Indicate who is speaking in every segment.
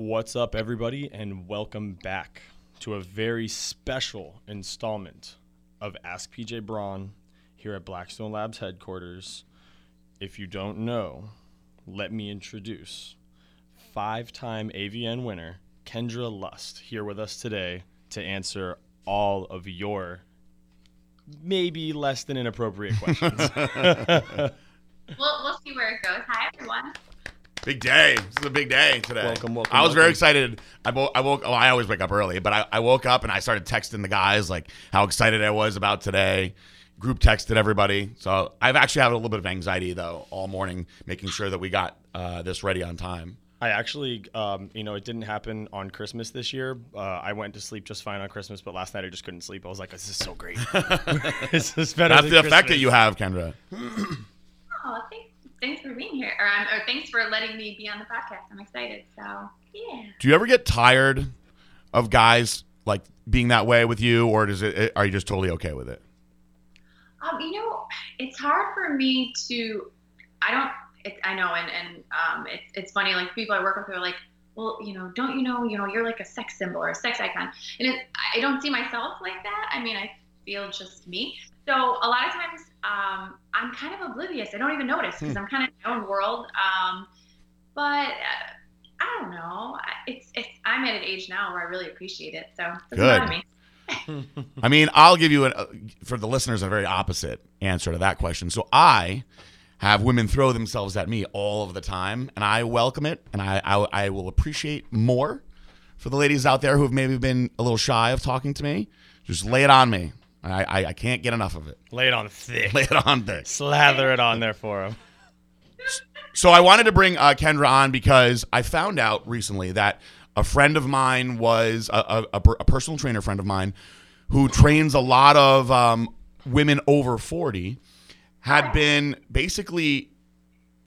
Speaker 1: What's up, everybody, and welcome back to a very special installment of Ask PJ Braun here at Blackstone Labs headquarters. If you don't know, let me introduce five time AVN winner Kendra Lust here with us today to answer all of your maybe less than inappropriate questions.
Speaker 2: We'll, we'll see where it goes. Hi, everyone.
Speaker 3: Big day. This is a big day today.
Speaker 1: Welcome, welcome,
Speaker 3: I was very excited. I woke. I woke. Well, I always wake up early, but I, I woke up and I started texting the guys like how excited I was about today. Group texted everybody. So I've actually had a little bit of anxiety though all morning, making sure that we got uh, this ready on time.
Speaker 1: I actually, um, you know, it didn't happen on Christmas this year. Uh, I went to sleep just fine on Christmas, but last night I just couldn't sleep. I was like, "This is so great. this is better."
Speaker 3: That's
Speaker 1: than
Speaker 3: the effect that you have, Kendra.
Speaker 2: Oh, thanks, thanks for being here, or, um, or thanks for letting me be on the podcast. I'm excited. So, yeah.
Speaker 3: Do you ever get tired of guys like being that way with you, or does it? Are you just totally okay with it?
Speaker 2: Um, you know, it's hard for me to. I don't. It, I know, and and um, it's it's funny. Like people I work with are like, well, you know, don't you know, you know, you're like a sex symbol or a sex icon, and it, I don't see myself like that. I mean, I feel just me. So a lot of times, um, I'm kind of oblivious. I don't even notice because I'm kind of in my own world. Um, but uh, I don't know. It's it's. I'm at an age now where I really appreciate it. So
Speaker 3: Good.
Speaker 2: me.
Speaker 3: I mean, I'll give you an, uh, for the listeners a very opposite answer to that question. So I have women throw themselves at me all of the time, and I welcome it, and I I, I will appreciate more for the ladies out there who have maybe been a little shy of talking to me. Just lay it on me. I I, I can't get enough of it.
Speaker 1: Lay it on thick.
Speaker 3: Lay it on there.
Speaker 1: Slather it on there for him.
Speaker 3: So I wanted to bring uh, Kendra on because I found out recently that a friend of mine was a, a, a personal trainer friend of mine who trains a lot of um, women over 40 had been basically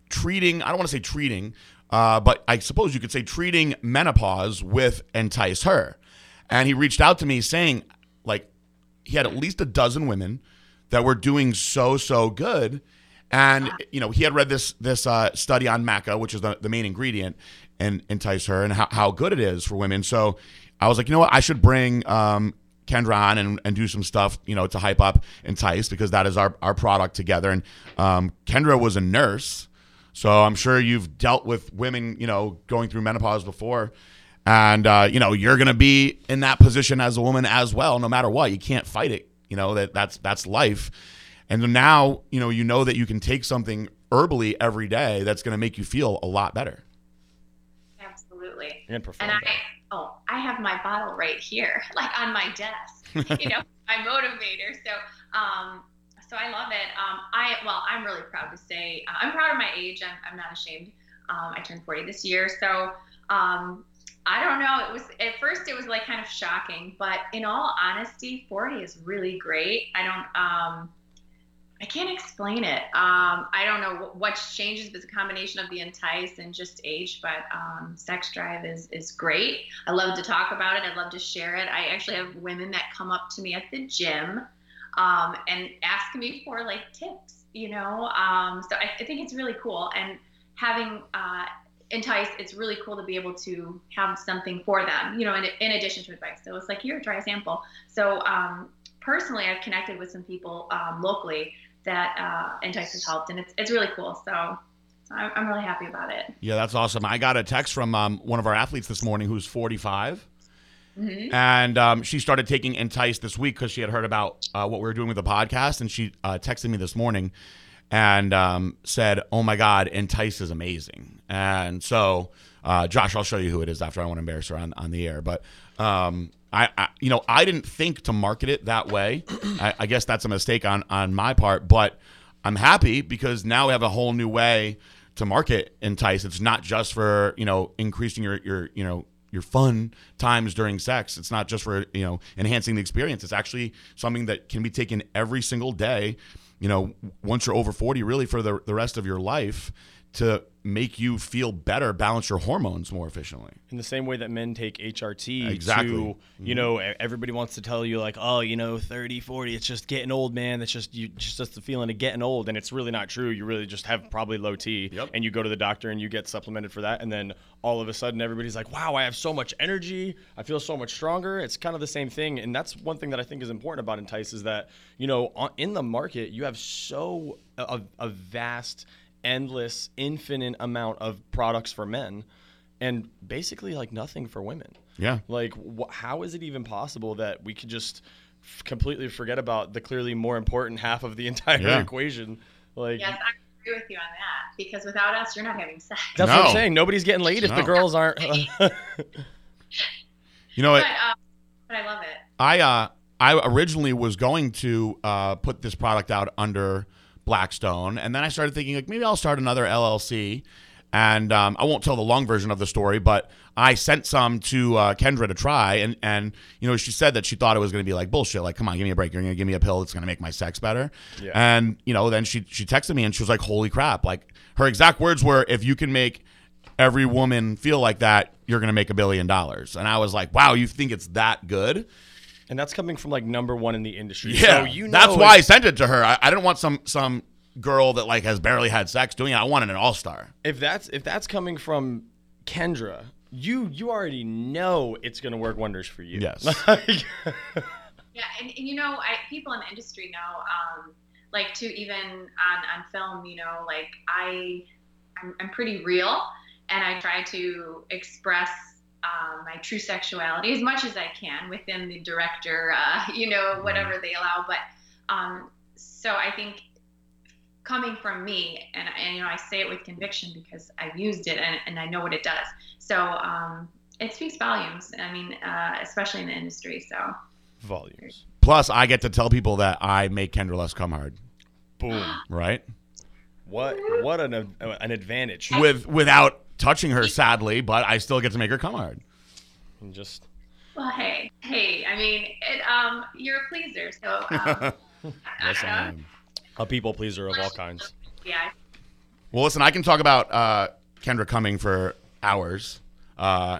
Speaker 3: treating i don't want to say treating uh, but i suppose you could say treating menopause with entice her and he reached out to me saying he had at least a dozen women that were doing so so good. And you know he had read this this uh, study on maca which is the, the main ingredient and entice her and how, how good it is for women. So i was like you know what? I should bring um, kendra on and, and do some stuff you know to hype up entice because that is our, our product together. And um, kendra was a nurse. So i'm sure you've dealt with women you know going through menopause before and uh, you know you're going to be in that position as a woman as well no matter what you can't fight it you know that that's that's life and now you know you know that you can take something herbally every day that's going to make you feel a lot better
Speaker 2: Absolutely.
Speaker 1: And.
Speaker 2: And I, oh, I have my bottle right here, like on my desk. you know, my motivator. So, um, so I love it. Um, I well, I'm really proud to say uh, I'm proud of my age. I'm, I'm not ashamed. Um, I turned 40 this year, so um, I don't know. It was at first it was like kind of shocking, but in all honesty, 40 is really great. I don't. Um, I can't explain it. Um, I don't know what changes, but it's a combination of the entice and just age. But um, sex drive is is great. I love to talk about it. I love to share it. I actually have women that come up to me at the gym um, and ask me for like tips. You know, um, so I, I think it's really cool. And having uh, entice, it's really cool to be able to have something for them. You know, in, in addition to advice. So it's like here, try a sample. So um, personally, I've connected with some people um, locally that uh, Entice has helped, and it's it's really cool. So I'm, really happy about it.
Speaker 3: yeah that's awesome i got a text from um, one of our athletes this morning who's 45
Speaker 2: Mhm.
Speaker 3: and um, she started taking entice this week because she had heard about uh, what we were doing with the podcast and she uh, texted me this morning and um, said oh my god entice is amazing and so uh, josh i'll show you who it is after i want to embarrass her on, on the air but um, I, I you know i didn't think to market it that way I, I guess that's a mistake on on my part but i'm happy because now we have a whole new way to market entice it's not just for you know increasing your your you know your fun times during sex. It's not just for you know enhancing the experience. It's actually something that can be taken every single day. You know, once you're over forty, really for the the rest of your life, to make you feel better, balance your hormones more efficiently.
Speaker 1: In the same way that men take HRT
Speaker 3: Exactly.
Speaker 1: to,
Speaker 3: Mm-hmm.
Speaker 1: you know, everybody wants to tell you like, oh, you know, 30, 40, it's just getting old, man. That's just you just just the feeling of getting old and it's really not true. You really just have probably low T
Speaker 3: Yep.
Speaker 1: and you go to the doctor and you get supplemented for that and then all of a sudden everybody's like, "Wow, I have so much energy. I feel so much stronger." It's kind of the same thing and that's one thing that I think is important about Entice is that, you know, in the market, you have so a, a vast endless infinite amount of products for men and basically like nothing for women.
Speaker 3: Yeah.
Speaker 1: Like, wh- how is it even possible that we could just f- completely forget about the clearly more important half of the entire
Speaker 3: Yeah.
Speaker 1: equation? Like,
Speaker 2: Yes, I agree with you on that because without us, you're not having sex.
Speaker 1: that's what I'm saying. Nobody's getting laid if the girls aren't.
Speaker 3: You know what?
Speaker 2: But, um, but I love it.
Speaker 3: I uh I originally was going to uh, put this product out under Blackstone, and then I started thinking like maybe I'll start another LLC, and um, I won't tell the long version of the story, but I sent some to uh, Kendra to try, and and you know she said that she thought it was going to be like bullshit, like come on, give me a break, you're going to give me a pill that's going to make my sex better,
Speaker 1: Yeah.
Speaker 3: and you know then she she texted me and she was like, holy crap, like her exact words were, if you can make every woman feel like that, you're going to make a billion dollars, and I was like, wow, you think it's that good?
Speaker 1: And that's coming from like number one in the industry.
Speaker 3: Yeah,
Speaker 1: so you know
Speaker 3: that's why I sent it to her. I, I didn't want some some girl that like has barely had sex doing it. I wanted an all star.
Speaker 1: if that's if that's coming from Kendra, you you already know it's gonna work wonders for you.
Speaker 3: Yes.
Speaker 1: Like-
Speaker 2: Yeah, and, and you know, I, people in the industry know, um, like to even on, on film, you know, like I, I'm, I'm pretty real, and I try to express um, my true sexuality as much as I can within the director, uh, you know, whatever they allow. But um, so I think coming from me, and, and you know, I say it with conviction because I've used it and, and I know what it does. So um, it speaks volumes. I mean, uh, especially in the industry. So.
Speaker 1: volumes.
Speaker 3: Plus, I get to tell people that I make Kendra Lust come hard,
Speaker 1: Boom.
Speaker 3: right?
Speaker 1: What what an an advantage.
Speaker 3: With without touching her, sadly, but I still get to make her come hard.
Speaker 1: And just
Speaker 2: Well, hey, hey. I mean, it, um, you're a pleaser, so um,
Speaker 3: Yes, I
Speaker 2: I,
Speaker 3: am.
Speaker 1: a people pleaser of all kinds.
Speaker 2: yeah.
Speaker 3: Well, listen, I can talk about uh, Kendra coming for hours, uh,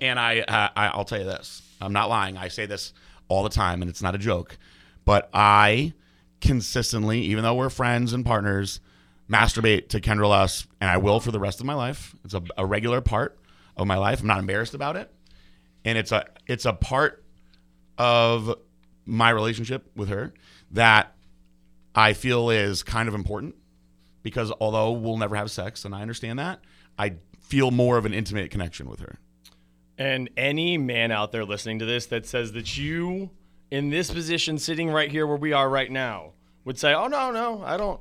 Speaker 3: and I, uh, I I'll tell you this: I'm not lying. I say this all the time, and it's not a joke. But I consistently, even though we're friends and partners, masturbate to Kendra Lust, and I will for the rest of my life. It's a, a regular part of my life. I'm not embarrassed about it, and it's a it's a part of my relationship with her that I feel is kind of important because although we'll never have sex, and I understand that, I feel more of an intimate connection with her.
Speaker 1: And any man out there listening to this that says that you, in this position, sitting right here where we are right now, would say, "Oh no, no, I don't.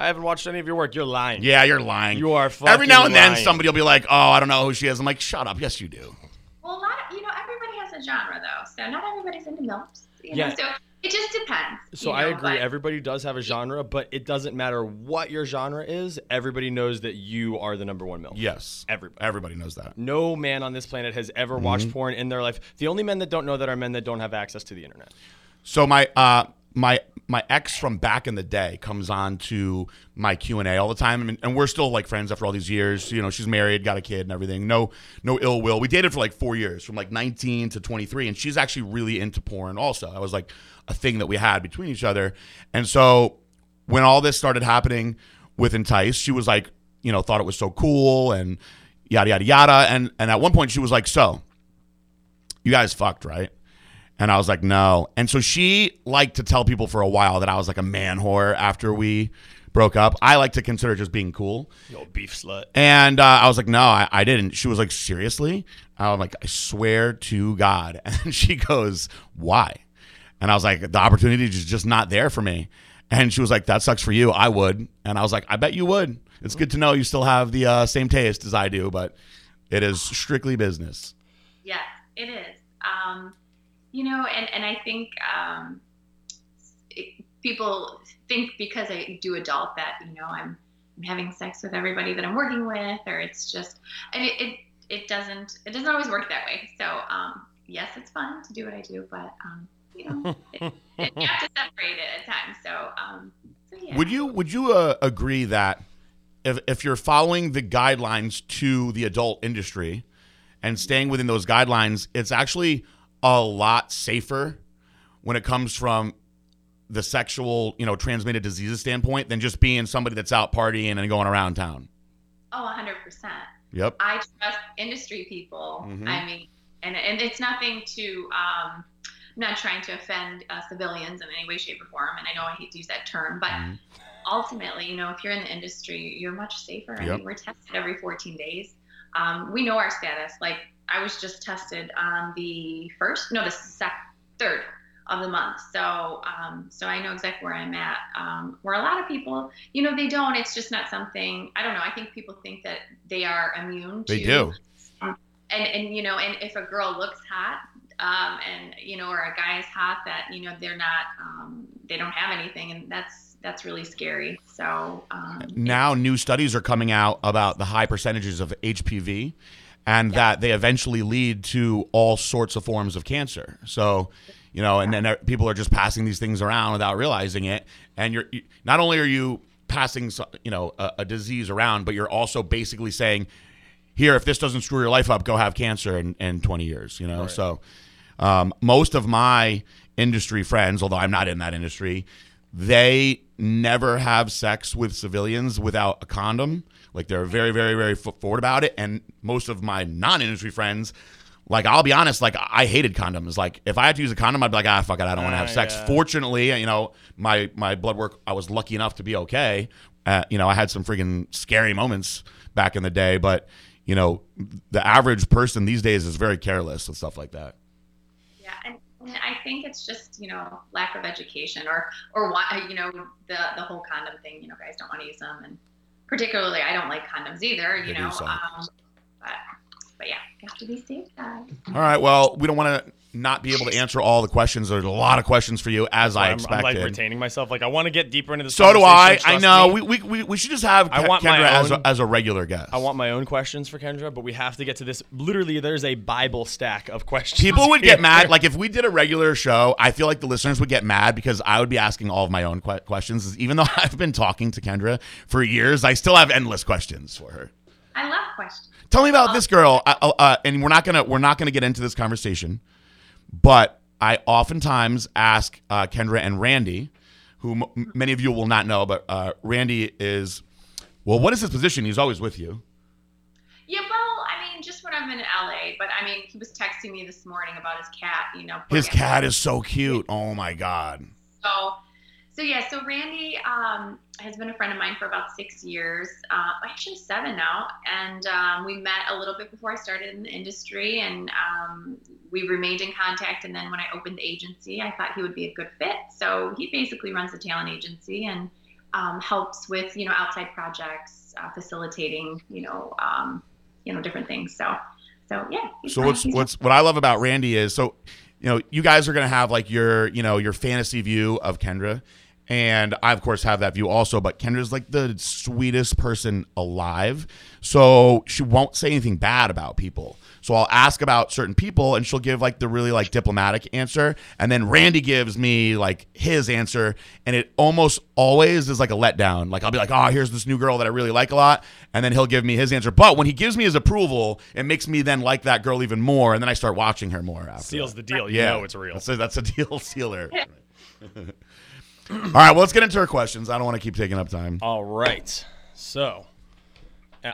Speaker 1: I haven't watched any of your work. You're lying.
Speaker 3: Yeah, you're lying.
Speaker 1: You are fucking
Speaker 3: Every now and
Speaker 1: fucking
Speaker 3: then, somebody will be like, "Oh, I don't know who she is." I'm like, "Shut up." Yes, you do.
Speaker 2: Well, a lot of, you know, everybody has a genre though, so not everybody's into milfs. You
Speaker 1: Yeah.
Speaker 2: know, so it just depends.
Speaker 1: So
Speaker 2: you
Speaker 1: I agree.
Speaker 2: but-
Speaker 1: Everybody does have a genre, but it doesn't matter what your genre is. Everybody knows that you are the number one milk.
Speaker 3: Yes,
Speaker 1: Everybody.
Speaker 3: everybody knows that.
Speaker 1: No man on this planet has ever watched
Speaker 3: Mm-hmm.
Speaker 1: porn in their life. The only men that don't know that are men that don't have access to the internet.
Speaker 3: So my uh my my ex from back in the day comes on to my Q and A all the time, and, and we're still like friends after all these years. You know, she's married, got a kid, and everything. No, no ill will. We dated for like four years, from like 19 to 23, and she's actually really into porn. Also, that was like a thing that we had between each other. And so when all this started happening with Entice, she was like, you know, thought it was so cool and yada yada yada. And and at one point she was like, so you guys fucked, right? And I was like, no. And so she liked to tell people for a while that I was like a man whore after we broke up. I like to consider just being cool.
Speaker 1: Yo, beef slut.
Speaker 3: And uh, I was like, no, I, I didn't. She was like, seriously? I was like, I swear to God. And she goes, why? And I was like, the opportunity is just not there for me. And she was like, that sucks for you. I would. And I was like, I bet you would. It's good to know you still have the uh, same taste as I do, but it is strictly business.
Speaker 2: Yes, it is. Um, you know, and, and I think um, it, people think because I do adult that, you know, I'm, I'm having sex with everybody that I'm working with, or it's just, and it, it, it doesn't, it doesn't always work that way. So, um, yes, it's fun to do what I do, but, um, you know, it, it, you have to separate it at times. So, um, so yeah.
Speaker 3: Would you would you uh, agree that if if you're following the guidelines to the adult industry and staying within those guidelines, it's actually a lot safer when it comes from the sexual, you know, transmitted diseases standpoint than just being somebody that's out partying and going around town.
Speaker 2: Oh, 100%.
Speaker 3: Yep.
Speaker 2: I trust industry people.
Speaker 3: Mhm.
Speaker 2: I mean, and, and it's nothing to, um, I'm not trying to offend uh, civilians in any way, shape, or form. And I know I hate to use that term, but
Speaker 3: Mhm.
Speaker 2: ultimately, you know, if you're in the industry, you're much safer. I
Speaker 3: Yep.
Speaker 2: mean, we're tested every 14 days. Um, we know our status. Like, I was just tested on the first, no, the sec- third of the month. So, um, so I know exactly where I'm at. Um, where a lot of people, you know, they don't. It's just not something. I don't know. I think people think that they are immune.
Speaker 3: They
Speaker 2: to,
Speaker 3: do.
Speaker 2: and and you know, and if a girl looks hot, um, and you know, or a guy is hot, that you know, they're not, um, they don't have anything, and that's that's really scary. So um,
Speaker 3: now new studies are coming out about the high percentages of HPV and
Speaker 2: Yeah.
Speaker 3: that they eventually lead to all sorts of forms of cancer. So, you know, and then people are just passing these things around without realizing it. And you're you, not only are you passing, you know, a, a disease around, but you're also basically saying, here, if this doesn't screw your life up, go have cancer in, in 20 years, you know?
Speaker 1: Right.
Speaker 3: So, um, most of my industry friends, although I'm not in that industry, they never have sex with civilians without a condom. Like they're very, very, very forward about it. And most of my non-industry friends, like I'll be honest, like I hated condoms. Like if I had to use a condom, I'd be like, ah, fuck it, I don't want to
Speaker 1: Ah,
Speaker 3: have sex.
Speaker 1: yeah.
Speaker 3: Fortunately, you know, my my blood work, I was lucky enough to be okay. Uh, you know, I had some freaking scary moments back in the day, but you know, the average person these days is very careless with stuff like that.
Speaker 2: Yeah, and, and I think it's just you know lack of education or or why you know the the whole condom thing. You know, guys don't want to use them, and particularly I don't like condoms either. You
Speaker 3: I
Speaker 2: know,
Speaker 3: so.
Speaker 2: um, but but yeah, you have to be safe, guys.
Speaker 3: All right. Well, we don't want to not be able to answer all the questions. There's a lot of questions for you, as I
Speaker 1: I'm, I'm like retaining myself. Like I want to get deeper into this.
Speaker 3: so do I. I know. We, we, we, we should just have
Speaker 1: I
Speaker 3: Ke-
Speaker 1: want my
Speaker 3: Kendra as,
Speaker 1: own-
Speaker 3: a, as a regular guest.
Speaker 1: I want my own questions for Kendra, but we have to get to this. Literally, there's a Bible stack of questions.
Speaker 3: People would get mad. Like if we did a regular show, I feel like the listeners would get mad because I would be asking all of my own que- questions. Even though I've been talking to Kendra for years, I still have endless questions for her.
Speaker 2: I love questions.
Speaker 3: Tell me about this girl. Uh, uh, uh, and we're not gonna we're not gonna get into this conversation, but I oftentimes ask uh, Kendra and Randy, who m- many of you will not know, but uh, Randy is. Well, what is his position? He's always with you.
Speaker 2: Yeah, well, I mean, just when I'm in LA, but I mean, he was texting me this morning about his cat. You know,
Speaker 3: His
Speaker 2: it-
Speaker 3: cat is so cute. Oh my god.
Speaker 2: So, so yeah, so Randy um, has been a friend of mine for about six years, uh, actually seven now, and um, we met a little bit before I started in the industry, and um, we remained in contact. And then when I opened the agency, I thought he would be a good fit. So he basically runs the talent agency and um, helps with you know outside projects, uh, facilitating you know um, you know different things. So, so yeah.
Speaker 3: So
Speaker 2: fine.
Speaker 3: what's what's what I love about Randy is so you know you guys are gonna have like your you know your fantasy view of Kendra, and I of course have that view also. But Kendra's like the sweetest person alive, so she won't say anything bad about people. So I'll ask about certain people, and she'll give like the really like diplomatic answer, and then Randy gives me like his answer, and it almost always is like a letdown. Like I'll be like, oh, here's this new girl that I really like a lot, and then he'll give me his answer. But when he gives me his approval, it makes me then like that girl even more, and then I start watching her more. After
Speaker 1: Seals
Speaker 3: that.
Speaker 1: the deal. You
Speaker 3: yeah,
Speaker 1: know it's real.
Speaker 3: That's a, that's a deal sealer. All right, well, let's get into her questions. I don't want to keep taking up time.
Speaker 1: All right. So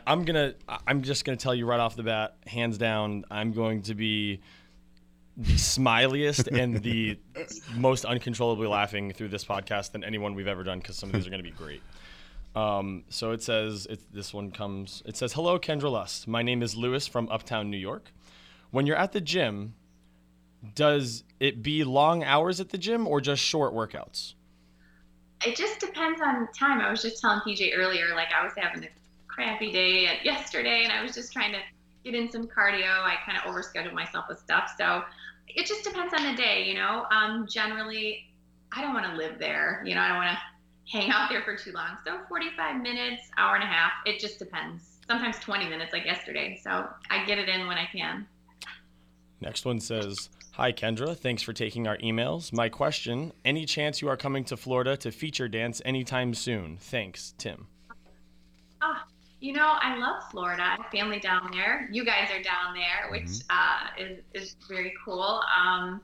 Speaker 1: I'm gonna. I'm just gonna tell you right off the bat, hands down, I'm going to be the smiliest and the most uncontrollably laughing through this podcast than anyone we've ever done because some of these are gonna be great. Um, so it says it, this one comes. It says, "Hello, Kendra Lust. My name is Lewis from Uptown, New York. When you're at the gym, does it be long hours at the gym or just short workouts?"
Speaker 2: it just depends on time. I was just telling PJ earlier, like I was having a crappy day at yesterday, and I was just trying to get in some cardio. I kind of overscheduled myself with stuff, so it just depends on the day, you know. Um, generally, I don't want to live there, you know. I don't want to hang out there for too long. So 45 minutes, hour and a half. It just depends. Sometimes 20 minutes, like yesterday. So I get it in when I can.
Speaker 1: Next one says, Hi, Kendra. Thanks for taking our emails. My question Any chance you are coming to Florida to feature dance anytime soon? Thanks, Tim.
Speaker 2: Ah, You know, I love Florida. I have family down there. You guys are down there, which uh, is, is very cool. Um,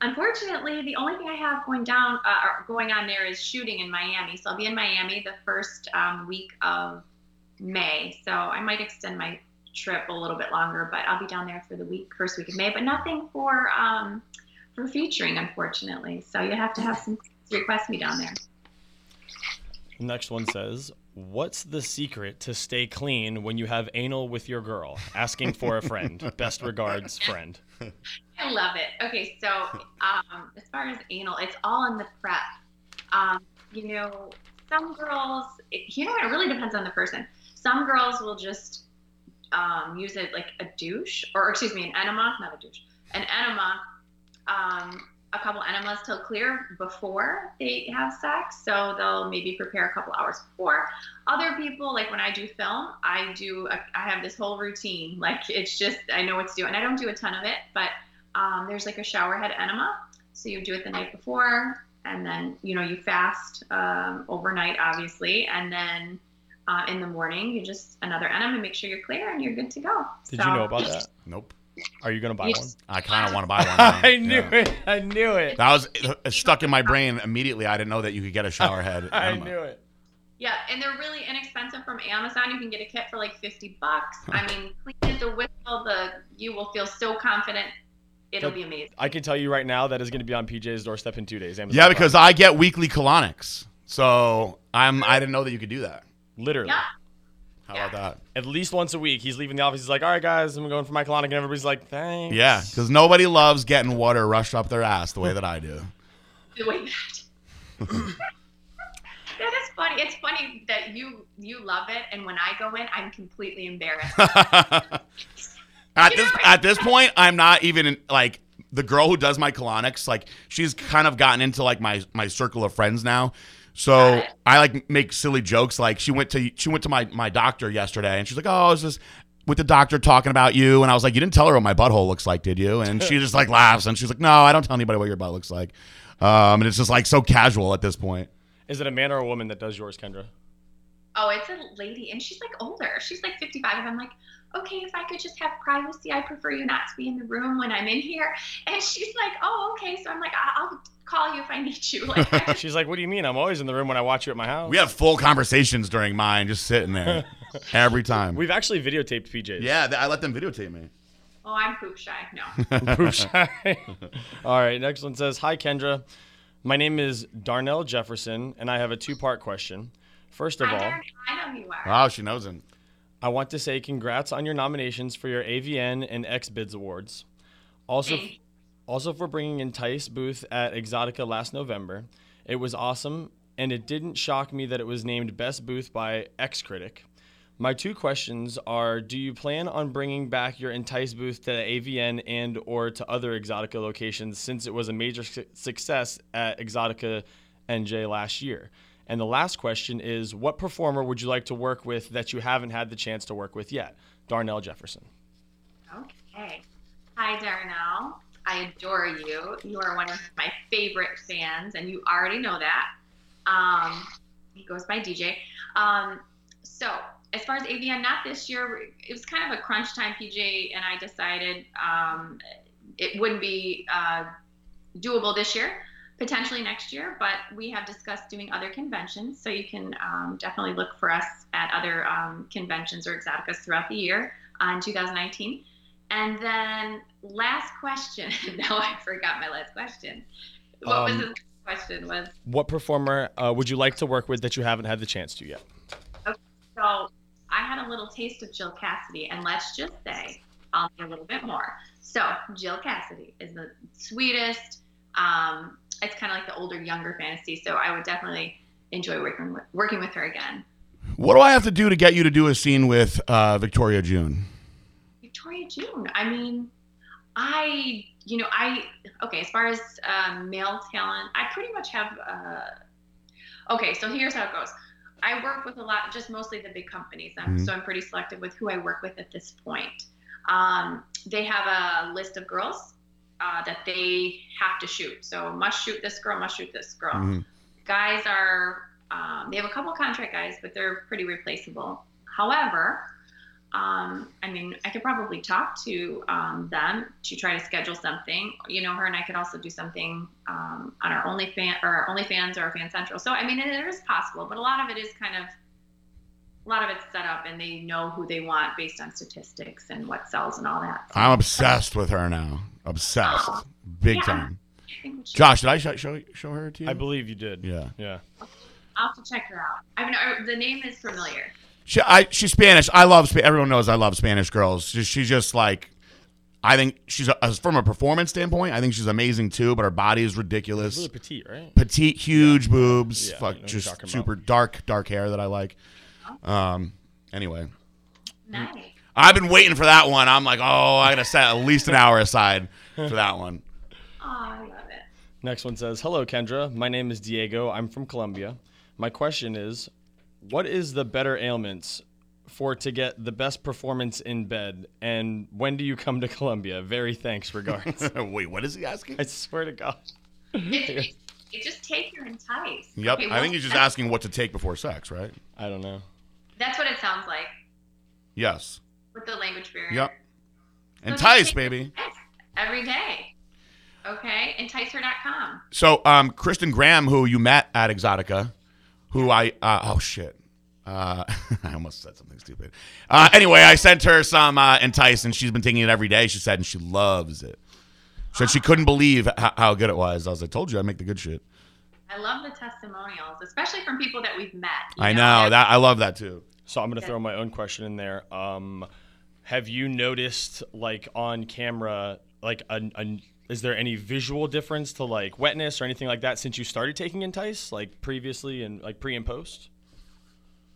Speaker 2: unfortunately, the only thing I have going down uh, going on there is shooting in Miami. So I'll be in Miami the first um, week of May. So I might extend my trip a little bit longer, but I'll be down there for the week first week of May. But nothing for um, for featuring, unfortunately. So you have to have some request me down there.
Speaker 1: The next one says, What's the secret to stay clean when you have anal with your girl? Asking for a friend. Best regards, friend.
Speaker 2: I love it. Okay, so um, as far as anal, it's all in the prep. Um, you know, some girls, it, you know, it really depends on the person. Some girls will just um, use it like a douche, or excuse me, an enema, not a douche, an enema, um, a couple enemas till clear before they have sex. So they'll maybe prepare a couple hours before. Other people, like when I do film, I do, a, I have this whole routine. Like it's just, I know what to do. And I don't do a ton of it, but um, there's like a shower head enema. So you do it the night before, and then, you know, you fast um, overnight, obviously. And then uh, in the morning, you just another enema, make sure you're clear and you're good to go.
Speaker 1: Did
Speaker 2: So-
Speaker 1: you know about that?
Speaker 3: Nope.
Speaker 1: Are you going to buy
Speaker 2: You
Speaker 1: one?
Speaker 3: I kind of want to buy one.
Speaker 1: I knew
Speaker 3: Yeah.
Speaker 1: it. I knew it.
Speaker 3: That was it stuck in my brain immediately. I didn't know that you could get a shower head.
Speaker 1: I
Speaker 3: enema.
Speaker 1: knew it.
Speaker 2: Yeah, and they're really inexpensive from Amazon. You can get a kit for like 50 bucks. I mean, clean as a whistle. The you will feel so confident. It'll
Speaker 1: That-
Speaker 2: be amazing.
Speaker 1: I can tell you right now that is going to be on PJ's doorstep in two days. Amazon
Speaker 3: Yeah,
Speaker 1: Prime.
Speaker 3: because I get weekly colonics, so I'm. I didn't know that you could do that.
Speaker 1: literally.
Speaker 2: Yeah.
Speaker 3: How about that?
Speaker 1: At least once a week, he's leaving the office. He's like, "All right, guys, I'm going for my colonic," and everybody's like, "Thanks."
Speaker 3: Yeah, because nobody loves getting water rushed up their ass the way that I do.
Speaker 2: The way that. that is funny. It's funny that you you love it, and when I go in, I'm completely embarrassed.
Speaker 3: at
Speaker 2: You
Speaker 3: this at this point, I'm not even like the girl who does my colonics. Like she's kind of gotten into like my my circle of friends now. So I like make silly jokes. Like she went to she went to my my doctor yesterday, and she's like, "Oh, I was just with the doctor talking about you." And I was like, "You didn't tell her what my butthole looks like, did you?" And she just like laughs, and she's like, "No, I don't tell anybody what your butt looks like." Um, and it's just like so casual at this point.
Speaker 1: Is it a man or a woman that does yours, Kendra?
Speaker 2: oh, it's a lady, and she's like older. She's like 55, and I'm like. Okay, if I could just have privacy, I prefer you not to be in the room when I'm in here. And she's like, "Oh, okay." So I'm like, I- "I'll call you if I need you." Like,
Speaker 1: She's like, "What do you mean? I'm always in the room when I watch you at my house."
Speaker 3: We have full conversations during mine, just sitting there every time.
Speaker 1: We've actually videotaped PJ's.
Speaker 3: Yeah, I let them videotape me.
Speaker 2: Oh, I'm poop shy. No.
Speaker 1: Poop shy. All right, next one says, "Hi Kendra, my name is Darnell Jefferson, and I have a two-part question. First of
Speaker 2: I,
Speaker 1: all,
Speaker 2: I know you are.
Speaker 3: Wow, she knows him.
Speaker 1: I want to say congrats on your nominations for your AVN and XBIZ awards. Also, also for bringing Entice Booth at Exxxotica last November. It was awesome, and it didn't shock me that it was named Best Booth by XCritic. My two questions are: Do you plan on bringing back your Entice booth to the AVN and or to other Exxxotica locations since it was a major su- success at Exxxotica NJ last year? And the last question is: What performer would you like to work with that you haven't had the chance to work with yet? Darnell Jefferson.
Speaker 2: Okay. Hi, Darnell. I adore you. You are one of my favorite fans, and you already know that. Um, he goes by DJ. Um, so, as far as AVN, not this year. It was kind of a crunch time, PJ, and I decided um, it wouldn't be uh, doable this year. Potentially next year, but we have discussed doing other conventions, so you can um, definitely look for us at other um, conventions or exoticas throughout the year on 2019. And then last question. now I forgot my last question. What was
Speaker 1: Um,
Speaker 2: his last question? Was
Speaker 1: What performer uh, would you like to work with that you haven't had the chance to yet?
Speaker 2: so I had a little taste of Jill Kassidy, and let's just say I'll need a little bit more. So Jill Kassidy is the sweetest. Um, it's kind of like the older, younger fantasy. So I would definitely enjoy working with, working with her again.
Speaker 3: What do I have to do to get you to do a scene with uh, Victoria June?
Speaker 2: Victoria June. I mean, I, you know, I, okay, as far as um, male talent, I pretty much have, uh, okay, so here's how it goes. I work with a lot, just mostly the big companies. Um,
Speaker 3: Mhm.
Speaker 2: So I'm pretty selective with who I work with at this point. Um, they have a list of girls uh, that they have to shoot. So must shoot this girl, must shoot this girl
Speaker 3: Mhm.
Speaker 2: guys are um, they have a couple contract guys but they're pretty replaceable However, um, I mean, I could probably talk to um, them to try to schedule something. You know, her and I could also do something um, on our OnlyFans or our OnlyFans or our FanCentro. So, I mean, it, it is possible, but a lot of it is kind of a lot of it's set up, and they know who they want based on statistics and what sells and all that. So
Speaker 3: I'm obsessed with her now. Obsessed, big
Speaker 2: Yeah.
Speaker 3: time.
Speaker 2: I think we should-
Speaker 3: Josh, did I show show, show her to you?
Speaker 1: I believe you did.
Speaker 3: Yeah.
Speaker 1: Yeah.
Speaker 2: I'll have to check her out. I mean, the name is familiar.
Speaker 3: She, I, she's Spanish. I love. Spa- Everyone knows I love Spanish girls. She- She's just like, I think she's a, from a performance standpoint. I think she's amazing too. But her body is ridiculous.
Speaker 1: Really petite, right?
Speaker 3: Petite, huge boobs.
Speaker 1: Yeah,
Speaker 3: fuck,
Speaker 1: know what you're
Speaker 3: just
Speaker 1: talking about.
Speaker 3: super dark, dark hair that I like. Um. Anyway,
Speaker 2: Nice.
Speaker 3: I've been waiting for that one. I'm like, oh, I gotta set at least an hour aside for that one.
Speaker 2: Oh, I love it.
Speaker 1: Next one says, "Hello, Kendra. My name is Diego. I'm from Colombia. My question is, what is the better ailments for to get the best performance in bed, and when do you come to Colombia? Very thanks, regards."
Speaker 3: Wait, what is he asking?
Speaker 1: I swear to God.
Speaker 2: It's, it's just take your entice.
Speaker 3: Yep.
Speaker 2: Okay,
Speaker 3: I think he's just asking what to take before sex, right?
Speaker 1: I don't know.
Speaker 2: That's what it sounds like
Speaker 3: Yes.
Speaker 2: With the language barrier.
Speaker 3: Yep.
Speaker 2: So
Speaker 3: Entice, baby.
Speaker 2: Every day. Okay. Enticeher.com.
Speaker 3: So, um, Kristen Graham, who you met at Exxxotica, who I uh, oh shit, uh, I almost said something stupid. Uh, anyway, I sent her some uh, Entice, and she's been taking it every day. She said, and she loves it. She said she couldn't believe how, how good it was. I was like, told you, I make the good shit.
Speaker 2: I love the testimonials, especially from people that we've met.
Speaker 3: I know
Speaker 2: They're-
Speaker 3: that. I love that too.
Speaker 1: So I'm gonna throw my own question in there. Um, have you noticed, like on camera, like a, a, is there any visual difference to like wetness or anything like that since you started taking Entice, like previously and like pre and post?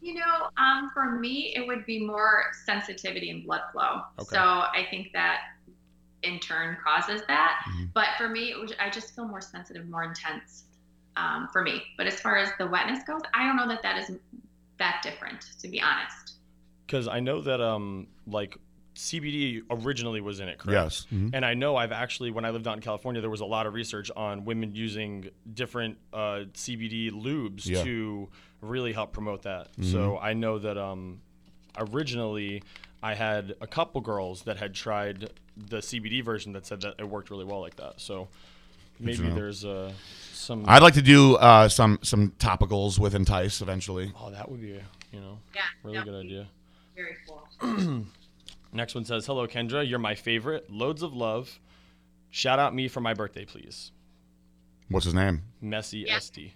Speaker 2: You know, um, for me, it would be more sensitivity and blood flow.
Speaker 1: Okay.
Speaker 2: So I think that in turn causes that.
Speaker 3: Mhm.
Speaker 2: But for me, it was, I just feel more sensitive, more intense um, for me. But as far as the wetness goes, I don't know that that is that different, to be honest.
Speaker 1: Because I know that um like CBD originally was in it, correct?
Speaker 3: Yes. Mhm.
Speaker 1: And I know I've actually, when I lived out in California, there was a lot of research on women using different uh, CBD lubes
Speaker 3: Yeah.
Speaker 1: to really help promote that.
Speaker 3: Mhm.
Speaker 1: So I know that um, originally I had a couple girls that had tried the CBD version that said that it worked really well like that. So
Speaker 3: to
Speaker 1: maybe
Speaker 3: know.
Speaker 1: there's uh, some.
Speaker 3: I'd like to do uh, some some topicals with Entice eventually.
Speaker 1: oh, that would be you know
Speaker 2: Yeah.
Speaker 1: really
Speaker 2: no,
Speaker 1: good idea.
Speaker 2: Very cool.
Speaker 1: Next one says, "Hello, Kendra. You're my favorite. Loads of love. Shout out me for my birthday, please.
Speaker 3: What's his name?
Speaker 1: Messy
Speaker 2: Yeah.
Speaker 1: SD.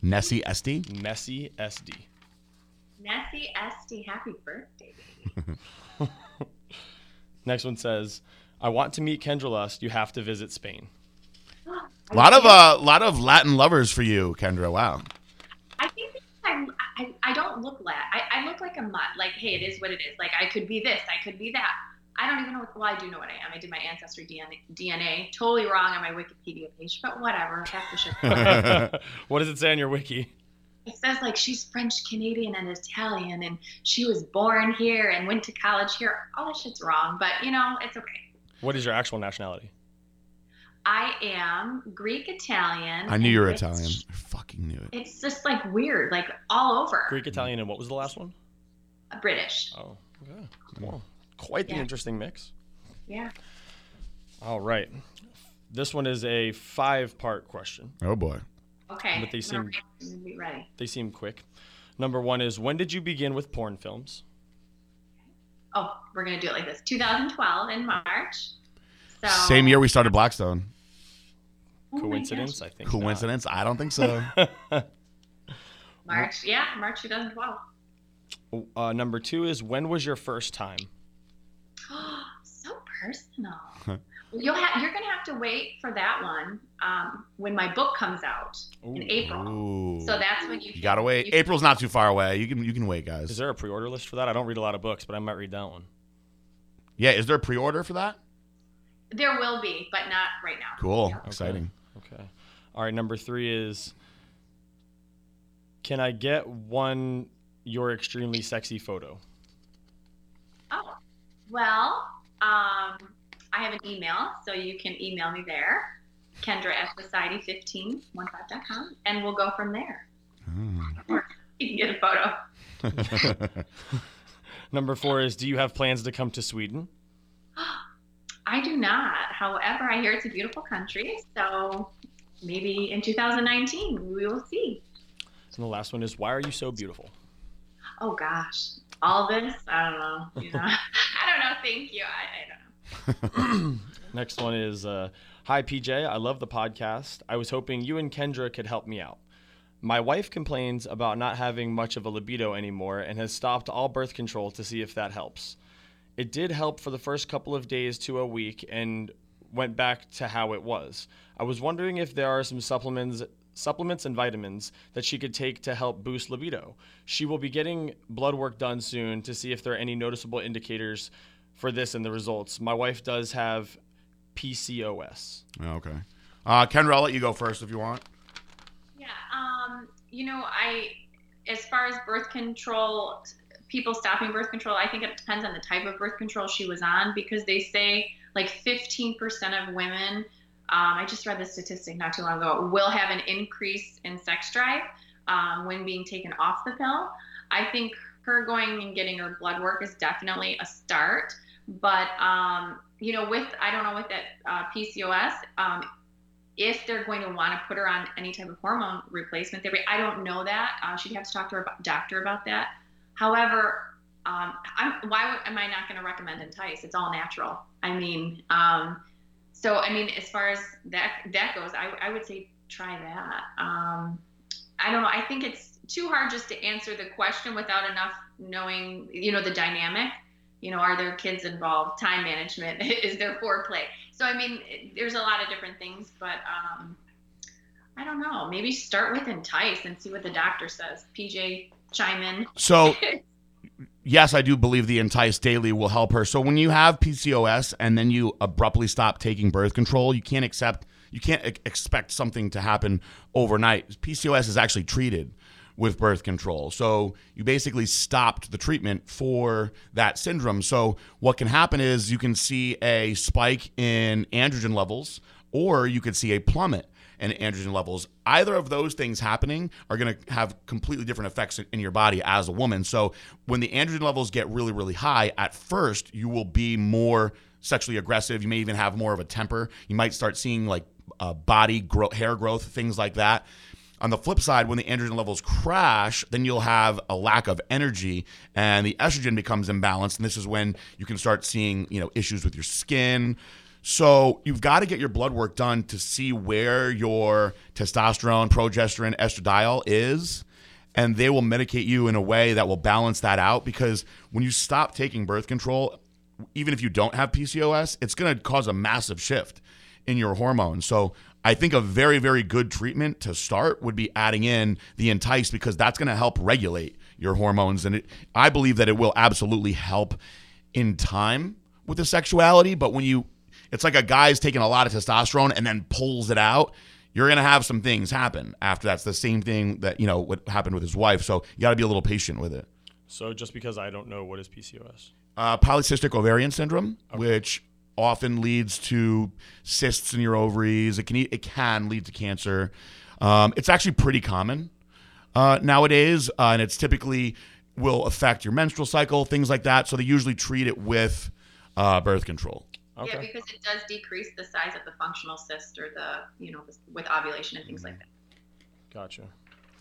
Speaker 3: Nessie Esty.
Speaker 1: Messy SD.
Speaker 2: Nessie Esty, happy birthday.
Speaker 1: Next one says, "I want to meet Kendra Lust. You have to visit Spain."
Speaker 3: A lot of uh, lot of Latin lovers for you, Kendra. Wow.
Speaker 2: I think because I'm, I, I don't look like I, I look like a mutt. Like, hey, it is what it is. Like, I could be this, I could be that. I don't even know what. Well, I do know what I am. I did my ancestry DNA, DNA totally wrong on my Wikipedia page, but whatever. That's the shit.
Speaker 1: what does it say on your wiki?
Speaker 2: it says like she's French Canadian and Italian, and she was born here and went to college here. All that shit's wrong, but you know, it's okay.
Speaker 1: What is your actual nationality?
Speaker 2: I am Greek Italian.
Speaker 3: I knew you were Italian. I fucking knew it.
Speaker 2: It's just like weird, like all over.
Speaker 1: Greek, Italian, and what was the last one?
Speaker 2: British.
Speaker 1: Oh, okay. Hmm. Cool. Quite the
Speaker 2: Yeah.
Speaker 1: interesting mix.
Speaker 2: Yeah.
Speaker 1: All right. This one is a five-part question.
Speaker 3: Oh boy.
Speaker 2: Okay.
Speaker 1: But they seem-
Speaker 2: All right, I'm gonna be ready.
Speaker 1: They seem quick. Number one is when did you begin with porn films?
Speaker 2: Oh, we're gonna do it like this. 2012 in March. So
Speaker 3: Same year we started Blackstone.
Speaker 2: Oh
Speaker 1: Coincidence? I think.
Speaker 3: Coincidence? I don't think so.
Speaker 2: March, yeah, March 2012.
Speaker 1: not. Uh, number two is when was your first time?
Speaker 2: so personal. Well, You'll have you're gonna have to wait for that one um, when my book comes out in April.
Speaker 3: Ooh.
Speaker 2: So that's when you
Speaker 3: You gotta wait.
Speaker 2: you-
Speaker 3: April's not too far away. You can you can wait, guys.
Speaker 1: Is there a pre-order list for that? I don't read a lot of books, but I might read that one.
Speaker 3: yeah, is there a pre-order for that?
Speaker 2: There will be, but not right now.
Speaker 3: Cool.
Speaker 2: Yeah.
Speaker 3: Exciting.
Speaker 1: Okay. All right. Number three is can I get one your extremely sexy photo?
Speaker 2: Oh, well, um, I have an email, so you can email me there, Kendra at society1515.com, and we'll go from there.
Speaker 3: Oh.
Speaker 2: You can get a photo.
Speaker 1: Number four is Do you have plans to come to Sweden?
Speaker 2: I do not. However, I hear it's a beautiful country, so maybe in 2019 we will see.
Speaker 1: And the last one is Why are you so beautiful?
Speaker 2: Oh gosh, all this I don't know. You know, I don't know. Thank you. I, I don't know.
Speaker 1: Next one is uh, Hi, PJ. I love the podcast. I was hoping you and Kendra could help me out. My wife complains about not having much of a libido anymore and has stopped all birth control to see if that helps. It did help for the first couple of days to a week and went back to how it was. I was wondering if there are some supplements supplements and vitamins that she could take to help boost libido. She will be getting blood work done soon to see if there are any noticeable indicators for this in the results. My wife does have PCOS.
Speaker 3: okay. Uh, Kendra, I'll let you go first if you want.
Speaker 2: Yeah. Um. You know, I as far as birth control, people stopping birth control, I think it depends on the type of birth control she was on because they say like 15% of women. Um, I just read the statistic not too long ago. Will have an increase in sex drive um, when being taken off the pill. I think her going and getting her blood work is definitely a start. But um, you know, with I don't know with that uh, PCOS, um, if they're going to want to put her on any type of hormone replacement therapy, I don't know that. Uh, she'd have to talk to her doctor about that. However, um, why am I not going to recommend Entice? It's all natural. I mean, um, so I mean, as far as that that goes, I, I would say try that. Um, I don't know. I think it's too hard just to answer the question without enough knowing, you know, the dynamic. You know, are there kids involved? Time management? Is there foreplay? So I mean, there's a lot of different things, but um, I don't know. Maybe start with Entice and see what the doctor says. PJ, chime in.
Speaker 3: So, yes, I do believe the Entice Daily will help her. So, when you have PCOS and then you abruptly stop taking birth control, you can't accept, you can't expect something to happen overnight. PCOS is actually treated with birth control. So, you basically stopped the treatment for that syndrome. So, what can happen is you can see a spike in androgen levels, or you could see a plummet and androgen levels. Either of those things happening are going to have completely different effects in your body as a woman. So when the androgen levels get really, really high, at first you will be more sexually aggressive. You may even have more of a temper. You might start seeing like uh, body growth, hair growth, things like that. On the flip side, when the androgen levels crash, then you'll have a lack of energy and the estrogen becomes imbalanced. And this is when you can start seeing, you know, issues with your skin, so you've got to get your blood work done to see where your testosterone, progesterone, estradiol is, and they will medicate you in a way that will balance that out. Because when you stop taking birth control, even if you don't have PCOS, it's going to cause a massive shift in your hormones. So I think a very, very good treatment to start would be adding in the Entice because that's going to help regulate your hormones, and it, I believe that it will absolutely help in time with the sexuality. But when you it's like a guy's taking a lot of testosterone and then pulls it out. You're going to have some things happen after that's the same thing that, you know, what happened with his wife. So you got to be a little patient with it.
Speaker 1: So just because I don't know what is PCOS?
Speaker 3: Uh, polycystic ovarian syndrome, okay. which often leads to cysts in your ovaries. It can it can lead to cancer. Um, it's actually pretty common uh, nowadays, uh, and it's typically will affect your menstrual cycle, things like that. So they usually treat it with uh, birth control.
Speaker 2: Okay. Yeah, because it does decrease the size of the functional cyst or the, you know, with ovulation and things like that.
Speaker 1: Gotcha.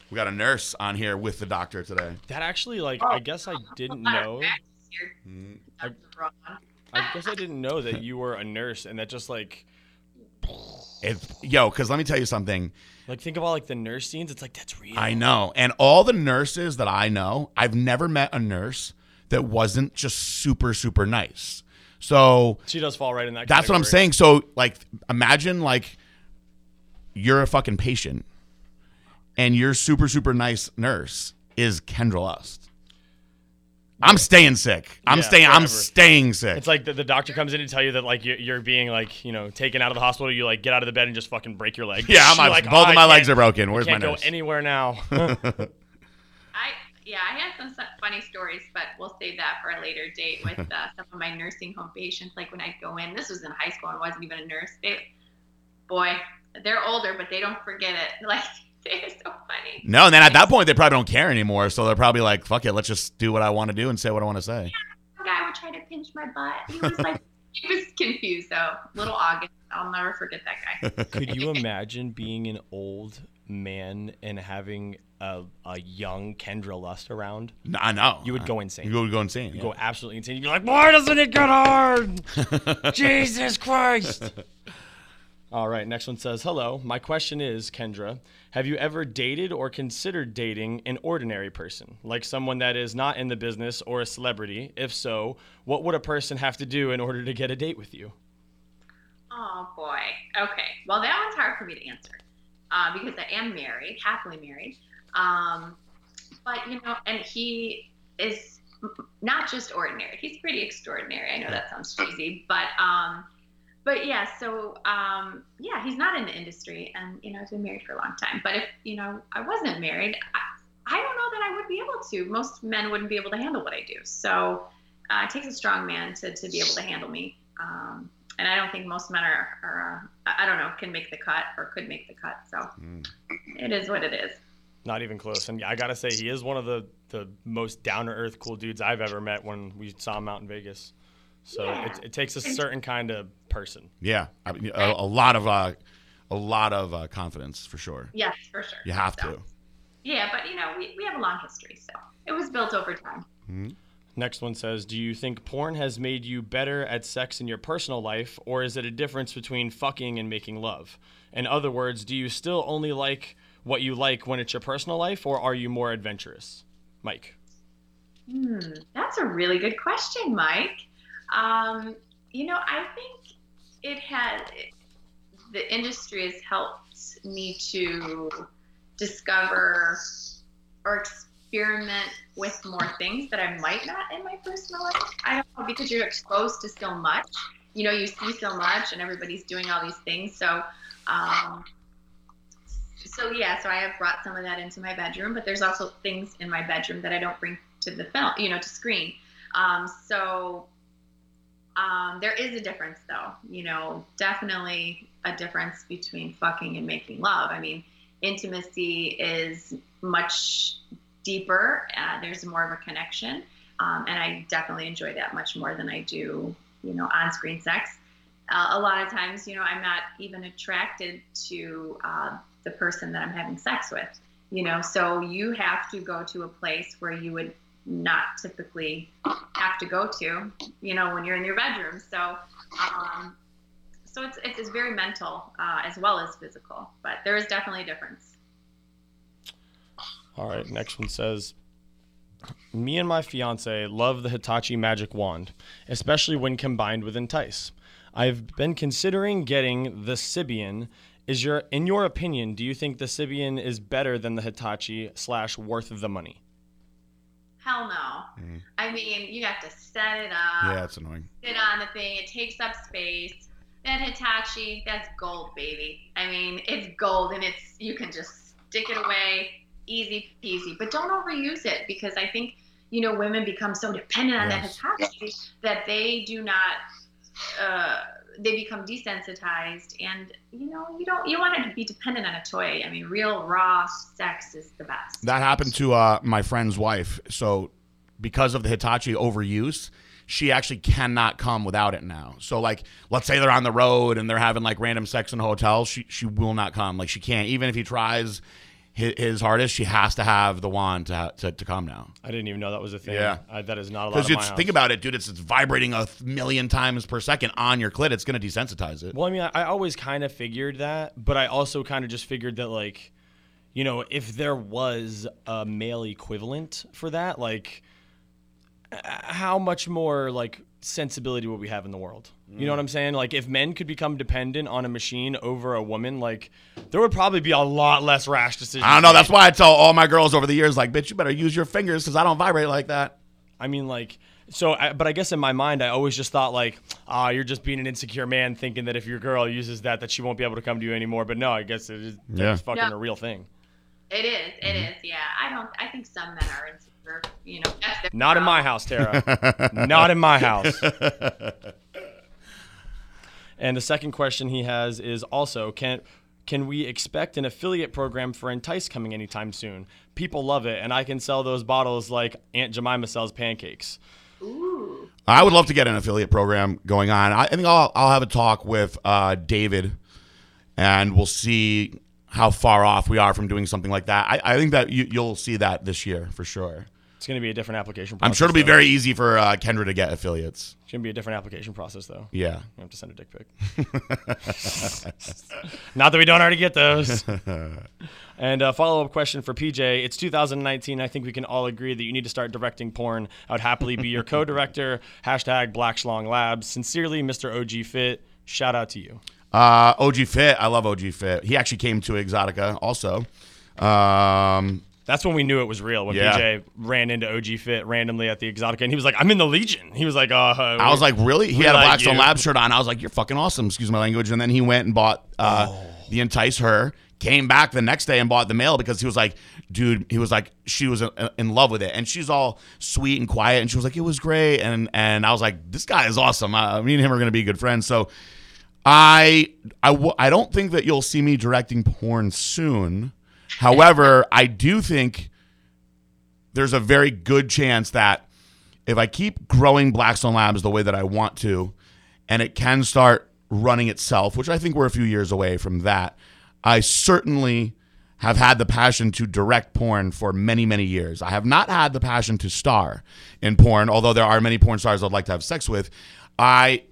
Speaker 3: We got a nurse on here with the doctor today.
Speaker 1: That actually, like, oh, I guess I didn't know. Mm-hmm. I, I guess I didn't know that you were a nurse, and that just like.
Speaker 3: It, yo, because let me tell you something.
Speaker 1: Like, think of all like the nurse scenes. It's like that's real.
Speaker 3: I know, and all the nurses that I know, I've never met a nurse that wasn't just super super nice. So
Speaker 1: she does fall right in that.
Speaker 3: That's category. what I'm saying. So like, imagine like you're a fucking patient, and your super super nice nurse is Kendra Lust. I'm staying sick. I'm yeah, staying. Forever. I'm staying sick.
Speaker 1: It's like the, the, doctor comes in to tell you that like you're, you're, being like you know taken out of the hospital. You like get out of the bed and just fucking break your leg.
Speaker 3: Yeah, I'm like, both oh, of my legs are broken. Where's
Speaker 1: my
Speaker 3: nurse?
Speaker 1: go anywhere now.
Speaker 2: yeah, I had some funny stories, but we'll save that for a later date with uh, some of my nursing home patients. Like when I go in, this was in high school and wasn't even a nurse. They, boy, they're older, but they don't forget it. Like They are so funny.
Speaker 3: No, and then at that point they probably don't care anymore. So they're probably like, "Fuck it, let's just do what I want to do and say what I want to say."
Speaker 2: One guy would try to pinch my butt. He was like, he was confused though. Little August. I'll never forget that guy.
Speaker 1: Could you imagine being an old man and having a, a young Kendra Lust around?
Speaker 3: No, I know.
Speaker 1: You would go insane.
Speaker 3: You would go insane.
Speaker 1: You go absolutely insane. You'd be like, why doesn't it get hard? Jesus Christ. All right, next one says, Hello. My question is, Kendra, have you ever dated or considered dating an ordinary person, like someone that is not in the business or a celebrity? If so, what would a person have to do in order to get a date with you?
Speaker 2: Oh boy. Okay. Well, that one's hard for me to answer uh, because I am married, happily married. Um, but you know, and he is not just ordinary. He's pretty extraordinary. I know that sounds cheesy, but um, but yeah. So um, yeah, he's not in the industry, and you know, he's been married for a long time. But if you know, I wasn't married, I, I don't know that I would be able to. Most men wouldn't be able to handle what I do. So uh, it takes a strong man to to be able to handle me. Um, and I don't think most men are, are uh, I don't know, can make the cut or could make the cut. So
Speaker 3: Mm.
Speaker 2: it is what it is.
Speaker 1: Not even close. And I gotta say, he is one of the, the most down to earth, cool dudes I've ever met when we saw him out in Vegas. So
Speaker 2: Yeah.
Speaker 1: it, it takes a certain kind of person.
Speaker 3: Yeah, I mean, a, a lot of uh, a lot of uh, confidence for sure.
Speaker 2: Yes, for sure.
Speaker 3: You have
Speaker 2: So,
Speaker 3: to.
Speaker 2: Yeah, but you know, we, we have a long history, so it was built over time.
Speaker 1: Next one says, Do you think porn has made you better at sex in your personal life, or is it a difference between fucking and making love? In other words, do you still only like what you like when it's your personal life, or are you more adventurous? Mike.
Speaker 2: Hmm, that's a really good question, Mike. Um, you know, I think it has the industry has helped me to discover or experiment with more things that I might not in my personal life. I don't know because you're exposed to so much. You know, you see so much, and everybody's doing all these things. So, um, so yeah, so I have brought some of that into my bedroom, but there's also things in my bedroom that I don't bring to the film, you know, to screen. Um, so um, there is a difference, though. You know, definitely a difference between fucking and making love. I mean, intimacy is much deeper. Uh, there's more of a connection, um, and I definitely enjoy that much more than I do, you know, on-screen sex. Uh, a lot of times, you know, I'm not even attracted to uh, the person that I'm having sex with. You know, so you have to go to a place where you would not typically have to go to, you know, when you're in your bedroom. So, um, so it's, it's, very mental uh, as well as physical, but there is definitely a difference.
Speaker 1: All right, next one says Me and my fiance love the Hitachi Magic Wand, especially when combined with Entice. I've been considering getting the Sybian. Is your in your opinion, do you think the Sybian is better than the Hitachi slash worth the money?
Speaker 2: Hell no.
Speaker 3: Mhm.
Speaker 2: I mean, you have to set it up,
Speaker 3: Yeah, it's annoying.
Speaker 2: sit on the thing. It takes up space. That Hitachi, that's gold, baby. I mean, it's gold, and it's you can just stick it away, easy peasy. But don't overuse it because I think you know women become so dependent on
Speaker 3: Yes.
Speaker 2: that Hitachi that they do not. Uh, they become desensitized, and you know you don't you want to be dependent on a toy. I mean, real raw sex is the best.
Speaker 3: That happened to uh, my friend's wife. So, because of the Hitachi overuse, she actually cannot come without it now. So, like, let's say they're on the road and they're having like random sex in a hotel, she she will not come. Like, she can't. Even if he tries his, his hardest, she has to have the wand to to, to come now.
Speaker 1: I didn't even know that was a thing.
Speaker 3: Yeah.
Speaker 1: I, that is not allowed.
Speaker 3: Because
Speaker 1: in my
Speaker 3: think about it, dude. It's, it's vibrating a million times per second on your clit. It's going to desensitize it.
Speaker 1: Well, I mean, I, I always kind of figured that, but I also kind of just figured that, like, you know, if there was a male equivalent for that, like, how much more like sensibility would we have in the world? You know what I'm saying? Like, if men could become dependent on a machine over a woman, like, there would probably be a lot less rash decisions.
Speaker 3: I don't know. That's why I tell all my girls over the years, like, bitch, you better use your fingers because I don't vibrate like that.
Speaker 1: I mean, like, so, I, but I guess in my mind, I always just thought, like, ah, you're just being an insecure man thinking that if your girl uses that, that she won't be able to come to you anymore. But no, I guess it is
Speaker 3: Yeah.
Speaker 1: it's fucking
Speaker 2: Yeah.
Speaker 1: a real thing.
Speaker 2: It is. It is. Yeah. I don't. I think some men are insecure. You know. That's their
Speaker 1: Not in my house, Tara. Not in my house. And the second question he has is also can Can we expect an affiliate program for Entice coming anytime soon? People love it, and I can sell those bottles like Aunt Jemima sells pancakes.
Speaker 2: Ooh.
Speaker 3: I would love to get an affiliate program going on. I, I think I'll, I'll have a talk with uh, David, and we'll see how far off we are from doing something like that. I, I think that you, you'll see that this year for sure.
Speaker 1: It's going to be a different application.
Speaker 3: I'm sure it'll be
Speaker 1: though.
Speaker 3: very easy for uh, Kendra to get affiliates.
Speaker 1: It's going to be a different application process, though.
Speaker 3: Yeah.
Speaker 1: You have to send a dick pic. Not that we don't already get those. and a follow up question for PJ. It's 2019. I think we can all agree that you need to start directing porn. I would happily be your co director. Hashtag Black Schlong Labs. Sincerely, Mr. OG Fit. Shout out to you.
Speaker 3: Uh, OG Fit, I love OG Fit. He actually came to Exxxotica also. Um,
Speaker 1: That's when we knew it was real. When
Speaker 3: Yeah.
Speaker 1: PJ ran into OG Fit randomly at the Exxxotica, and he was like, "I'm in the Legion." He was like, "Uh."
Speaker 3: I was like, really? He had a Blackstone
Speaker 1: you.
Speaker 3: Lab shirt on. I was like, you're fucking awesome. Excuse my language. And then he went and bought uh,
Speaker 1: Oh.
Speaker 3: the Entice Her. Came back the next day and bought the male because he was like, dude, he was like, she was in, love with it, and she's all sweet and quiet, and she was like, it was great, and and I was like, this guy is awesome. Uh, me and him are gonna be good friends. So, I I w- I don't think that you'll see me directing porn soon. However, I do think there's a very good chance that if I keep growing Blackstone Labs the way that I want to, and it can start running itself, which I think we're a few years away from that, I certainly have had the passion to direct porn for many, many years. I have not had the passion to star in porn, although there are many porn stars I'd like to have sex with. I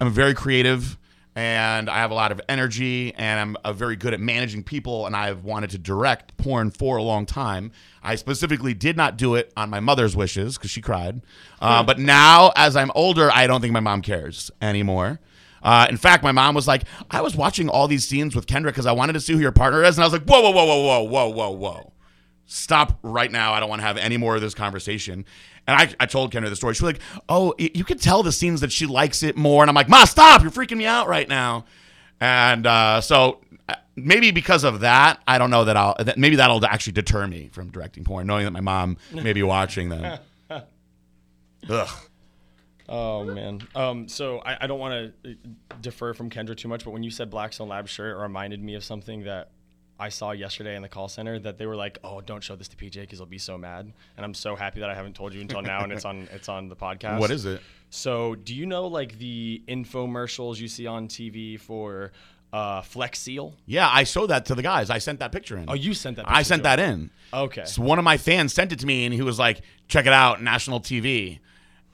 Speaker 3: am very creative and I have a lot of energy and I'm uh, very good at managing people and I've wanted to direct porn for a long time. I specifically did not do it on my mother's wishes because she cried. Uh, but now, as I'm older, I don't think my mom cares anymore. Uh, in fact, my mom was like, I was watching all these scenes with Kendra because I wanted to see who your partner is. And I was like, whoa, whoa, whoa, whoa, whoa, whoa, whoa, whoa stop right now. I don't want to have any more of this conversation. And I, I told Kendra the story. She was like, oh, you could tell the scenes that she likes it more. And I'm like, Ma, stop. You're freaking me out right now. And uh, so uh, maybe because of that, I don't know that I'll, that maybe that'll actually deter me from directing porn, knowing that my mom may be watching them. Ugh.
Speaker 1: Oh man. Um. So I, I don't want to defer from Kendra too much, but when you said Blackstone Lab shirt, it reminded me of something that I saw yesterday in the call center that they were like, "Oh, don't show this to PJ because he'll be so mad." And I'm so happy that I haven't told you until now, and it's on it's on the podcast.
Speaker 3: What is it?
Speaker 1: So, do you know like the infomercials you see on TV for uh, Flex Seal?
Speaker 3: Yeah, I showed that to the guys. I sent that picture in.
Speaker 1: Oh, you sent that.
Speaker 3: I sent that in.
Speaker 1: Okay.
Speaker 3: So one of my fans sent it to me and he was like, check it out, national TV.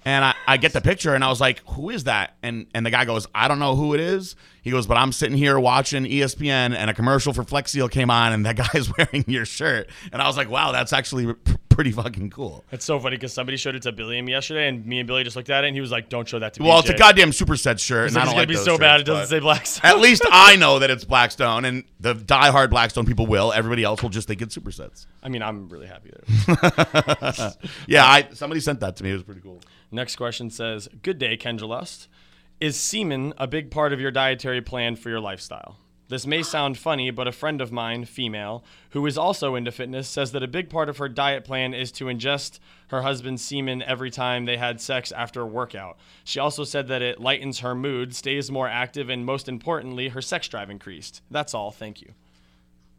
Speaker 3: And I, I get the picture and I was like, who is that? And and the guy goes, I don't know who it is. He goes, but I'm sitting here watching ESPN and a commercial for Flex Seal came on and that guy's wearing your shirt. And I was like, wow, that's actually p- pretty fucking cool.
Speaker 1: It's so funny because somebody showed it to Billy and me yesterday, and me and Billy just looked at it, and he was like, "Don't show that to me."
Speaker 3: Well, it's a goddamn superset shirt,
Speaker 1: It's
Speaker 3: and I don't
Speaker 1: gonna be so bad. It doesn't say Blackstone.
Speaker 3: At least I know that it's Blackstone, and the diehard Blackstone people will. Everybody else will just think it's supersets.
Speaker 1: I mean, I'm really happy that.
Speaker 3: Yeah, I somebody sent that to me. It was pretty cool.
Speaker 1: Next question says, "Good day, Kendra. Is semen a big part of your dietary plan for your lifestyle?" This may sound funny, but a friend of mine, female, who is also into fitness, says that a big part of her diet plan is to ingest her husband's semen every time they had sex after a workout. She also said that it lightens her mood, stays more active, and most importantly, her sex drive increased. That's all. Thank you.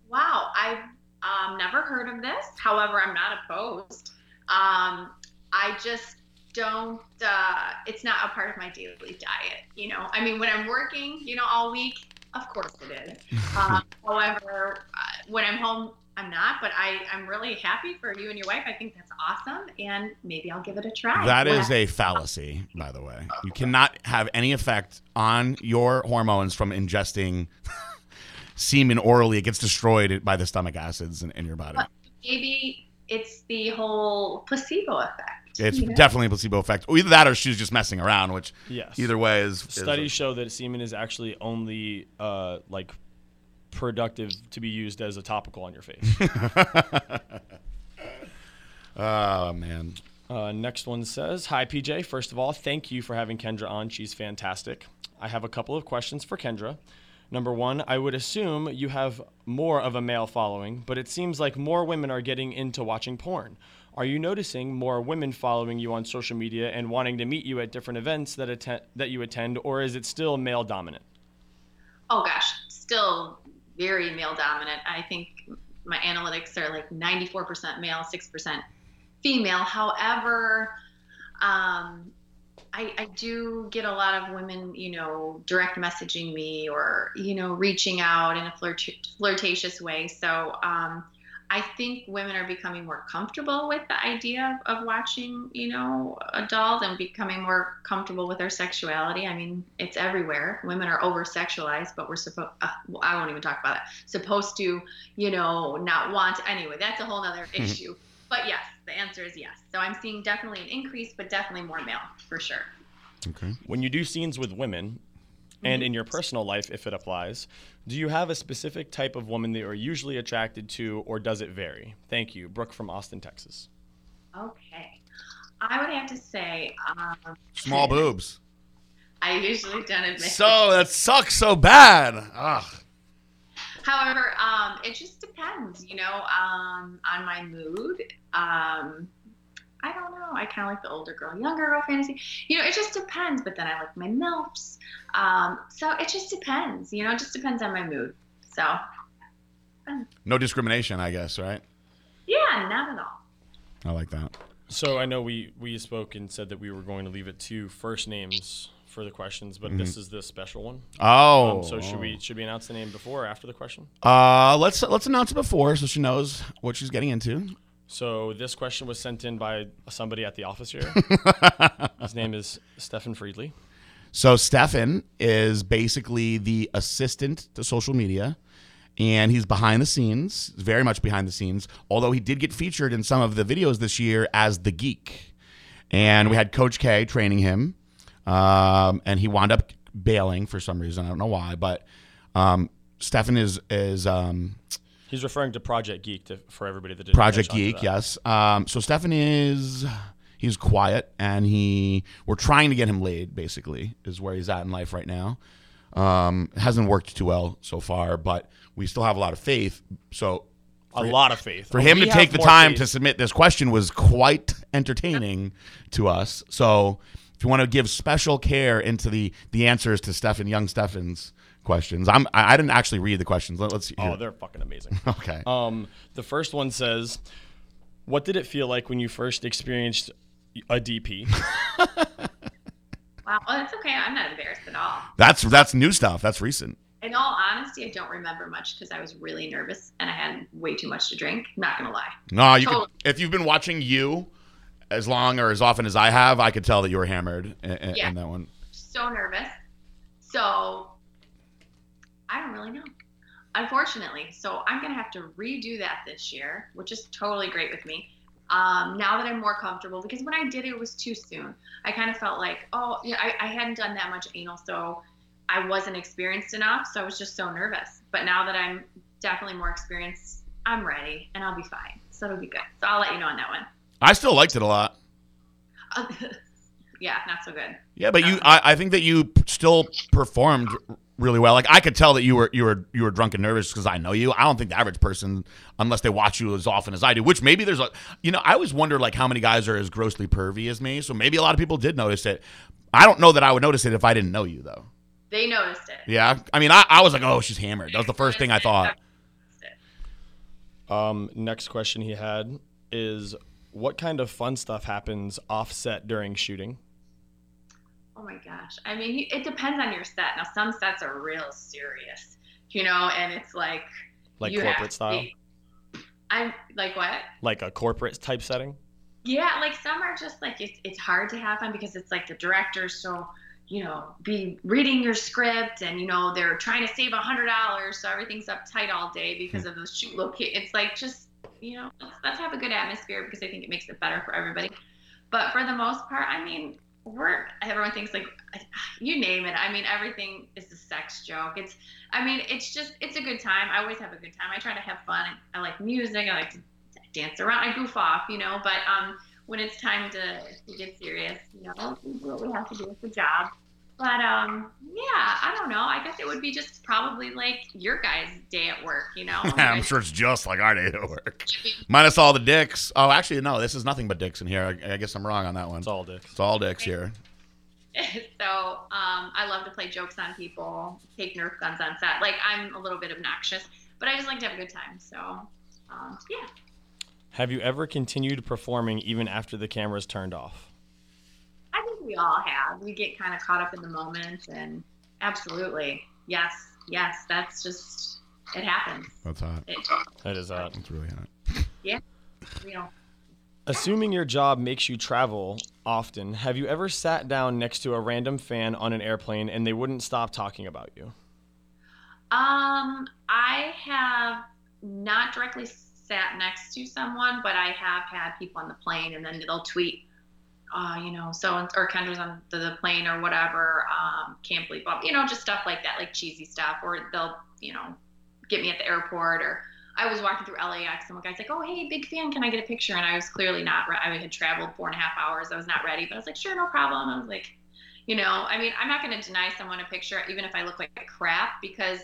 Speaker 2: Wow, I've um, never heard of this. However, I'm not opposed. Um, I just don't. Uh, it's not a part of my daily diet. You know, I mean, when I'm working, you know, all week, of course it is. Um, however, uh, when I'm home, I'm not. But I, I'm really happy for you and your wife. I think that's awesome, and maybe I'll give it a try.
Speaker 3: That is a fallacy, by the way. You cannot have any effect on your hormones from ingesting semen orally. It gets destroyed by the stomach acids in, in your body.
Speaker 2: maybe it's the whole placebo effect.
Speaker 3: It's
Speaker 2: you know?
Speaker 3: definitely a placebo effect. Or either that or she's just messing around, which
Speaker 1: Yes.
Speaker 3: either way is. is
Speaker 1: Studies show that semen is actually only uh, like productive to be used as a topical on your face.
Speaker 3: oh, man.
Speaker 1: uh, next one says, "Hi PJ. First of all, thank you for having Kendra on. She's fantastic. I have a couple of questions for Kendra. Number one, I would assume you have more of a male following, but it seems like more women are getting into watching porn. Are you noticing more women following you on social media and wanting to meet you at different events that attend that you attend, or is it still male dominant?"
Speaker 2: oh gosh, still very male dominant. I think my analytics are like 94% male, 6% female. However, um, I, I, do get a lot of women, you know, direct messaging me or, you know, reaching out in a flirt- flirtatious way. So um, I think women are becoming more comfortable with the idea of, of watching, you know, adult and becoming more comfortable with their sexuality. I mean, it's everywhere. Women are over sexualized, but we're supposed, uh, well, I won't even talk about that. Supposed to, you know, not want. Anyway, that's a whole other issue. But yes, the answer is yes. So I'm seeing definitely an increase, but definitely more male for sure.
Speaker 1: Okay. When you do scenes with women, and in your personal life, if it applies, do you have a specific type of woman that you're usually attracted to, or does it vary? Thank you, Brooke from Austin, Texas.
Speaker 2: Okay, I would have to say um,
Speaker 3: small boobs.
Speaker 2: I usually don't admit.
Speaker 3: So that sucks so bad. Ugh.
Speaker 2: However, um, it just depends, you know, um, on my mood. Um, I don't know. I kind of like the older girl, younger girl fantasy. You know, it just depends. But then I like my MILFs. Um, so it just depends. You know, it just depends on my mood. So.
Speaker 3: No discrimination, I guess, right?
Speaker 2: Yeah, not at all.
Speaker 3: I like that.
Speaker 1: So I know we we spoke and said that we were going to leave it to first names for the questions, but mm-hmm. this is the special one.
Speaker 3: Oh,
Speaker 1: um, so should we should we announce the name before or after the question?
Speaker 3: Uh, let's let's announce it before so she knows what she's getting into.
Speaker 1: So this question was sent in by somebody at the office here. His name is Stefan Friedley.
Speaker 3: So Stefan is basically the assistant to social media and he's behind the scenes, very much behind the scenes. Although he did get featured in some of the videos this year as the geek, and we had Coach K training him, um, and he wound up bailing for some reason. I don't know why, but um, Stefan is is um,
Speaker 1: he's referring to Project Geek to, for everybody that didn't
Speaker 3: Project Geek. Yes. Um, so Stefan is he's quiet, and he we're trying to get him laid. Basically, is where he's at in life right now. Um, hasn't worked too well so far, but we still have a lot of faith. So
Speaker 1: a lot of faith
Speaker 3: for him we to take the time faith. to submit this question was quite entertaining to us. So if you want to give special care into the the answers to Stefan Young Stefan's questions, I'm I, I didn't actually read the questions. Let, us
Speaker 1: Oh, they're fucking amazing.
Speaker 3: okay.
Speaker 1: Um, the first one says, "What did it feel like when you first experienced a DP?"
Speaker 2: wow, well, that's okay. I'm not embarrassed at all.
Speaker 3: That's that's new stuff. That's recent
Speaker 2: in all honesty, I don't remember much because I was really nervous and I had way too much to drink. Not gonna lie.
Speaker 3: No, you totally. could, if you've been watching you as long or as often as I have, I could tell that you were hammered in, yeah. in that one.
Speaker 2: So nervous. So I don't really know. Unfortunately, so I'm gonna have to redo that this year, which is totally great with me. Um, now that I'm more comfortable, because when I did it, it was too soon. I kind of felt like, oh, yeah, I, I hadn't done that much anal, so I wasn't experienced enough, so I was just so nervous. But now that I'm definitely more experienced, I'm ready and I'll be fine. So it'll be good. So I'll let you know on that one.
Speaker 3: I still liked it a lot.
Speaker 2: yeah, not so good.
Speaker 3: Yeah, but you, I, I think that you still performed really well. Like I could tell that you were you were you were drunk and nervous because I know you. I don't think the average person, unless they watch you as often as I do, which maybe there's a, you know, I always wonder like how many guys are as grossly pervy as me. So maybe a lot of people did notice it. I don't know that I would notice it if I didn't know you though.
Speaker 2: They noticed it.
Speaker 3: Yeah, I mean, I, I was like, oh, she's hammered. That was the first thing I thought.
Speaker 1: Um, next question he had is, what kind of fun stuff happens offset during shooting?
Speaker 2: Oh my gosh! I mean, it depends on your set. Now, some sets are real serious, you know, and it's like
Speaker 1: like corporate style. Be,
Speaker 2: I'm like what?
Speaker 1: Like a corporate type setting.
Speaker 2: Yeah, like some are just like it's it's hard to have fun because it's like the director so you know, be reading your script and, you know, they're trying to save a hundred dollars. So everything's uptight all day because hmm. of those shoot location. It's like, just, you know, let's, let's have a good atmosphere because I think it makes it better for everybody. But for the most part, I mean, we're, everyone thinks like, you name it. I mean, everything is a sex joke. It's, I mean, it's just, it's a good time. I always have a good time. I try to have fun. I like music. I like to dance around. I goof off, you know, but, um, when it's time to, to get serious, you know, what we have to do with the job. But um, yeah, I don't know. I guess it would be just probably like your guys' day at work, you know?
Speaker 3: I'm sure it's just like our day at work. Minus all the dicks. Oh, actually, no, this is nothing but dicks in here. I, I guess I'm wrong on that one.
Speaker 1: It's all dicks.
Speaker 3: It's all dicks here.
Speaker 2: so um, I love to play jokes on people, take Nerf guns on set. Like I'm a little bit obnoxious, but I just like to have a good time. So um, yeah.
Speaker 1: Have you ever continued performing even after the camera's turned off?
Speaker 2: I think we all have. We get kind of caught up in the moment, and absolutely, yes, yes, that's just it happens.
Speaker 3: That's hot.
Speaker 2: It,
Speaker 1: That is that.
Speaker 3: That's really hot.
Speaker 2: Yeah, you know,
Speaker 1: Assuming your job makes you travel often, have you ever sat down next to a random fan on an airplane and they wouldn't stop talking about you?
Speaker 2: Um, I have not directly sat next to someone, but I have had people on the plane, and then they'll tweet, uh, you know, so or Kendra's on the, the plane or whatever. Um, can't believe, you know, just stuff like that, like cheesy stuff, or they'll, you know, get me at the airport, or I was walking through LAX, and one guy's like, "Oh, hey, big fan, can I get a picture?" And I was clearly not. Re- I had traveled four and a half hours. I was not ready, but I was like, "Sure, no problem." I was like, you know, I mean, I'm not going to deny someone a picture, even if I look like crap, because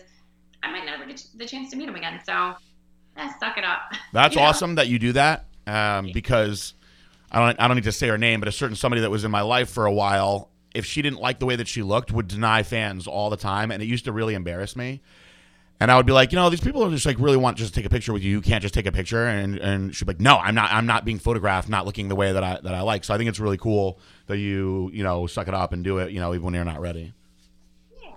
Speaker 2: I might never get the chance to meet him again. So, eh, suck it up.
Speaker 3: That's
Speaker 2: You know?
Speaker 3: awesome that you do that um, because I don't I don't need to say her name, but a certain somebody that was in my life for a while, if she didn't like the way that she looked, would deny fans all the time, and it used to really embarrass me. And I would be like, you know, these people are just like really want just to take a picture with you. You can't just take a picture, and and she'd be like, no, I'm not. I'm not being photographed, not looking the way that I that I like. So I think it's really cool that you you know suck it up and do it. You know, even when you're not ready.
Speaker 2: Yeah?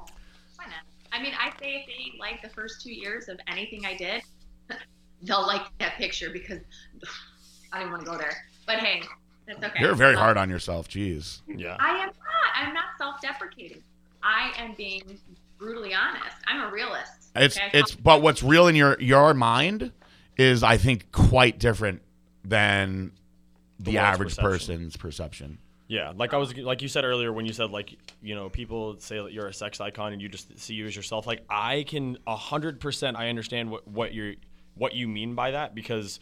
Speaker 2: I mean, I say if they like the first two years of anything I did, they'll like that picture because I don't want to go there. But hey, that's okay.
Speaker 3: You're very
Speaker 2: Um,
Speaker 3: hard on yourself. Jeez.
Speaker 1: Yeah.
Speaker 2: I am not. I'm not self-deprecating. I am being brutally honest. I'm a realist.
Speaker 3: It's
Speaker 2: okay?
Speaker 3: it's but what's real in your your mind is I think quite different than the,
Speaker 1: The
Speaker 3: average
Speaker 1: perception.
Speaker 3: person's perception.
Speaker 1: Yeah, like I was like you said earlier when you said like you know people say that you're a sex icon and you just see you as yourself. Like I can a hundred percent I understand what what you're what you mean by that because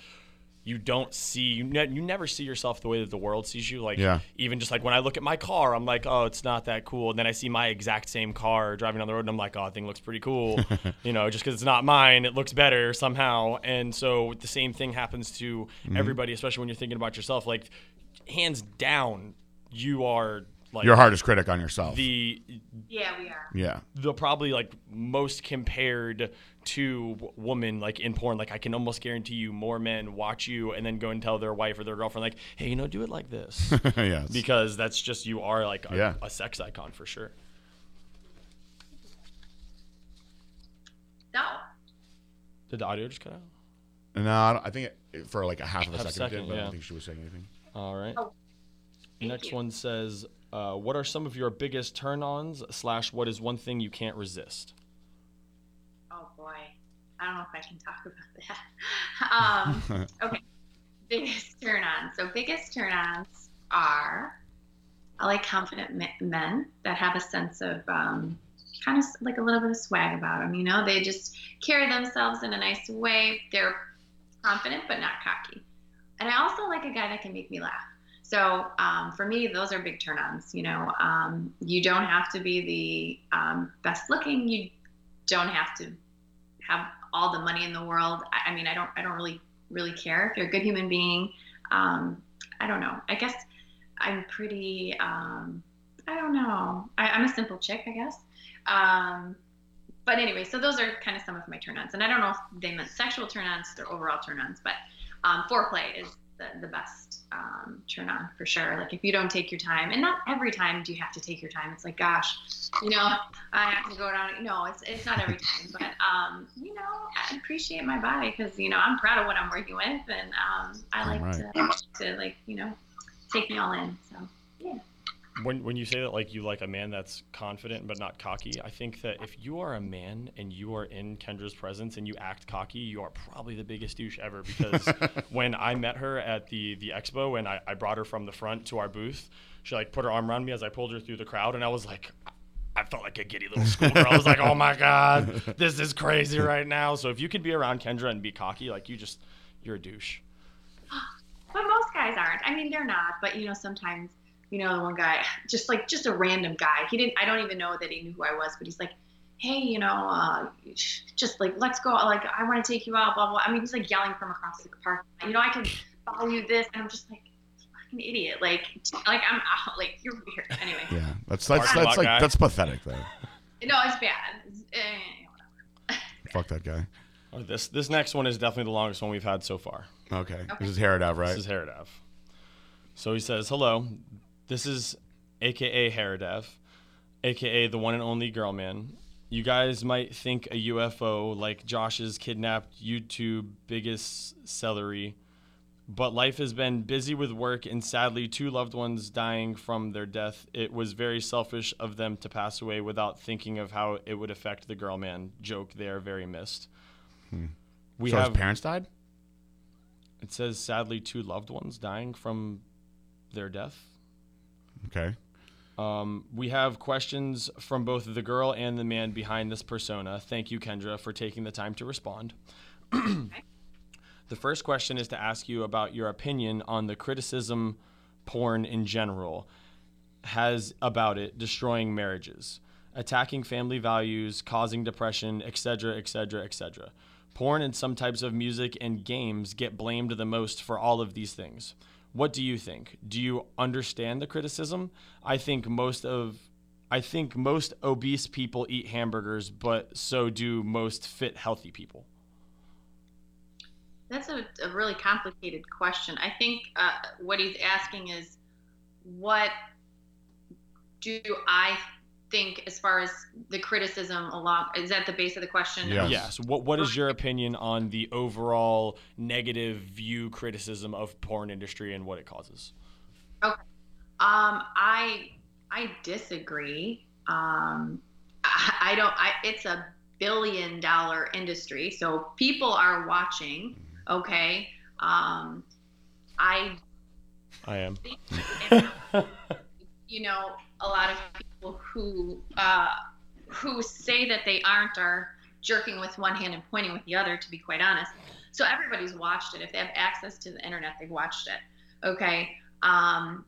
Speaker 1: you don't see you, ne- you never see yourself the way that the world sees you. Like
Speaker 3: Yeah.
Speaker 1: even just like when I look at my car, I'm like, oh, it's not that cool. And then I see my exact same car driving down the road, and I'm like, oh, that thing looks pretty cool. you know, just because it's not mine, it looks better somehow. And so the same thing happens to mm-hmm. everybody, especially when you're thinking about yourself. Like hands down, you are like
Speaker 3: Your hardest critic on yourself.
Speaker 1: the
Speaker 2: Yeah, we are.
Speaker 3: yeah.
Speaker 1: the probably like most compared to w- woman like in porn like i can almost guarantee you more men watch you and then go and tell their wife or their girlfriend like hey you know do it like this
Speaker 3: yes.
Speaker 1: because that's just you are like a,
Speaker 3: Yeah.
Speaker 1: a sex icon for sure
Speaker 2: No.
Speaker 1: did the audio just cut out
Speaker 3: no, I, don't- I think it, for like a half of a
Speaker 1: Half a
Speaker 3: second, it did,
Speaker 1: second,
Speaker 3: but I don't think she was saying anything.
Speaker 1: all right
Speaker 2: Oh,
Speaker 1: next
Speaker 2: you.
Speaker 1: one says uh, what are some of your biggest turn-ons slash what is one thing you can't resist
Speaker 2: boy, I don't know if I can talk about that. um, okay, biggest turn-ons. So biggest turn-ons are I like confident men that have a sense of um, kind of like a little bit of swag about them. You know, they just carry themselves in a nice way. They're confident but not cocky. And I also like a guy that can make me laugh. So um, for me, those are big turn-ons. You know, um, you don't have to be the um, best looking. You don't have to have all the money in the world. I, I mean, I don't, I don't really, really care if you're a good human being. Um, I don't know. I guess I'm pretty. Um, I don't know. I, I'm a simple chick, I guess. Um, but anyway, so those are kind of some of my turn-ons, and I don't know if they meant sexual turn-ons or overall turn-ons, but um, foreplay is the, the best um, turn-on for sure. Like if you don't take your time, and not every time do you have to take your time. It's like, gosh, you know, I have to go down. No, it's it's not every time, but um, you know, I appreciate my body because you know I'm proud of what I'm working with, and um, I like
Speaker 3: Right.
Speaker 2: to to like you know take me all in. So.
Speaker 1: When when you say that like you like a man that's confident but not cocky, I think that if you are a man and you are in Kendra's presence and you act cocky, you are probably the biggest douche ever. Because when I met her at the the expo and I, I brought her from the front to our booth, she like put her arm around me as I pulled her through the crowd, and I was like. I felt like a giddy little schoolgirl. I was like, "Oh my god, this is crazy right now." So if you could be around Kendra and be cocky, like you just, you're a douche.
Speaker 2: But most guys aren't. I mean, they're not. But you know, sometimes, you know, the one guy, just like just a random guy. He didn't. I don't even know that he knew who I was. But he's like, hey, you know, uh, just like let's go. Like I want to take you out. Blah blah. I mean, he's like yelling from across the park. You know, I can follow you this, and I'm just like, an idiot. Like, like I'm out. Like you're weird. Anyway.
Speaker 3: Yeah, that's that's
Speaker 1: Parking
Speaker 3: that's like
Speaker 1: guy.
Speaker 3: that's pathetic though.
Speaker 2: No, it's bad. It's, eh,
Speaker 3: Fuck that guy.
Speaker 1: Oh, this this next one is definitely the longest one we've had so far.
Speaker 3: Okay,
Speaker 2: Okay.
Speaker 3: this is Haradav, right?
Speaker 1: This is Haradav. So he says, "Hello, this is AKA Haradav, AKA the one and only Girl Man. You guys might think a UFO like Josh's kidnapped YouTube biggest celery, but life has been busy with work and sadly two loved ones dying from their death. It was very selfish of them to pass away without thinking of how it would affect the Girl Man. Joke they are very missed. Hmm. We
Speaker 3: so
Speaker 1: have
Speaker 3: his parents died.
Speaker 1: it says sadly two loved ones dying from their death.
Speaker 3: Okay.
Speaker 1: Um, we have questions from both the girl and the man behind this persona. Thank you, Kendra, for taking the time to respond. the first question is to ask you about your opinion on the criticism porn in general has about it destroying marriages, attacking family values, causing depression, etc., etc., etc. Porn and some types of music and games get blamed the most for all of these things. What do you think? Do you understand the criticism? I think most of I think most obese people eat hamburgers, but so do most fit healthy people.
Speaker 2: That's a, a really complicated question. I think uh, what he's asking is, what do I think as far as the criticism along? Is that the base of the question?
Speaker 3: Yeah. Yes.
Speaker 1: Yes. What What is your opinion on the overall negative view criticism of porn industry and what it causes?
Speaker 2: Okay um, I I disagree. Um, I, I don't. I it's a billion dollar industry, so people are watching. Okay. Um, I
Speaker 1: I am.
Speaker 2: you know, a lot of people who uh, who say that they aren't are jerking with one hand and pointing with the other. To be quite honest, so everybody's watched it. If they have access to the internet, they've watched it. Okay. Um,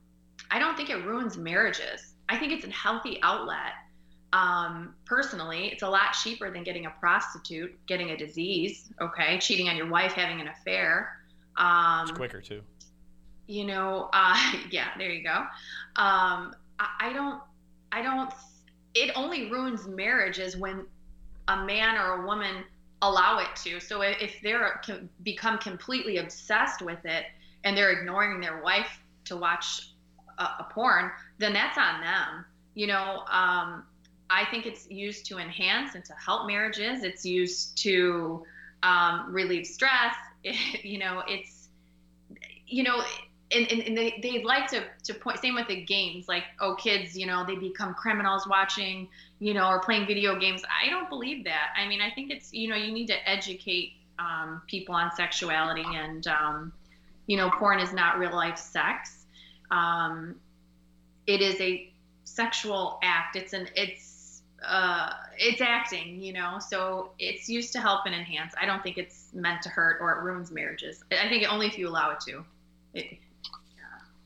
Speaker 2: I don't think it ruins marriages. I think it's a healthy outlet. Um, personally, it's a lot cheaper than getting a prostitute, getting a disease, okay, cheating on your wife, having an affair. Um,
Speaker 1: It's quicker too.
Speaker 2: you know, uh, yeah, there you go. Um, I, I don't, I don't, it only ruins marriages when a man or a woman allow it to. So if, they're become completely obsessed with it and they're ignoring their wife to watch a, a porn, then that's on them. You know, um, I think it's used to enhance and to help marriages. It's used to um, relieve stress. you know, it's, you know, and, and, and they, they like to, to point, same with the games, like, oh, kids, you know, they become criminals watching, you know, or playing video games. I don't believe that. I mean, I think it's, you know, you need to educate um, people on sexuality and, um, you know, porn is not real life sex. Um, it is a sexual act. It's an, it's, uh, it's acting, you know, so it's used to help and enhance. I don't think it's meant to hurt or it ruins marriages. I think only if you allow it to. It,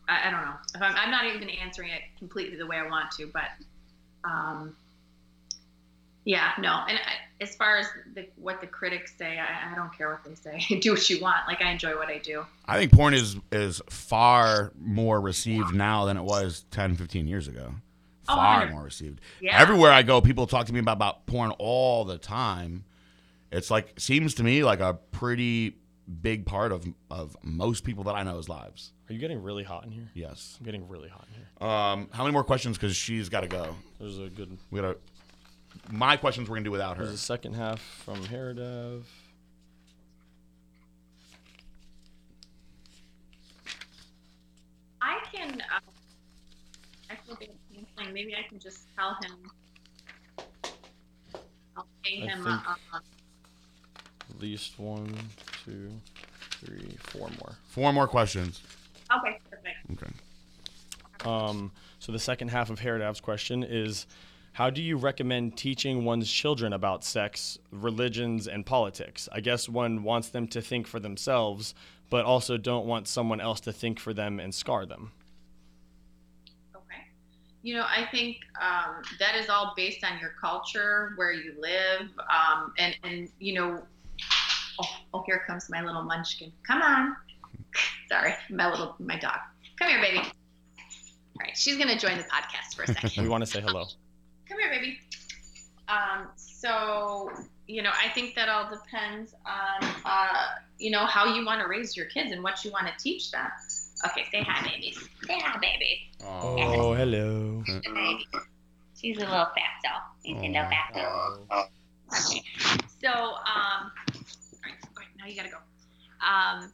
Speaker 2: I, I don't know. If I'm, I'm not even answering it completely the way I want to, but um, yeah, no. And I, as far as the, what the critics say, I, I don't care what they say. do what you want. Like I enjoy what I do.
Speaker 3: I think porn is is far more received now than it was 10, 15 years ago.
Speaker 2: Oh,
Speaker 3: Far
Speaker 2: 100.
Speaker 3: more received.
Speaker 2: Yeah.
Speaker 3: Everywhere I go, people talk to me about, about porn all the time. It's like seems to me like a pretty big part of of most people that I know's lives.
Speaker 1: Are you getting really hot in here?
Speaker 3: Yes.
Speaker 1: I'm getting really hot in here.
Speaker 3: Um, how many more questions? Because she's got to go.
Speaker 1: There's a good.
Speaker 3: We gotta. My questions we're gonna do without her.
Speaker 1: There's a second half from Heradev.
Speaker 2: I can. Uh, I feel bad canceling. Maybe I can just tell him. I'll pay
Speaker 1: I
Speaker 2: him.
Speaker 1: think-
Speaker 2: Uh, uh,
Speaker 1: At least one, two, three, four more.
Speaker 3: Four more questions.
Speaker 2: okay, perfect.
Speaker 3: Okay.
Speaker 1: Um, so the second half of Herodav's question is, how do you recommend teaching one's children about sex, religions, and politics? I guess one wants them to think for themselves, but also don't want someone else to think for them and scar them.
Speaker 2: Okay. You know, I think um, that is all based on your culture, where you live, um, and and you know, oh, oh, here comes my little munchkin. Come on. Sorry, my little my dog. Come here, baby. All right, she's gonna join the podcast for a second.
Speaker 1: We want to say hello.
Speaker 2: Come here, baby. Um, so you know, I think that all depends on uh, you know how you want to raise your kids and what you want to teach them. Okay, say hi, babies. Say hi, baby.
Speaker 1: Oh, hello.
Speaker 2: Baby. She's a little fatso. She's a little fatso. Okay. So, um, all right, all right, now you gotta go. Um,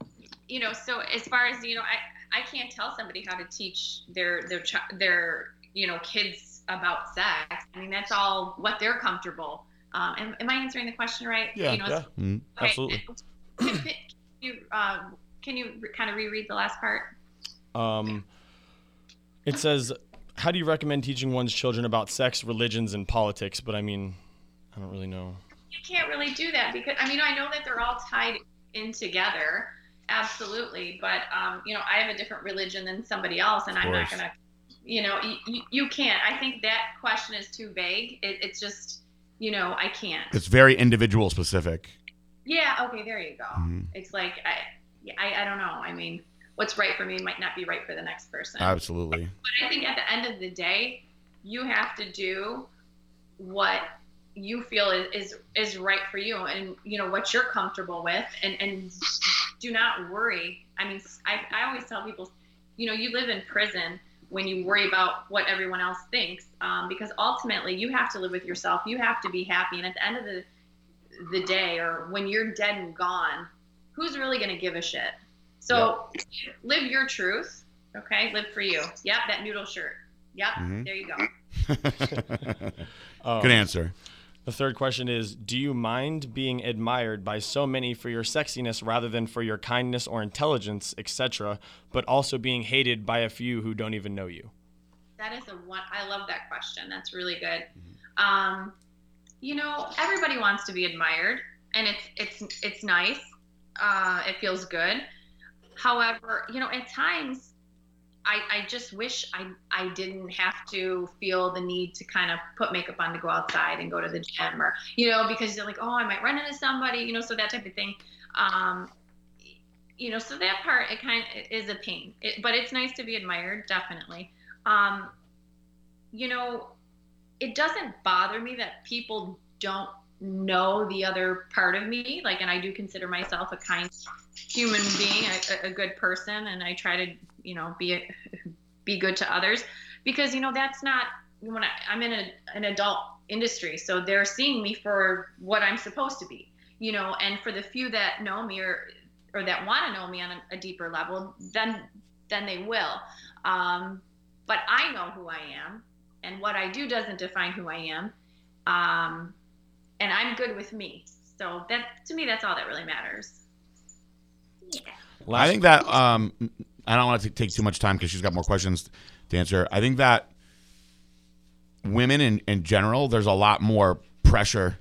Speaker 2: you know, so as far as you know, I I can't tell somebody how to teach their their their you know kids about sex. I mean, that's all what they're comfortable. Um, am, am I answering the question right?
Speaker 1: Yeah,
Speaker 2: You know,
Speaker 1: yeah,
Speaker 3: Mhm.
Speaker 2: okay.
Speaker 1: absolutely.
Speaker 2: Can, can you uh, can you re- kind of reread the last part?
Speaker 1: Um, it says, "How do you recommend teaching one's children about sex, religions, and politics?" But I mean, I don't really know.
Speaker 2: You can't really do that because I mean I know that they're all tied in together, absolutely. But um, you know I have a different religion than somebody else, and I'm not gonna, you know, you, you can't. I think that question is too vague. It, it's just, you know, I can't.
Speaker 3: It's very individual specific.
Speaker 2: Yeah. Okay. There you go.
Speaker 3: Mhm.
Speaker 2: It's like I, I, I don't know. I mean, what's right for me might not be right for the next person.
Speaker 3: Absolutely.
Speaker 2: But I think at the end of the day, you have to do what you feel is, is is right for you and you know what you're comfortable with and and do not worry. I mean i, I always tell people you know you live in prison when you worry about what everyone else thinks um, because ultimately you have to live with yourself. You have to be happy. And at the end of the the day or when you're dead and gone who's really going to give a shit? So live your truth okay? Live for you. Yep that noodle shirt. Yep
Speaker 3: Mhm.
Speaker 2: there you go.
Speaker 1: Um,
Speaker 3: Good answer.
Speaker 1: The third question is Do you mind being admired by so many for your sexiness rather than for your kindness or intelligence, etc., but also being hated by a few who don't even know you?
Speaker 2: That is a one. I love that question. That's really good. Um, you know, everybody wants to be admired, and it's it's it's nice. Uh, it feels good. However, you know, at times, I I just wish I I didn't have to feel the need to kind of put makeup on to go outside and go to the gym, or you know, because you're like, oh, I might run into somebody, you know, so that type of thing. Um, you know, so that part it kind of is a pain, it, but it's nice to be admired, definitely. Um, you know, it doesn't bother me that people don't know the other part of me. Like, and I do consider myself a kind human being, a, a good person, and I try to, you know, be a, be good to others because you know that's not when I, I'm in a, an adult industry, so they're seeing me for what I'm supposed to be, you know. And for the few that know me or or that want to know me on a, a deeper level, then then they will. Um, but I know who I am, and what I do doesn't define who I am. Um, and I'm good with me. So that to me, that's all that really matters. Yeah.
Speaker 3: Well, i think that um, I don't want to take too much time because she's got more questions to answer. I think that women in, in general, there's a lot more pressure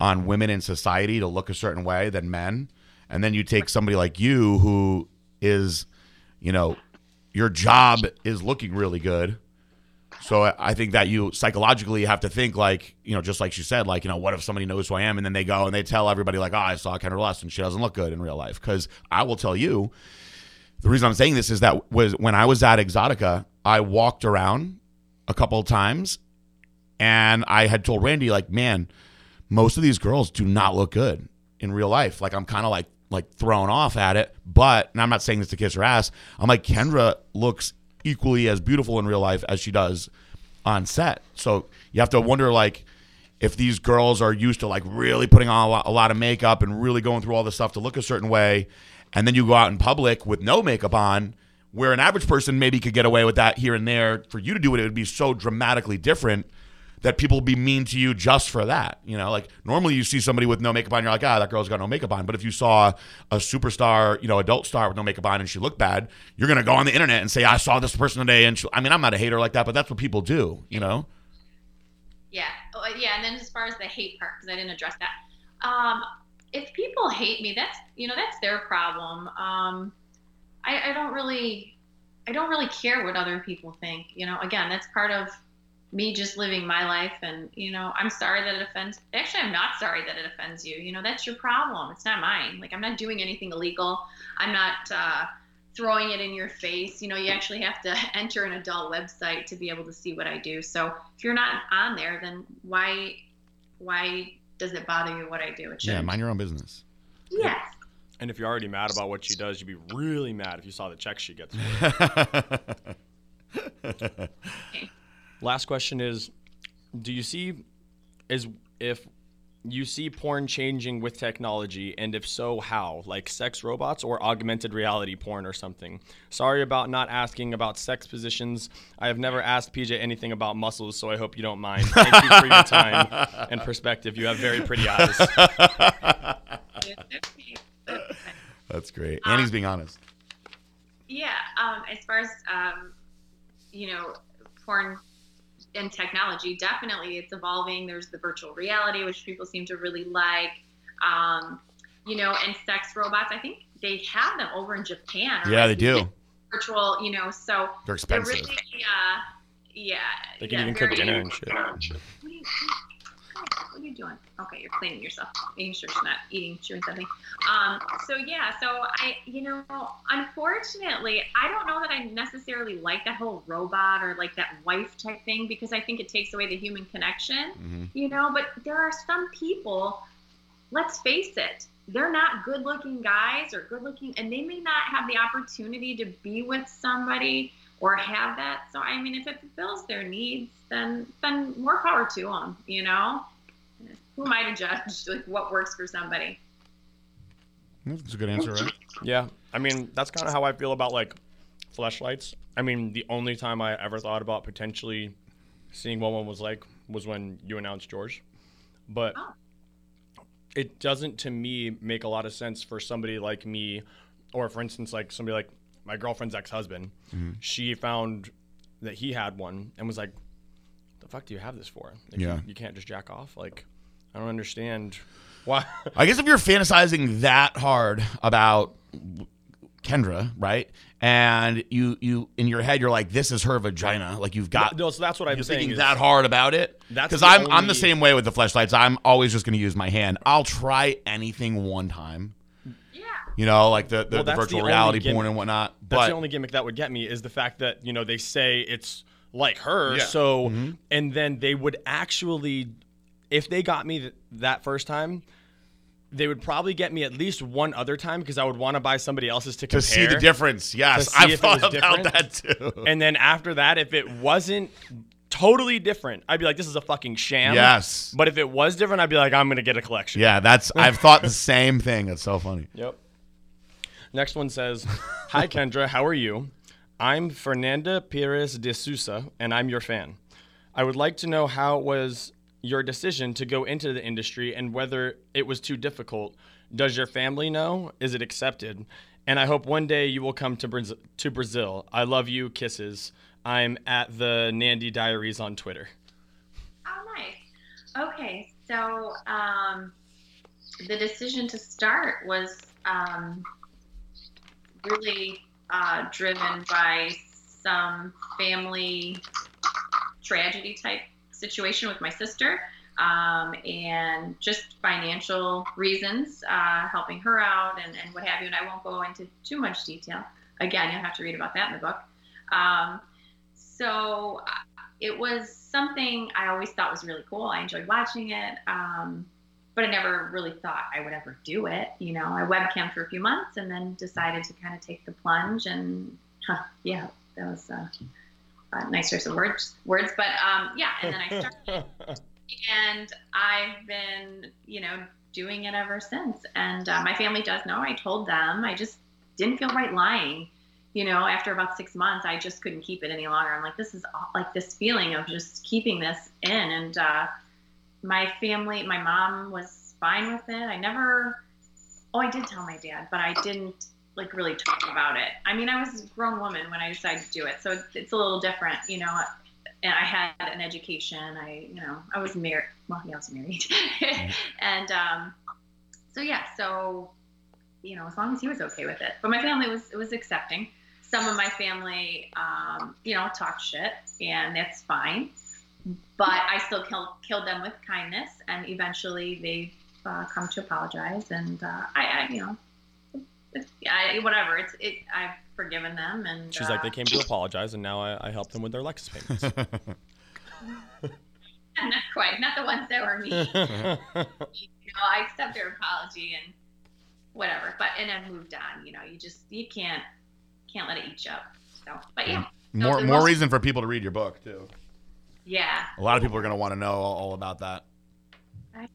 Speaker 3: on women in society to look a certain way than men. And then you take somebody like you who is, you know, your job is looking really good. So I- think that you psychologically have to think like, you know, just like she said, like, you know, what if somebody knows who I am and then they go and they tell everybody like, oh, I saw Kendra Lust and she doesn't look good in real life. Because I will tell you, the reason I'm saying this is that was when I was at Exxxotica, I walked around a couple of times and I had told Randy like, man, most of these girls do not look good in real life. Like I'm kind of like like thrown off at it, but and I'm not saying this to kiss her ass. I'm like Kendra looks equally as beautiful in real life as she does on set. So you have to wonder like if these girls are used to like really putting on a lot, a lot of makeup and really going through all this stuff to look a certain way, and then you go out in public with no makeup on, where an average person maybe could get away with that here and there. For you to do it, it would be so dramatically different that people will be mean to you just for that. You know, like normally you see somebody with no makeup on, you're like, ah, that girl's got no makeup on. But if you saw a superstar, you know, adult star with no makeup on and she looked bad, you're gonna go on the internet and say, I saw this person today, and she, I mean, I'm not a hater like that, but that's what people do. You know.
Speaker 2: Yeah. Oh, yeah. And then as far as the hate part, because I didn't address that, um, if people hate me, that's you know that's their problem. Um, I, I don't really, I don't really care what other people think. You know, again, that's part of me just living my life, and you know, I'm sorry that it offends. Actually, I'm not sorry that it offends you. You know, that's your problem. It's not mine. Like I'm not doing anything illegal. I'm not uh, throwing it in your face. You know, you actually have to enter an adult website to be able to see what I do. So if you're not on there, then why why does it bother you what I do? With it
Speaker 3: Yeah, mind your own business.
Speaker 2: Yes.
Speaker 1: And if you're already mad about what she does, you'd be really mad if you saw the checks she gets. Last question is do you see is if you see porn changing with technology and if so how like sex robots or augmented reality porn or something sorry about not asking about sex positions i have never asked pj anything about muscles so i hope you don't mind thank you for your time and perspective you have very pretty eyes
Speaker 3: That's great. Annie's being honest.
Speaker 2: Yeah. Um, as far as um, you know, porn and technology, definitely it's evolving. There's the virtual reality, which people seem to really like. Um, you know, and sex robots. I think they have them over in Japan. or
Speaker 3: Yeah, they do.
Speaker 2: Virtual, you know, so
Speaker 3: They're
Speaker 2: they're
Speaker 3: expensive.
Speaker 2: really, uh, yeah.
Speaker 1: they can
Speaker 2: yeah,
Speaker 1: even cook dinner and shit
Speaker 2: What are you, what are you doing? Okay, you're cleaning yourself, making sure she's not eating, chewing something. Um, so yeah, so I, you know, unfortunately, I don't know that I necessarily like that whole robot or like that wife type thing because I think it takes away the human connection,
Speaker 3: hmm
Speaker 2: you know. But there are some people, let's face it, they're not good looking guys or good looking, and they may not have the opportunity to be with somebody or have that. So I mean, if it fulfills their needs, then then more power to them, you know. Who am I to judge like what works for somebody?
Speaker 3: That's a good answer, right?
Speaker 1: Yeah, I mean that's kind of how I feel about like Fleshlights. I mean, the only time I ever thought about potentially seeing what one was like was when you announced George, but
Speaker 2: Oh.
Speaker 1: it doesn't to me make a lot of sense for somebody like me, or for instance, like somebody like my girlfriend's ex-husband.
Speaker 3: Mhm.
Speaker 1: She found that he had one and was like, "The fuck do you have this for? Like,
Speaker 3: Yeah.
Speaker 1: you, you can't just jack off. Like, I don't understand why."
Speaker 3: I guess if you're fantasizing that hard about Kendra, right? And you you in your head you're like, this is her vagina. Like you've got
Speaker 1: no, so that's what I'm
Speaker 3: you're
Speaker 1: saying.
Speaker 3: thinking
Speaker 1: is-
Speaker 3: that hard about it.
Speaker 1: That's
Speaker 3: Because I'm I'm the same way with the Fleshlights. I'm always just going to use my hand. I'll try anything one time.
Speaker 2: Yeah.
Speaker 3: You know, like the, the,
Speaker 1: Well,
Speaker 3: the virtual
Speaker 1: the
Speaker 3: reality
Speaker 1: gimmick-
Speaker 3: porn and whatnot.
Speaker 1: That's
Speaker 3: But
Speaker 1: the only gimmick that would get me is the fact that you know they say it's like her,
Speaker 3: Yeah.
Speaker 1: so
Speaker 3: Mhm.
Speaker 1: and then they would actually, if they got me th- that first time, they would probably get me at least one other time because I would want to buy somebody else's to compare.
Speaker 3: to see the difference, yes, I've thought about that too.
Speaker 1: And then after that, if it wasn't totally different, I'd be like, this is a fucking sham.
Speaker 3: yes,
Speaker 1: But if it was different, I'd be like, I'm gonna get a collection.
Speaker 3: yeah, that's I've thought the same thing. It's so funny.
Speaker 1: Yep. Next one says, Hi Kendra, how are you? I'm Fernanda Pires de Sousa, and I'm your fan. I would like to know how it was your decision to go into the industry and whether it was too difficult. Does your family know? Is it accepted? And I hope one day you will come to, Braz- to Brazil. I love you. Kisses. I'm at the Nandy Diaries on Twitter.
Speaker 2: Oh, nice. Okay, so um, the decision to start was um, really uh, driven by some family tragedy type situation with my sister um, and just financial reasons, uh, helping her out and, and what have you. And I won't go into too much detail. Again, you'll have to read about that in the book. Um, so uh, it was something I always thought was really cool. I enjoyed watching it, um, but I never really thought I would ever do it. You know, I webcam for a few months and then decided to kind of take the plunge. And huh, yeah, that was uh, a nice choice of words. Words, but um, yeah. And then I started, and I've been, you know, doing it ever since. And uh, my family does know. I told them. I just didn't feel right lying you know, after about six months, I just couldn't keep it any longer. I'm like, this is aw- like this feeling of just keeping this in. And uh, my family, my mom was fine with it. I never, oh, I did tell my dad, but I didn't like really talk about it. I mean, I was a grown woman when I decided to do it, so it's, a little different, you know. And I had an education. I, you know, I was married. Well, yeah, I was married, and um, so yeah, so you know, as long as he was okay with it. But my family was it was accepting. Some of my family, um, you know, talked shit, and that's fine. But I still killed killed them with kindness, and eventually they uh, come to apologize. And uh, I, I, you know, I, whatever. It's it. I've forgiven them, and
Speaker 1: She's
Speaker 2: uh,
Speaker 1: like, they came to apologize, and now I, I help them with their Lexus payments.
Speaker 2: not quite, not the ones that were me. you know, I accept their apology and whatever, but and I've moved on. You know, you just you can't can't let it eat you up. So, but yeah,
Speaker 3: more more
Speaker 2: most-
Speaker 3: reason for people to read your book too.
Speaker 2: yeah.
Speaker 3: A lot of people are going to want to know all, all about that.
Speaker 2: I-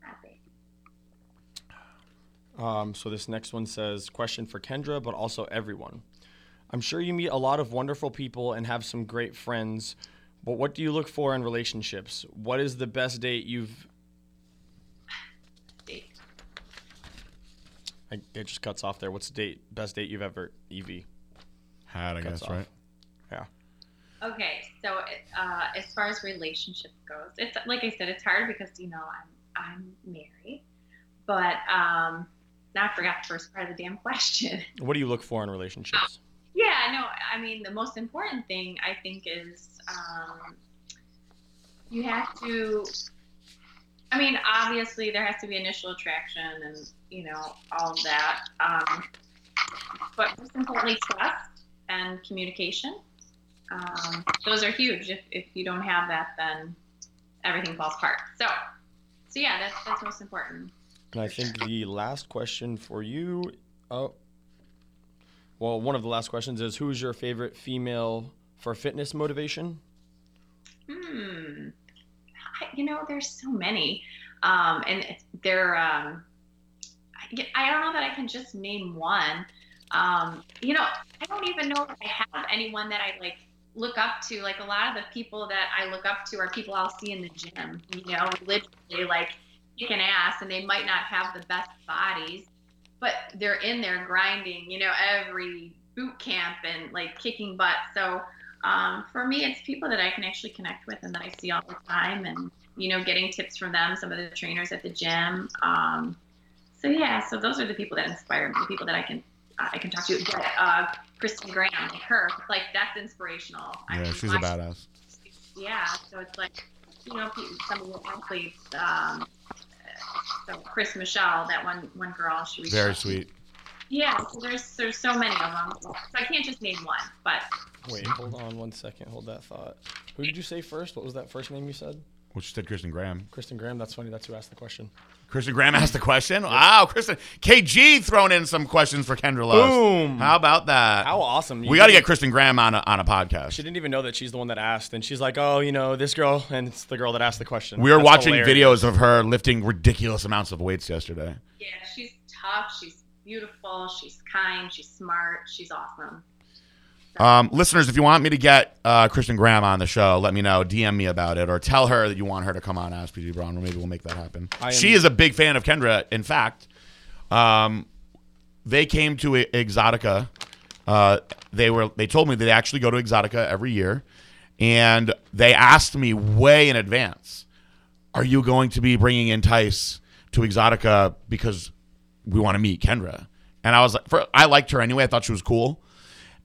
Speaker 2: Happy.
Speaker 1: Um, so this next one says, question for Kendra, but also everyone. I'm sure you meet a lot of wonderful people and have some great friends, but what do you look for in relationships? What is the best date you've?
Speaker 2: Date.
Speaker 1: I, it just cuts off there. What's the date? Best date you've ever? Ev.
Speaker 3: Had I
Speaker 1: Cuts
Speaker 3: guess
Speaker 1: off.
Speaker 3: right.
Speaker 1: Yeah.
Speaker 2: Okay, so uh, as far as relationship goes, it's like I said, it's hard because you know I'm I'm married, but um, now I forgot the first part of the damn question.
Speaker 1: What do you look for in relationships?
Speaker 2: Yeah, I know. I mean, the most important thing I think is um, you have to. I mean, obviously there has to be initial attraction and you know all of that, um, but most importantly, trust and communication. Um, those are huge. If if you don't have that, then everything falls apart. So, so yeah, that's that's most important.
Speaker 1: And I think the last question for you, oh, well, one of the last questions is, who's your favorite female for fitness motivation?
Speaker 2: Hmm. I, you know, there's so many, um, and they're. Um, I, I don't know that I can just name one. Um, you know, I don't even know if I have anyone that I like look up to. Like a lot of the people that I look up to are people I'll see in the gym. You know, literally like kicking ass, and they might not have the best bodies, but they're in there grinding. You know, every boot camp and like kicking butt. So um, for me, it's people that I can actually connect with and that I see all the time, and you know, getting tips from them. Some of the trainers at the gym. Um, so yeah, so those are the people that inspire me, the people that I can I can talk to. But uh, Kristen Graham, like her, like that's inspirational. I
Speaker 3: Yeah,
Speaker 2: mean,
Speaker 3: she's a badass.
Speaker 2: Yeah, so it's like you know some of the athletes. Um, so Chris Michelle, that one one girl, she reached
Speaker 3: Very
Speaker 2: out
Speaker 3: sweet.
Speaker 2: Yeah, so there's there's so many of them. So I can't just name one, but
Speaker 1: Wait, hmm? hold on one second. Hold that thought. Who did you say first? What was that first name you said?
Speaker 3: Which said Kristen Graham.
Speaker 1: Kristen Graham. That's funny. That's who asked the question.
Speaker 3: Kristen Graham asked the question. Wow, Kristen. KG throwing in some questions for Kendra Lust.
Speaker 1: Boom.
Speaker 3: How about that?
Speaker 1: How awesome! You
Speaker 3: we got to get Kristen Graham on a, on a podcast.
Speaker 1: She didn't even know that she's the one that asked, and she's like, "Oh, you know, this girl," and it's the girl that asked the question.
Speaker 3: We were
Speaker 1: That's
Speaker 3: watching
Speaker 1: hilarious.
Speaker 3: videos of her lifting ridiculous amounts of weights yesterday.
Speaker 2: Yeah, she's tough. She's beautiful. She's kind. She's smart. She's awesome.
Speaker 3: Um, listeners, if you want me to get uh, Kristen Graham on the show, let me know. DM me about it, or tell her that you want her to come on Ask PJ Braun, or maybe we'll make that happen.
Speaker 1: Am-
Speaker 3: she is a big fan of Kendra. In fact, um, they came to Exxxotica. Uh, they were they told me they actually go to Exxxotica every year, and they asked me way in advance, "Are you going to be bringing Entice to Exxxotica because we want to meet Kendra?" And I was like, for, I liked her anyway. I thought she was cool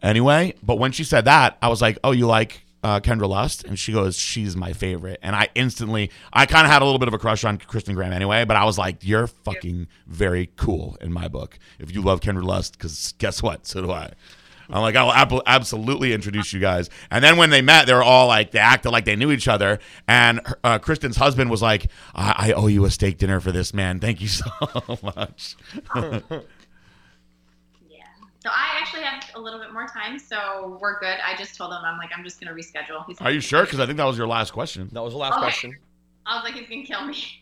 Speaker 3: anyway. But when she said that, I was like, "Oh, you like uh, Kendra Lust?" And she goes, "She's my favorite." And I instantly, I kind of had a little bit of a crush on Kristen Graham anyway. But I was like, "You're fucking very cool in my book if you love Kendra Lust." Because guess what? So do I. I'm like, I'll ab- absolutely introduce you guys. And then when they met, they were all like, they acted like they knew each other. And uh, Kristen's husband was like, I-, I owe you a steak dinner for this, man. Thank you so much.
Speaker 2: Yeah. So I actually have a little bit more time, so we're good. I just told him I'm like I'm just gonna reschedule. He's
Speaker 3: Are you sure? Because I think that was your last question.
Speaker 1: That was the last
Speaker 2: Okay.
Speaker 1: question.
Speaker 2: I was like, he's gonna kill me.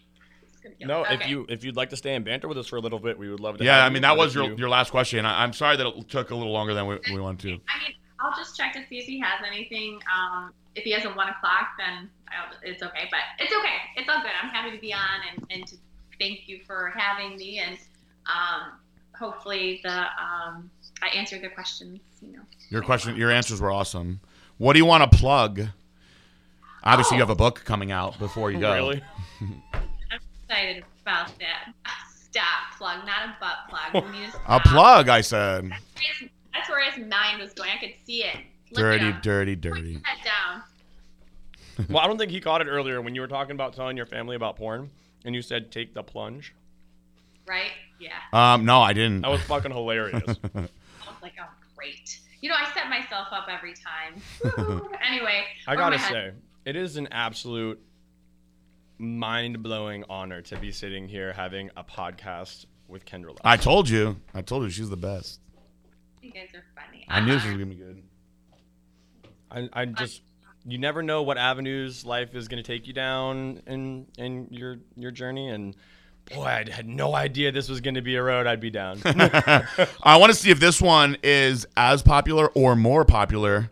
Speaker 2: Gonna kill
Speaker 1: No,
Speaker 2: me.
Speaker 1: if you if you'd like to stay and banter with us for a little bit, we would love to.
Speaker 3: Yeah,
Speaker 1: have
Speaker 3: I
Speaker 1: you,
Speaker 3: mean that was your,
Speaker 1: you-
Speaker 3: your last question. I, I'm sorry that it took a little longer than we, we wanted to.
Speaker 2: I mean, I'll just check to see if he has anything. Um, if he has a one o'clock, then I'll, it's okay. But it's okay. It's all good. I'm happy to be on and, and to thank you for having me. And um, hopefully the um, I answered the questions. You know.
Speaker 3: Your question, your answers were awesome. What do you want to plug? Obviously, you
Speaker 2: Oh.
Speaker 3: have a book coming out before you go.
Speaker 1: Really?
Speaker 2: I'm excited about that. Stop plug, not a butt plug. You need to
Speaker 3: A plug, I said.
Speaker 2: That's where his mind was going. I could see it. Look
Speaker 3: Dirty,
Speaker 2: at him.
Speaker 3: dirty,
Speaker 2: Put
Speaker 3: dirty.
Speaker 2: head down.
Speaker 1: Well, I don't think he caught it earlier when you were talking about telling your family about porn, and you said take the plunge.
Speaker 2: Right? Yeah.
Speaker 3: Um, no, I didn't.
Speaker 1: That was fucking hilarious.
Speaker 2: I was like, oh, great. You know, I set myself up every time. Anyway,
Speaker 1: I gotta say, it is an absolute mind blowing honor to be sitting here having a podcast with Kendra. Love.
Speaker 3: I told you. I told you she's the best.
Speaker 2: you guys are funny.
Speaker 3: I knew she was uh-huh. gonna be good.
Speaker 1: I, I uh, just you never know what avenues life is going to take you down in in your your journey and boy i had no idea this was going to be a road i'd be down
Speaker 3: I want to see if this one is as popular or more popular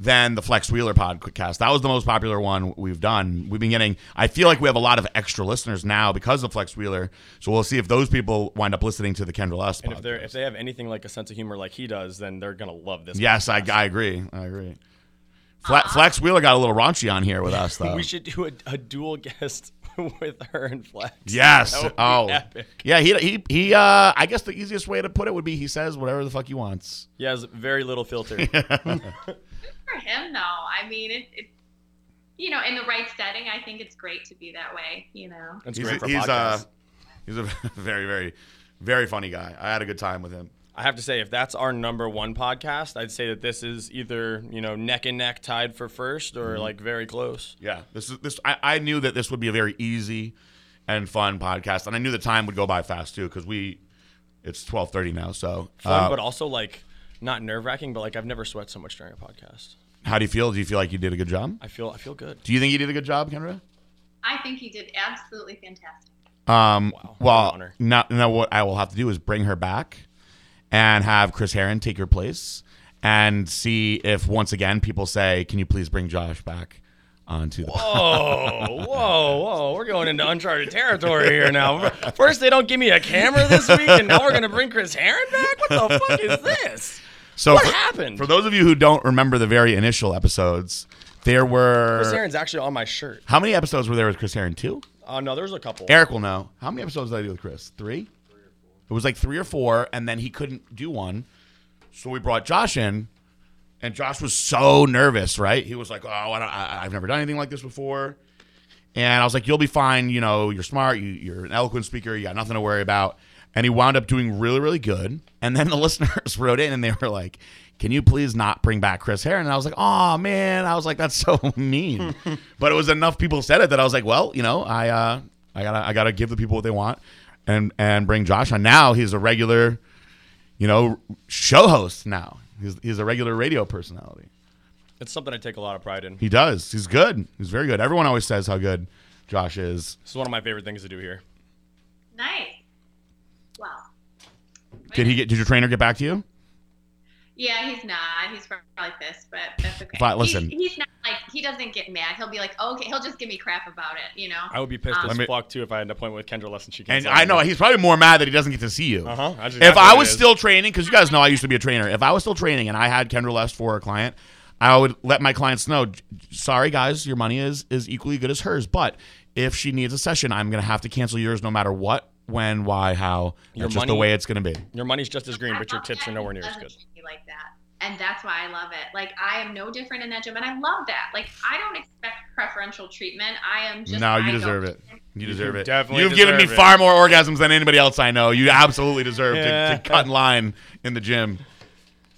Speaker 3: than the Flex Wheeler podcast. That was the most popular one we've done. We've been getting. I feel like we have a lot of extra listeners now because of Flex Wheeler. So we'll see if those people wind up listening to the Kendall S.
Speaker 1: and if
Speaker 3: podcast.
Speaker 1: if they have anything like a sense of humor like he does then they're going to love this
Speaker 3: yes, I. I agree. I agree. Fle- Flex Wheeler got a little raunchy on here with us though.
Speaker 1: we should do a, a dual guest with her and flex
Speaker 3: Yes.
Speaker 1: That would be
Speaker 3: Oh.
Speaker 1: epic.
Speaker 3: Yeah, he he he. Uh, I guess the easiest way to put it would be he says whatever the fuck he wants.
Speaker 1: he has very little filter Good
Speaker 2: for him though. I mean, it, it. You know, in the right setting, I think it's great to be that way. You know.
Speaker 1: That's
Speaker 3: He's
Speaker 1: great
Speaker 3: a,
Speaker 1: for
Speaker 3: he's uh,
Speaker 1: podcasts.
Speaker 3: he's a very very very funny guy. I had a good time with him.
Speaker 1: I have to say, if that's our number one podcast, I'd say that this is either you know neck and neck tied for first
Speaker 3: Mm-hmm.
Speaker 1: or like very close.
Speaker 3: Yeah, this is this. I, I knew that this would be a very easy and fun podcast, and I knew the time would go by fast too because we it's twelve thirty now. So,
Speaker 1: Fun,
Speaker 3: uh,
Speaker 1: but also like not nerve wracking. But like I've never sweat so much during a podcast.
Speaker 3: how do you feel? Do you feel like you did a good job?
Speaker 1: I feel I feel good.
Speaker 3: Do you think you did a good job, Kendra?
Speaker 2: I think he did absolutely fantastic.
Speaker 3: Um,
Speaker 1: Wow,
Speaker 3: well, now, now what I will have to do is bring her back and have Chris Heron take your place and see if once again people say, "Can you please bring Josh back onto the?"
Speaker 1: Whoa, whoa, whoa! We're going into uncharted territory here now. First, they don't give me a camera this week, and now we're gonna bring Chris Heron back. What the fuck is this?
Speaker 3: So
Speaker 1: What
Speaker 3: for,
Speaker 1: happened?
Speaker 3: for those of you who don't remember the very initial episodes, there were
Speaker 1: Chris Heron's actually on my shirt.
Speaker 3: how many episodes were there with Chris Heron? Two.
Speaker 1: Oh no, there's a couple.
Speaker 3: Eric will know. How many episodes did I do with Chris? Three? It was like three or four, and then he couldn't do one. So we brought Josh in, and Josh was so nervous, right? He was like, Oh, I don't, I, I've never done anything like this before. And I was like, You'll be fine. You know, you're smart. You, you're an eloquent speaker. You got nothing to worry about. And he wound up doing really, really good. And then the listeners wrote in and they were like, Can you please not bring back Chris Heron? And I was like, Oh, man. I was like, That's so mean. but it was enough people said it that I was like, Well, you know, I, uh, I gotta, I gotta give the people what they want, and and bring Josh on. Now he's a regular, you know, show host. Now he's he's a regular radio personality.
Speaker 1: It's something I take a lot of pride in.
Speaker 3: He does. He's good. He's very good. Everyone always says how good Josh is.
Speaker 1: This is one of my favorite things to do here.
Speaker 2: Nice. Well.
Speaker 3: Did he get? Did your trainer get back to you?
Speaker 2: Yeah, he's not. He's probably pissed, but that's okay.
Speaker 3: Fine, listen.
Speaker 2: He's, he's not like he doesn't get mad. He'll be like, oh, okay. He'll just give me crap about it, you know.
Speaker 1: I would be pissed
Speaker 2: Um,
Speaker 1: as
Speaker 3: Let me-
Speaker 1: fuck too if I had an appointment with Kendra Lesson. She can't.
Speaker 3: And I know he's probably more mad that he doesn't get to see you.
Speaker 1: Uh huh.
Speaker 3: If I was still training, because you guys know I used to be a trainer. If I was still training and I had Kendra Lust for a client, I would let my clients know, sorry guys, your money is is equally good as hers. But if she needs a session, I'm gonna have to cancel yours no matter what, when, why, how.
Speaker 1: Your
Speaker 3: That's just the way it's gonna be.
Speaker 1: your money's just as green, but your
Speaker 2: love
Speaker 1: tips are nowhere near as
Speaker 2: doesn't
Speaker 1: good.
Speaker 2: Treat me like that. And that's why I love it. Like I am no different in that gym, and I love that. Like I don't expect preferential treatment. I am just.
Speaker 3: no, you
Speaker 2: I
Speaker 3: deserve it. You deserve it.
Speaker 1: definitely
Speaker 3: You've given me
Speaker 1: it.
Speaker 3: far more orgasms than anybody else I know. You absolutely deserve to,
Speaker 1: Yeah.
Speaker 3: to cut in line in the gym.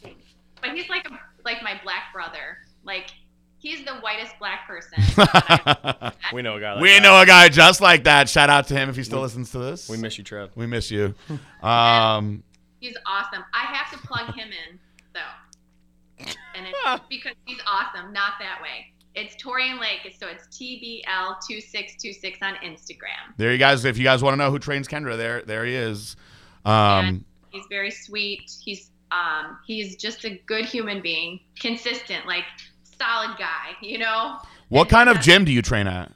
Speaker 2: But he's like a, like my black brother. Like he's the whitest black person.
Speaker 1: We know a guy. Like
Speaker 3: we
Speaker 1: that.
Speaker 3: know a guy just like that. Shout out to him if he still listens to this.
Speaker 1: We miss you, Trev.
Speaker 3: We miss you. Um,
Speaker 2: he's awesome. I have to plug him in though, and it's because he's awesome. Not that way. It's Torian Lake, so it's TBL two six two six on Instagram.
Speaker 3: there you guys. If you guys want to know who trains Kendra, there, there he is. Um,
Speaker 2: He's very sweet. He's um he's just a good human being, consistent, like solid guy. You know.
Speaker 3: what kind of gym do you train at?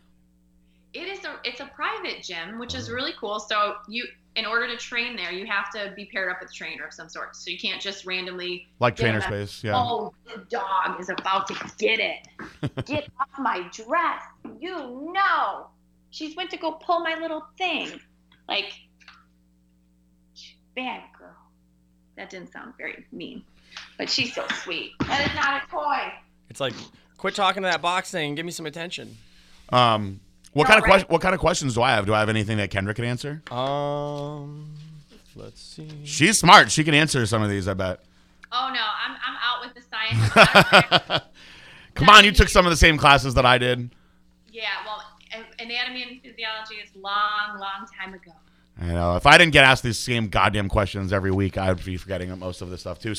Speaker 2: It is a it's a private gym, which is really cool. So you in order to train there, you have to be paired up with a trainer of some sort. So you can't just randomly
Speaker 3: Like trainer space? Yeah.
Speaker 2: Oh, the dog is about to get it. Get off my dress. You know. She's went to go pull my little thing. Like, bad girl. That didn't sound very mean. But she's so sweet. That is not a toy.
Speaker 1: It's like, quit talking to that box thing. Give me some attention.
Speaker 3: Um, what kind of
Speaker 2: right.
Speaker 3: question? What kind of questions do I have? Do I have anything that Kendra can answer?
Speaker 1: Um, Let's see.
Speaker 3: She's smart. She can answer some of these. I bet.
Speaker 2: Oh no, I'm I'm out with the science.
Speaker 3: Come on, you took some of the same classes that I did.
Speaker 2: yeah, well, anatomy and physiology is long, long time ago.
Speaker 3: I know. If I didn't get asked these same goddamn questions every week, I would be forgetting most of this stuff too.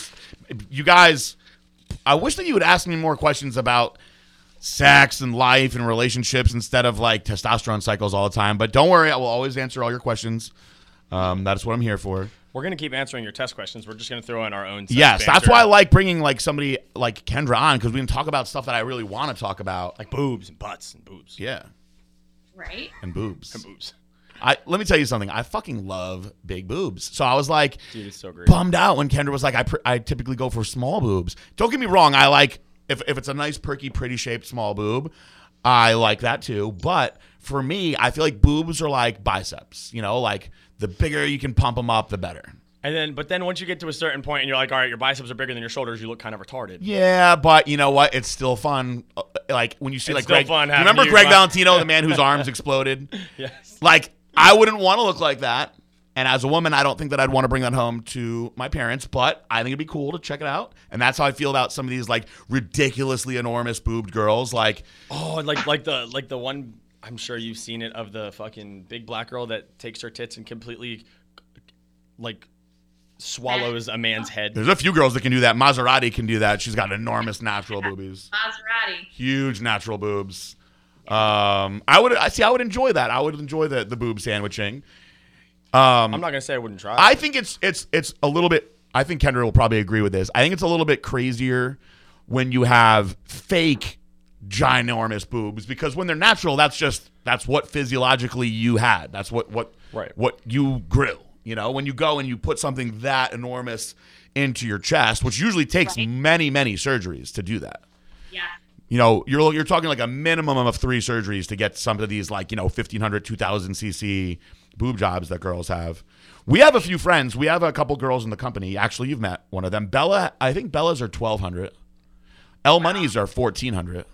Speaker 3: You guys, I wish that you would ask me more questions about sex and life and relationships instead of like testosterone cycles all the time. But don't worry, I will always answer all your questions. Um, that's what I'm here for.
Speaker 1: We're gonna keep answering your test questions. We're just gonna throw in our own. sex
Speaker 3: Yes, that's
Speaker 1: banter.
Speaker 3: why I like bringing like somebody like Kendra on because we can talk about stuff that I really want to talk about.
Speaker 1: like boobs and butts and boobs.
Speaker 3: Yeah,
Speaker 2: Right?
Speaker 3: and boobs.
Speaker 1: And boobs.
Speaker 3: I let me tell you something. I fucking love big boobs. So I was like,
Speaker 1: Dude, it's so great.
Speaker 3: bummed out when Kendra was like, I, pr- I typically go for small boobs. Don't get me wrong. I like, if, if it's a nice, perky, pretty shaped small boob, I like that too. But for me, I feel like boobs are like biceps. You know, like the bigger you can pump them up, the better.
Speaker 1: And then, but then once you get to a certain point and you're like, all right, your biceps are bigger than your shoulders, you look kind of retarded.
Speaker 3: Yeah, but you know what? It's still fun. Uh, Like when you see like
Speaker 1: still
Speaker 3: Greg.
Speaker 1: fun
Speaker 3: you remember Greg
Speaker 1: uh,
Speaker 3: Valentino, the man whose arms exploded?
Speaker 1: Yes.
Speaker 3: Like I wouldn't want to look like that. And as a woman, I don't think that I'd want to bring that home to my parents, but I think it'd be cool to check it out. And that's how I feel about some of these like ridiculously enormous boobed girls. Like,
Speaker 1: Oh, and like like the like the one I'm sure you've seen it of the fucking big black girl that takes her tits and completely like swallows a man's head.
Speaker 3: there's a few girls that can do that. Maserati can do that. She's got enormous natural boobies,
Speaker 2: Maserati.
Speaker 3: huge natural boobs. Um, I would, I see, I would enjoy that. I would enjoy the the boob sandwiching. Um,
Speaker 1: I'm not gonna say I wouldn't try.
Speaker 3: I think it's it's it's a little bit. I think Kendra will probably agree with this. I think it's a little bit crazier when you have fake ginormous boobs because when they're natural, that's just that's what physiologically you had. That's what what
Speaker 1: Right.
Speaker 3: what you grew. You know, when you go and you put something that enormous into your chest, which usually takes
Speaker 2: Right.
Speaker 3: many many surgeries to do that.
Speaker 2: Yeah.
Speaker 3: You know, you're you're talking like a minimum of three surgeries to get some of these like you know 1500, 2000 cc boob jobs that girls have. We have a few friends. We have a couple girls in the company. Actually, you've met one of them. Bella, I think Bella's are 1200. L Money's are 1400.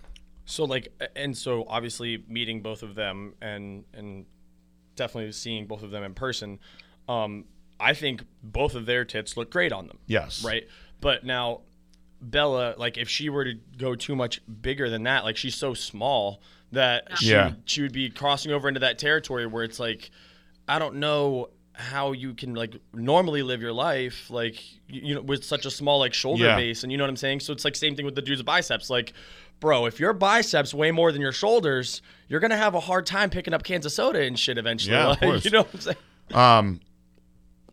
Speaker 1: so like and so obviously meeting both of them and and definitely seeing both of them in person, um, I think both of their tits look great on them.
Speaker 3: Yes.
Speaker 1: Right. But now Bella, like if she were to go too much bigger than that, like she's so small that she,
Speaker 3: Yeah.
Speaker 1: she would be crossing over into that territory where it's like, I don't know how you can like normally live your life like you, know with such a small like shoulder
Speaker 3: Yeah.
Speaker 1: base and you know what I'm saying so it's like same thing with the dudes biceps like bro if your biceps weigh more than your shoulders you're gonna have a hard time picking up cans of soda and shit eventually
Speaker 3: Yeah, of course.
Speaker 1: you know what I'm saying
Speaker 3: Um,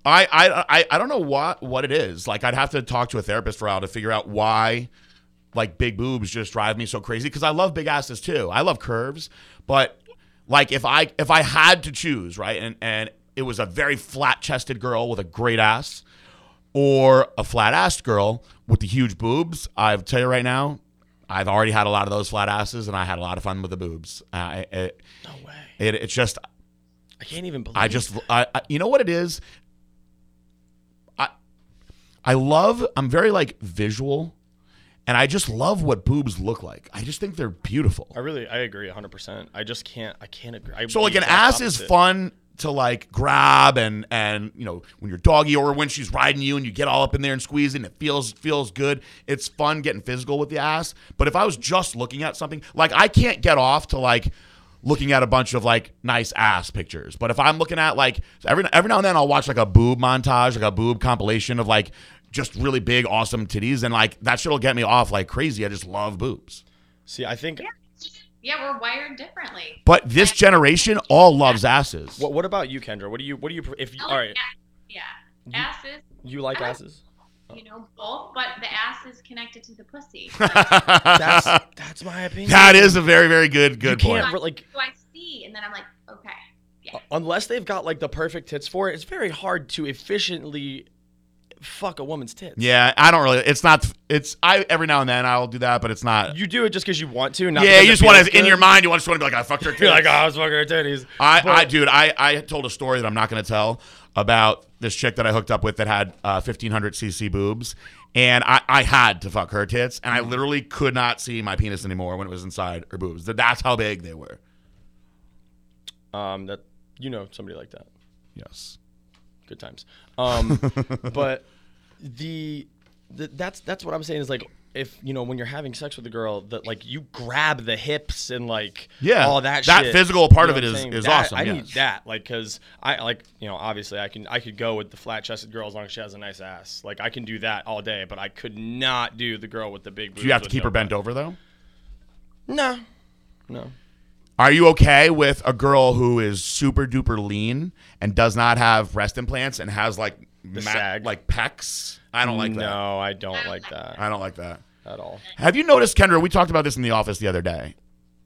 Speaker 3: I, I I I don't know what what it is. Like I'd have to talk to a therapist for a while to figure out why like big boobs just drive me so crazy because I love big asses too. I love curves, but like if I if I had to choose, right? And and it was a very flat-chested girl with a great ass or a flat-assed girl with the huge boobs, I'll tell you right now, I've already had a lot of those flat asses and I had a lot of fun with the boobs. Uh, it,
Speaker 1: no way
Speaker 3: it, it's just
Speaker 1: I can't even believe
Speaker 3: I just, I, I, you know what it is. I, I love. I'm very like visual, and I just love what boobs look like. I just think they're beautiful.
Speaker 1: I really I agree 100% I just can't I can't agree I
Speaker 3: So like an ass is fun to like grab and and you know when you're doggy or when she's riding you and you get all up in there and and it feels feels good. It's fun getting physical with the ass. But if I was just looking at something like I can't get off to like looking at a bunch of like nice ass pictures. But if I'm looking at like every every now and then I'll watch like a boob montage, like a boob compilation of like just really big awesome titties and like that shit'll get me off like crazy. I just love boobs.
Speaker 1: see I think
Speaker 2: Yeah. Yeah, we're wired differently.
Speaker 3: But this generation all loves asses.
Speaker 1: what what about you Kendra what do you what do you if you
Speaker 2: I
Speaker 1: all
Speaker 2: like
Speaker 1: right
Speaker 2: a- Yeah. Asses,
Speaker 1: you like
Speaker 2: I like-
Speaker 1: asses
Speaker 2: you know, both, but the ass is connected to the pussy.
Speaker 1: that's that's my opinion
Speaker 3: that is a very, very good, good
Speaker 1: you
Speaker 3: point.
Speaker 1: can't re- like
Speaker 2: So I see, and then I'm like, okay. Yeah.
Speaker 1: Uh, unless they've got like the perfect tits for it, it's very hard to efficiently fuck a woman's tits.
Speaker 3: Yeah, I don't really. It's not. It's I every now and then I'll do that, but it's not.
Speaker 1: You do it just because you want to. Not
Speaker 3: yeah, you just want to in your mind. You want just want to be like, I fucked her.
Speaker 1: You're like, oh, I was fucking her titties.
Speaker 3: I,
Speaker 1: But-
Speaker 3: I, dude, I, I told a story that I'm not going to tell about this chick that I hooked up with that had uh, 1500 cc boobs, and I, I had to fuck her tits, and I literally could not see my penis anymore when it was inside her boobs. That's how big they were.
Speaker 1: Um, that you know somebody like that.
Speaker 3: Yes.
Speaker 1: good times. Um, but the, the that's that's what I'm saying is like if you know when you're having sex with a girl that like you grab the hips and like
Speaker 3: Yeah,
Speaker 1: all that
Speaker 3: that
Speaker 1: shit,
Speaker 3: physical part
Speaker 1: you
Speaker 3: of
Speaker 1: know
Speaker 3: it
Speaker 1: what
Speaker 3: is- is?
Speaker 1: That-
Speaker 3: awesome,
Speaker 1: I
Speaker 3: yes.
Speaker 1: need that like because I like you know obviously I can I could go with the flat chested girl as long as she has a nice ass like I can do that all day but I could not do the girl with the big.
Speaker 3: Do you have to keep her bent over though?
Speaker 1: No, no.
Speaker 3: Are you okay with a girl who is super duper lean and does not have breast implants and has like ma-
Speaker 1: sag.
Speaker 3: like pecs? I don't like mm, that.
Speaker 1: No, I don't like that
Speaker 3: I don't like that.
Speaker 1: at all.
Speaker 3: Have you noticed, Kendra? We talked about this in the office the other day,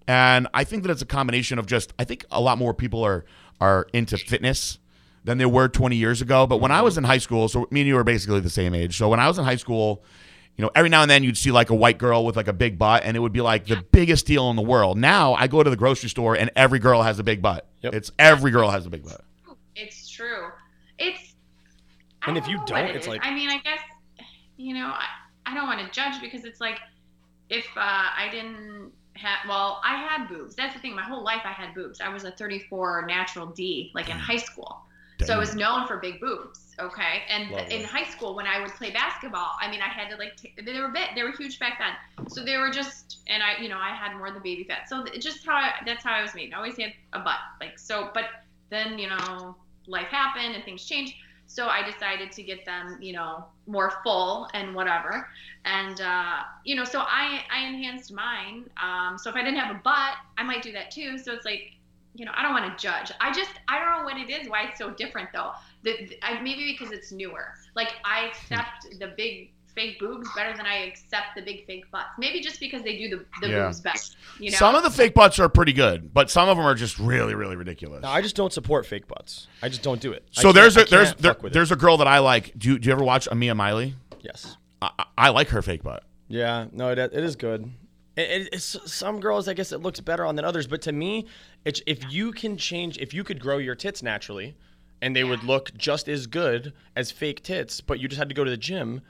Speaker 3: and I think that it's a combination of just. I think a lot more people are are into fitness than they were 20 years ago. But when I was in high school, so me and you were basically the same age. So when I was in high school, you know, every now and then you'd see like a white girl with like a big butt, and it would be like the biggest deal in the world. Now I go to the grocery store, and every girl has a big butt.
Speaker 1: Yep.
Speaker 3: It's every girl has a big butt.
Speaker 2: It's true.
Speaker 1: And if you don't,
Speaker 2: it
Speaker 1: it's
Speaker 2: is.
Speaker 1: like-
Speaker 2: I mean, I guess, you know, I, I don't want to judge because it's like, if uh, I didn't have, well, I had boobs. That's the thing. My whole life I had boobs. I was a 34 natural D, like in high school. So I was known for big boobs. Okay. And
Speaker 1: Lovely.
Speaker 2: in high school, when I would play basketball, I mean, I had to like, t- they were big, they were huge back then. So they were just, and I, you know, I had more of the baby fat. So just how I, that's how I was made. I always had a butt. Like, so, but then, you know, life happened and things changed. So I decided to get them, you know, more full and whatever. And, uh, you know, so I, I enhanced mine. Um, so if I didn't have a butt, I might do that too. So it's like, you know, I don't want to judge. I just, I don't know what it is, why it's so different though. The, the- I, maybe because it's newer. Like I accept the big fake boobs better than I accept the big fake butts. Maybe just because they do the, the
Speaker 3: Yeah.
Speaker 2: boobs better. You know,
Speaker 3: Some of the fake butts are pretty good, but some of them are just really, really ridiculous.
Speaker 1: No, I just don't support fake butts. I just don't do it.
Speaker 3: So there's
Speaker 1: I
Speaker 3: a there's there,
Speaker 1: fuck with it.
Speaker 3: there's a girl that I like. Do you, do you ever watch Amia Miley?
Speaker 1: yes.
Speaker 3: I, I- I like her fake butt.
Speaker 1: Yeah, no, it, it is good. It, it, it's some girls, I guess, it looks better on than others. But to me, it's if you can change, if you could grow your tits naturally, and they would look just as good as fake tits, but you just had to go to the gym.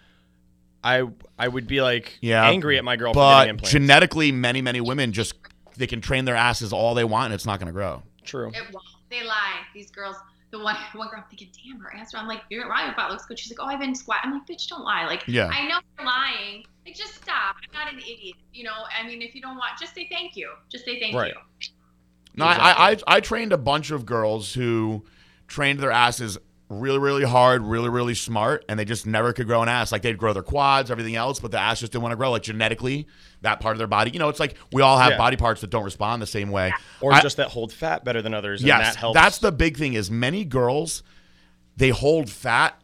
Speaker 1: I I would be like
Speaker 3: Yeah,
Speaker 1: angry at my girl for getting
Speaker 3: But
Speaker 1: implants.
Speaker 3: genetically, many many women just they can train their asses all they want, and it's not going to grow.
Speaker 1: True.
Speaker 2: It won't. They lie. These girls. The one one girl, I'm thinking, damn, her ass. I'm like, you're right. Your butt looks good. She's like, oh, I've been squat. I'm like, bitch, don't lie. Like,
Speaker 3: Yeah.
Speaker 2: I know you're lying. Like, just stop. I'm not an idiot. You know, I mean, if you don't want, just say thank you. Just say thank
Speaker 1: Right.
Speaker 2: you.
Speaker 3: No, I, I I I trained a bunch of girls who trained their asses really really hard, really really smart, and they just never could grow an ass. Like they'd grow their quads, everything else, but the ass just didn't want to grow. Like genetically, that part of their body. You know, it's like we all have
Speaker 1: Yeah.
Speaker 3: body parts that don't respond the same way.
Speaker 1: Or
Speaker 3: I-
Speaker 1: just that hold fat better than others,
Speaker 3: yes,
Speaker 1: that
Speaker 3: that's the big thing. Is many girls they hold fat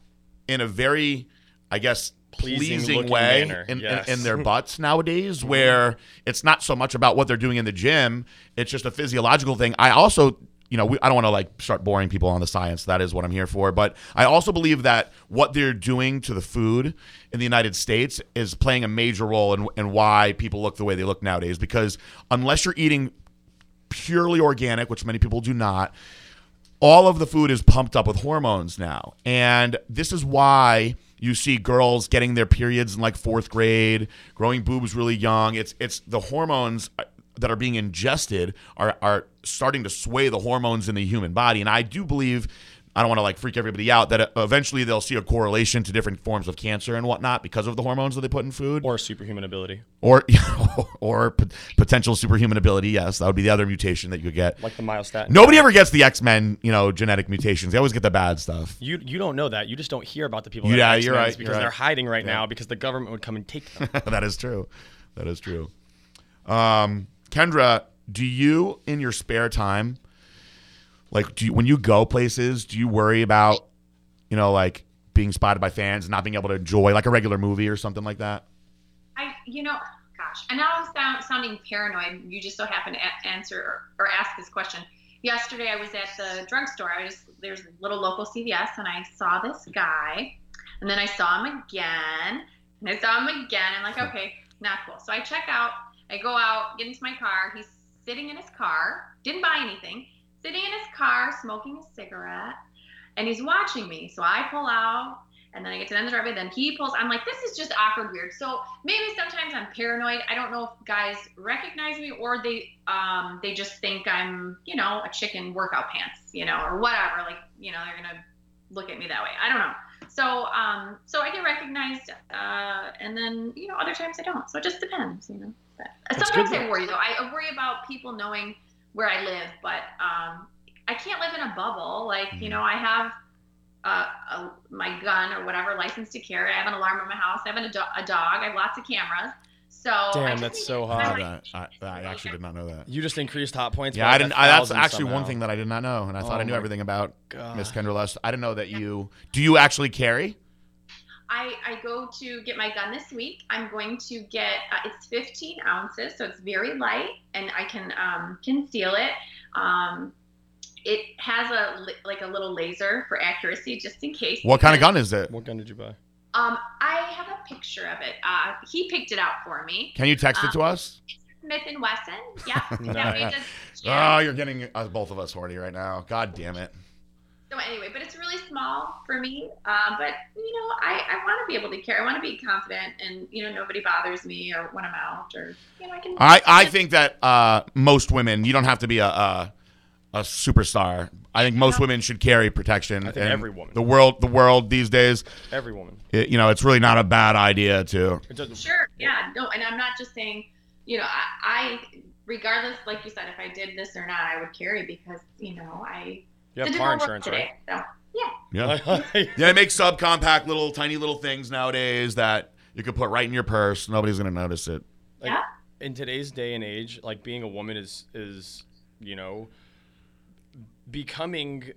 Speaker 3: in a very, I guess.
Speaker 1: Pleasing
Speaker 3: Pleasing, way in, in- in their butts nowadays, mm-hmm. where it's not so much about what they're doing in the gym; it's just a physiological thing. I also, you know, we, I don't want to like start boring people on the science. That is what I'm here for. But I also believe that what they're doing to the food in the United States is playing a major role in, in why people look the way they look nowadays. Because unless you're eating purely organic, which many people do not, all of the food is pumped up with hormones now. And this is why you see girls getting their periods in like fourth grade, growing boobs really young. It's it's the hormones that are being ingested are are starting to sway the hormones in the human body. And I do believe I don't want to like freak everybody out that uh, eventually they'll see a correlation to different forms of cancer and whatnot because of the hormones that they put in food
Speaker 1: or superhuman ability,
Speaker 3: or or p- potential superhuman ability. Yes, that would be the other mutation that you could get.
Speaker 1: like the myostatin.
Speaker 3: Nobody ever gets the X Men, you know, genetic mutations. They always get the bad stuff.
Speaker 1: You you don't know that. You just don't hear about the people.
Speaker 3: Yeah,
Speaker 1: that
Speaker 3: you're right,
Speaker 1: Because
Speaker 3: you're
Speaker 1: they're
Speaker 3: right.
Speaker 1: hiding right
Speaker 3: Yeah.
Speaker 1: now because the government would come and take them.
Speaker 3: that is true. That is true. Um, Kendra, do you in your spare time, like, do you, when you go places, do you worry about, you know, like being spotted by fans and not being able to enjoy like a regular movie or something like that?
Speaker 2: I, you know, gosh, and now I'm sound, sounding paranoid. You just so happen to a- answer or, or ask this question. Yesterday, I was at the drugstore. I was there's a little local CVS, and I saw this guy, and then I saw him again, and I saw him again. I'm like, okay, not cool. So I check out. I go out, get into my car. He's sitting in his car, didn't buy anything, sitting in his car, smoking a cigarette, and he's watching me. So I pull out, and then I get to the end of the driveway. Then he pulls. I'm like, this is just awkward, weird. So maybe sometimes I'm paranoid. I don't know if guys recognize me or they um they just think I'm you know a chicken workout pants, you know, or whatever. Like you know they're gonna look at me that way. I don't know. So um, so I get recognized, uh, and then you know other times I don't. So it just depends, you know. But
Speaker 1: That's
Speaker 2: sometimes
Speaker 1: good,
Speaker 2: I worry though. I worry about people knowing where I live, but um, I can't live in a bubble. Like you
Speaker 3: Mhm.
Speaker 2: know, I have. Uh, a, my gun or whatever license to carry. I have an alarm in my house. I have a, do- a dog. I have lots of cameras. So
Speaker 1: Damn,
Speaker 2: just
Speaker 1: that's so hot.
Speaker 3: I,
Speaker 2: I'm
Speaker 3: that. I, I actually did not know that.
Speaker 1: You just increased hot points.
Speaker 3: Yeah,
Speaker 1: by
Speaker 3: I didn't.
Speaker 1: a
Speaker 3: I, that's
Speaker 1: thousand
Speaker 3: actually one thing that I did not know, and I thought
Speaker 1: Oh
Speaker 3: I knew everything about
Speaker 1: God.
Speaker 3: Miss Kendra Lust. I didn't know that you. Do you actually carry?
Speaker 2: I, I go to get my gun this week. I'm going to get uh, it's 15 ounces, so it's very light, and I can um, conceal it. Um, it has a like a little laser for accuracy, just in case.
Speaker 3: What kind of gun is it?
Speaker 1: What gun did you buy?
Speaker 2: Um, I have a picture of it. Uh, he picked it out for me.
Speaker 3: Can you text it to us?
Speaker 2: Smith and Wesson. Yeah. yeah,
Speaker 1: Nice.
Speaker 2: we just,
Speaker 3: Oh, you're getting us both of us horny right now. God damn it.
Speaker 2: So anyway, but it's really small for me. Uh, but you know, I, I want to be able to carry. I want to be confident, and you know, nobody bothers me or when I'm out, or you know, I can.
Speaker 3: I, I think that uh, most women, you don't have to be a, a a superstar. I think most women should carry protection.
Speaker 1: I think
Speaker 3: and
Speaker 1: every woman.
Speaker 3: The world, the world these days,
Speaker 1: Every woman.
Speaker 3: it, you know, it's really not a bad idea to.
Speaker 1: It doesn't.
Speaker 2: Sure. Yeah. No, and I'm not just saying, you know, I, I regardless, like you said, if I did this or not, I would carry because you know I.
Speaker 1: You have car insurance,
Speaker 2: world
Speaker 1: right?
Speaker 2: today, So
Speaker 3: Yeah.
Speaker 1: yeah.
Speaker 3: Yeah, they make subcompact little tiny little things nowadays that you can put right in your purse. Nobody's gonna notice it.
Speaker 1: Like,
Speaker 2: Yeah.
Speaker 1: In today's day and age, like being a woman is is you know becoming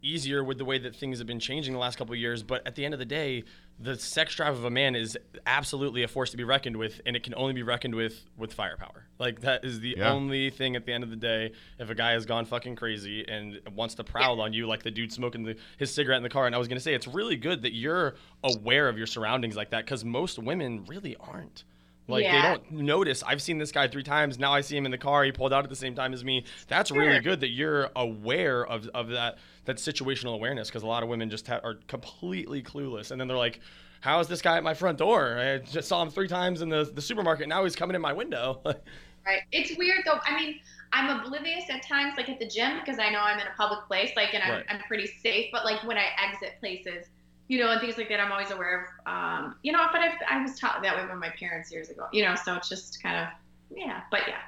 Speaker 1: easier with the way that things have been changing the last couple of years. But at the end of the day, the sex drive of a man is absolutely a force to be reckoned with, and it can only be reckoned with with firepower. Like that is the
Speaker 3: Yeah.
Speaker 1: only thing at the end of the day. If a guy has gone fucking crazy and wants to prowl on you, like the dude smoking the, his cigarette in the car, and I was gonna say, it's really good that you're aware of your surroundings like that, because most women really aren't. Like
Speaker 2: Yeah.
Speaker 1: they don't notice. I've seen this guy three times. Now I see him in the car. He pulled out at the same time as me. That's really good that you're aware of, of that that situational awareness because a lot of women just ha- are completely clueless. And then they're like, "How is this guy at my front door? I just saw him three times in the, the supermarket. Now he's coming in my window."
Speaker 2: right. It's weird though. I mean, I'm oblivious at times, like at the gym, because I know I'm in a public place, like, and I'm,
Speaker 1: Right.
Speaker 2: I'm pretty safe. But like when I exit places, you know, and things like that, I'm always aware of. Um, you know, but I've, I was taught that way by my parents years ago. You know, so it's just kind of, yeah. But yeah,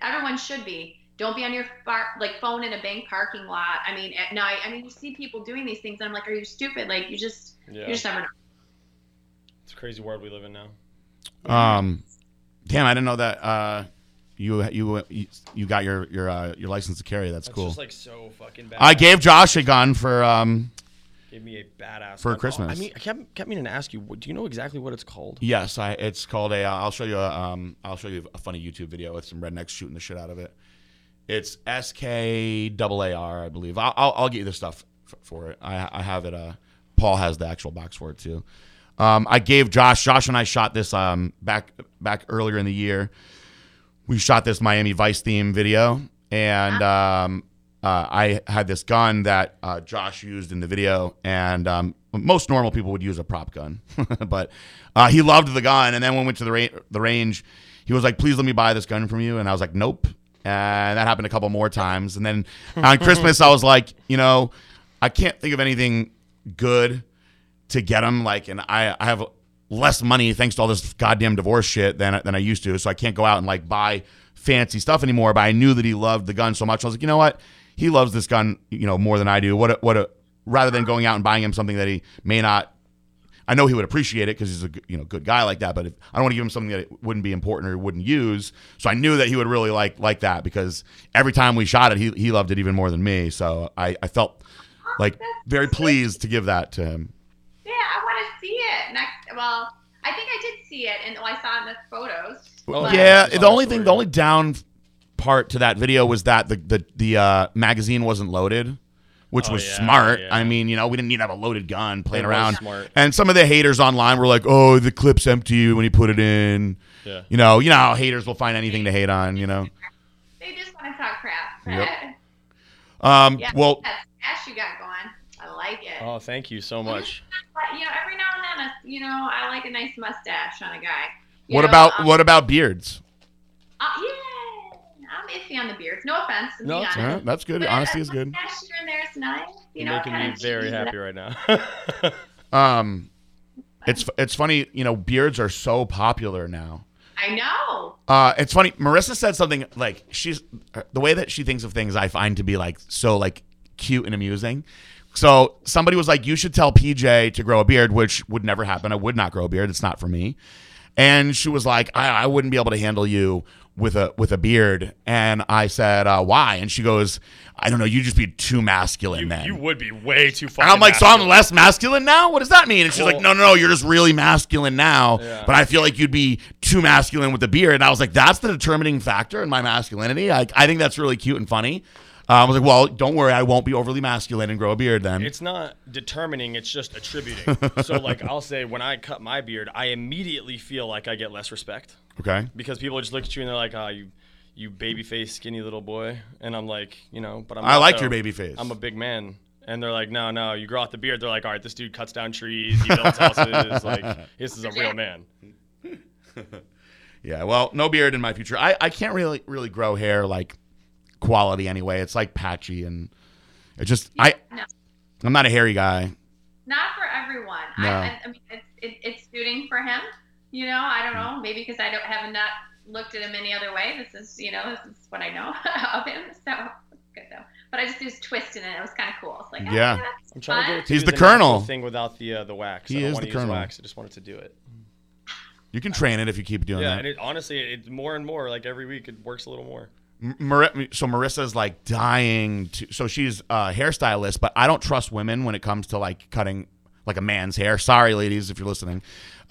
Speaker 2: everyone should be. Don't be on your far, like phone in a bank parking lot. I mean, at night. I mean, you see people doing these things, and I'm like, are you stupid? Like, you just,
Speaker 1: yeah,
Speaker 2: you just never know.
Speaker 1: it's a crazy world we live in now.
Speaker 3: Um, damn, I didn't know that. Uh, you you you, you got your your uh, your license to carry. That's,
Speaker 1: That's
Speaker 3: cool.
Speaker 1: just like so fucking bad.
Speaker 3: I gave Josh a gun for um.
Speaker 1: Gave me a badass
Speaker 3: For
Speaker 1: gun.
Speaker 3: Christmas.
Speaker 1: I mean, I kept, kept meaning to ask you. Do you know exactly what it's called?
Speaker 3: Yes, I. It's called a. Uh, I'll show you. A, um, I'll show you a funny YouTube video with some rednecks shooting the shit out of it. It's S K double A R, I believe. I'll, I'll, I'll get you the stuff f- for it. I, I have it. Uh, Paul has the actual box for it too. Um, I gave Josh. Josh and I shot this um back back earlier in the year. We shot this Miami Vice theme video, and um, uh, I had this gun that uh, Josh used in the video, and um, most normal people would use a prop gun, but uh, he loved the gun. And then when we went to the ra- the range, he was like, "Please let me buy this gun from you," and I was like, "Nope." And that happened a couple more times. And then on Christmas, I was like, you know, I can't think of anything good to get him. Like, and I, I have less money thanks to all this goddamn divorce shit than than I used to. So I can't go out and like buy fancy stuff anymore. But I knew that he loved the gun so much. I was like, you know what? He loves this gun, you know, more than I do. What a, what a rather than going out and buying him something that he may not. I know he would appreciate it because he's a good- you know good guy like that. But if, I don't want to give him something that it wouldn't be important or wouldn't use. So I knew that he would really like like that because every time we shot it, he he loved it even more than me. So I I felt oh, like very pleased to give that to him.
Speaker 2: Yeah, I want to see it next. Well, I think I did see it, and oh, I saw it in the photos.
Speaker 1: Oh,
Speaker 2: well,
Speaker 3: yeah, the only
Speaker 1: the
Speaker 3: thing, the only down part to that video was that the the the uh, magazine wasn't loaded, which
Speaker 1: Oh,
Speaker 3: was
Speaker 1: yeah,
Speaker 3: smart.
Speaker 1: yeah.
Speaker 3: I mean, you know, we didn't need to have a loaded gun playing around.
Speaker 1: smart.
Speaker 3: And some of the haters online were like, "Oh, the clip's empty when you put it in."
Speaker 1: Yeah.
Speaker 3: You know, you know how haters will find anything to hate on. You know.
Speaker 2: They just want to talk crap.
Speaker 3: Yep. Um.
Speaker 2: yeah,
Speaker 3: Well,
Speaker 2: that stash you got going, I like it.
Speaker 1: Oh, thank you so much.
Speaker 2: You know, every now and then, a, you know, I like a nice mustache on a guy. You
Speaker 3: what
Speaker 2: know,
Speaker 3: about
Speaker 2: um,
Speaker 3: what about beards?
Speaker 2: Uh, yeah, I'm iffy on the beards. No offense.
Speaker 1: No,
Speaker 2: be.
Speaker 3: Uh, that's good.
Speaker 2: But
Speaker 3: Honesty is good.
Speaker 2: Mustache here and there is nice. you
Speaker 1: You're
Speaker 2: know,
Speaker 1: making me very
Speaker 2: change it
Speaker 1: happy right now.
Speaker 3: Um, it's it's funny, you know, beards are so popular now.
Speaker 2: I know.
Speaker 3: Uh, it's funny. Marissa said something like she's the way that she thinks of things. I find to be like so like cute and amusing. So somebody was like, "You should tell PJ to grow a beard," which would never happen. I would not grow a beard. It's not for me. And she was like, "I, I wouldn't be able to handle you with a with a beard." And I said, uh, "Why?" And she goes, "I don't know. You'd just be too masculine
Speaker 1: you,
Speaker 3: then."
Speaker 1: you would be way too far.
Speaker 3: And I'm like, so I'm less masculine now? What does that mean? And she's like, no, no, no, you're just really masculine now.
Speaker 1: Yeah.
Speaker 3: But I feel like you'd be too masculine with the beard. And I was like, that's the determining factor in my masculinity. I, I think that's really cute and funny. Uh, I was like, well, don't worry, I won't be overly masculine and grow a beard then.
Speaker 1: It's not determining, it's just attributing. so, like, I'll say when I cut my beard, I immediately feel like I get less respect
Speaker 3: okay.
Speaker 1: because people just look at you and they're like, oh, you, you baby face, skinny little boy. And I'm like, you know, but I'm
Speaker 3: I like
Speaker 1: also-
Speaker 3: your baby face.
Speaker 1: I'm a big man. And they're like, no, no, you grow out the beard. They're like, all right, this dude cuts down trees, he builds houses. Like, this is a real man.
Speaker 3: Yeah, well, no beard in my future. I, I can't really really grow hair like quality anyway. It's like patchy and it just I
Speaker 2: No.
Speaker 3: I'm not a hairy guy.
Speaker 2: Not for everyone.
Speaker 3: No.
Speaker 2: I, I, I mean, it's it, it's suiting for him. You know, I don't know. Maybe because I don't have not looked at him any other way. This is, you know, this is what I know of him. So good though. But I just was twisting it. It was kind of cool. It's like, oh,
Speaker 3: Yeah.
Speaker 2: that's
Speaker 1: I'm trying to
Speaker 2: fun.
Speaker 1: get it to
Speaker 3: He's
Speaker 1: do
Speaker 3: the colonel.
Speaker 1: thing without the uh, the wax.
Speaker 3: He
Speaker 1: I
Speaker 3: is the colonel.
Speaker 1: wax. I just wanted to do it.
Speaker 3: You can train it if you keep doing
Speaker 1: Yeah,
Speaker 3: that.
Speaker 1: and it honestly, it's more and more. Like every week, it works a little more.
Speaker 3: M- Mar- so Marissa's like dying to. So she's a hairstylist, but I don't trust women when it comes to like cutting like a man's hair. Sorry, ladies, if you're listening.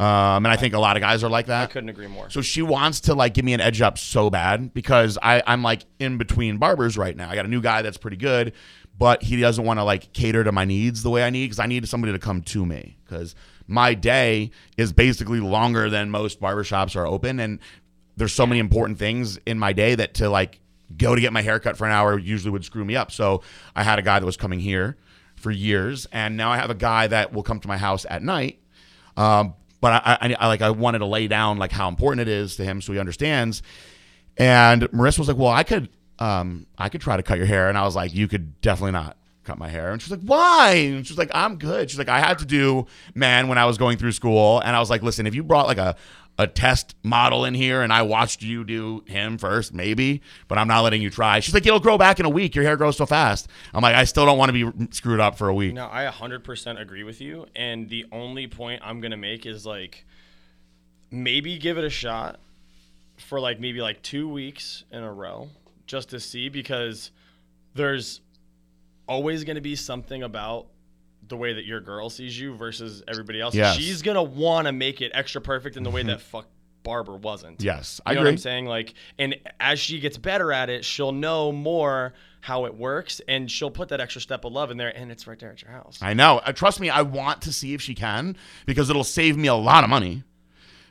Speaker 3: Um, and I think a lot of guys are like that.
Speaker 1: I couldn't agree more.
Speaker 3: So she wants to like give me an edge up so bad because I, I'm like in between barbers right now. I got a new guy that's pretty good, but he doesn't want to like cater to my needs the way I need because I need somebody to come to me because my day is basically longer than most barbershops are open and there's so many important things in my day that to like go to get my hair cut for an hour usually would screw me up. So I had a guy that was coming here for years and now I have a guy that will come to my house at night um, but I, I, I like I wanted to lay down like how important it is to him so he understands. And Marissa was like, "Well, I could, um, I could try to cut your hair," and I was like, "You could definitely not cut my hair." And she's like, "Why?" And she's like, "I'm good." She's like, "I had to do man when I was going through school," and I was like, "Listen, if you brought like a a test model in here and I watched you do him first, maybe, but I'm not letting you try." She's like, "It'll grow back in a week. Your hair grows so fast." I'm like, "I still don't want to be screwed up for a week."
Speaker 1: No, I 100% agree with you. And the only point I'm going to make is like maybe give it a shot for like maybe like two weeks in a row just to see because there's always going to be something about the way that your girl sees you versus everybody else.
Speaker 3: Yes.
Speaker 1: She's going to want to make it extra perfect in the way that fuck Barber wasn't.
Speaker 3: Yes,
Speaker 1: You
Speaker 3: I
Speaker 1: know
Speaker 3: agree.
Speaker 1: what I'm saying? Like, and as she gets better at it, she'll know more how it works, and she'll put that extra step of love in there, and it's right there at your house.
Speaker 3: I know. Uh, trust me, I want to see if she can because it'll save me a lot of money.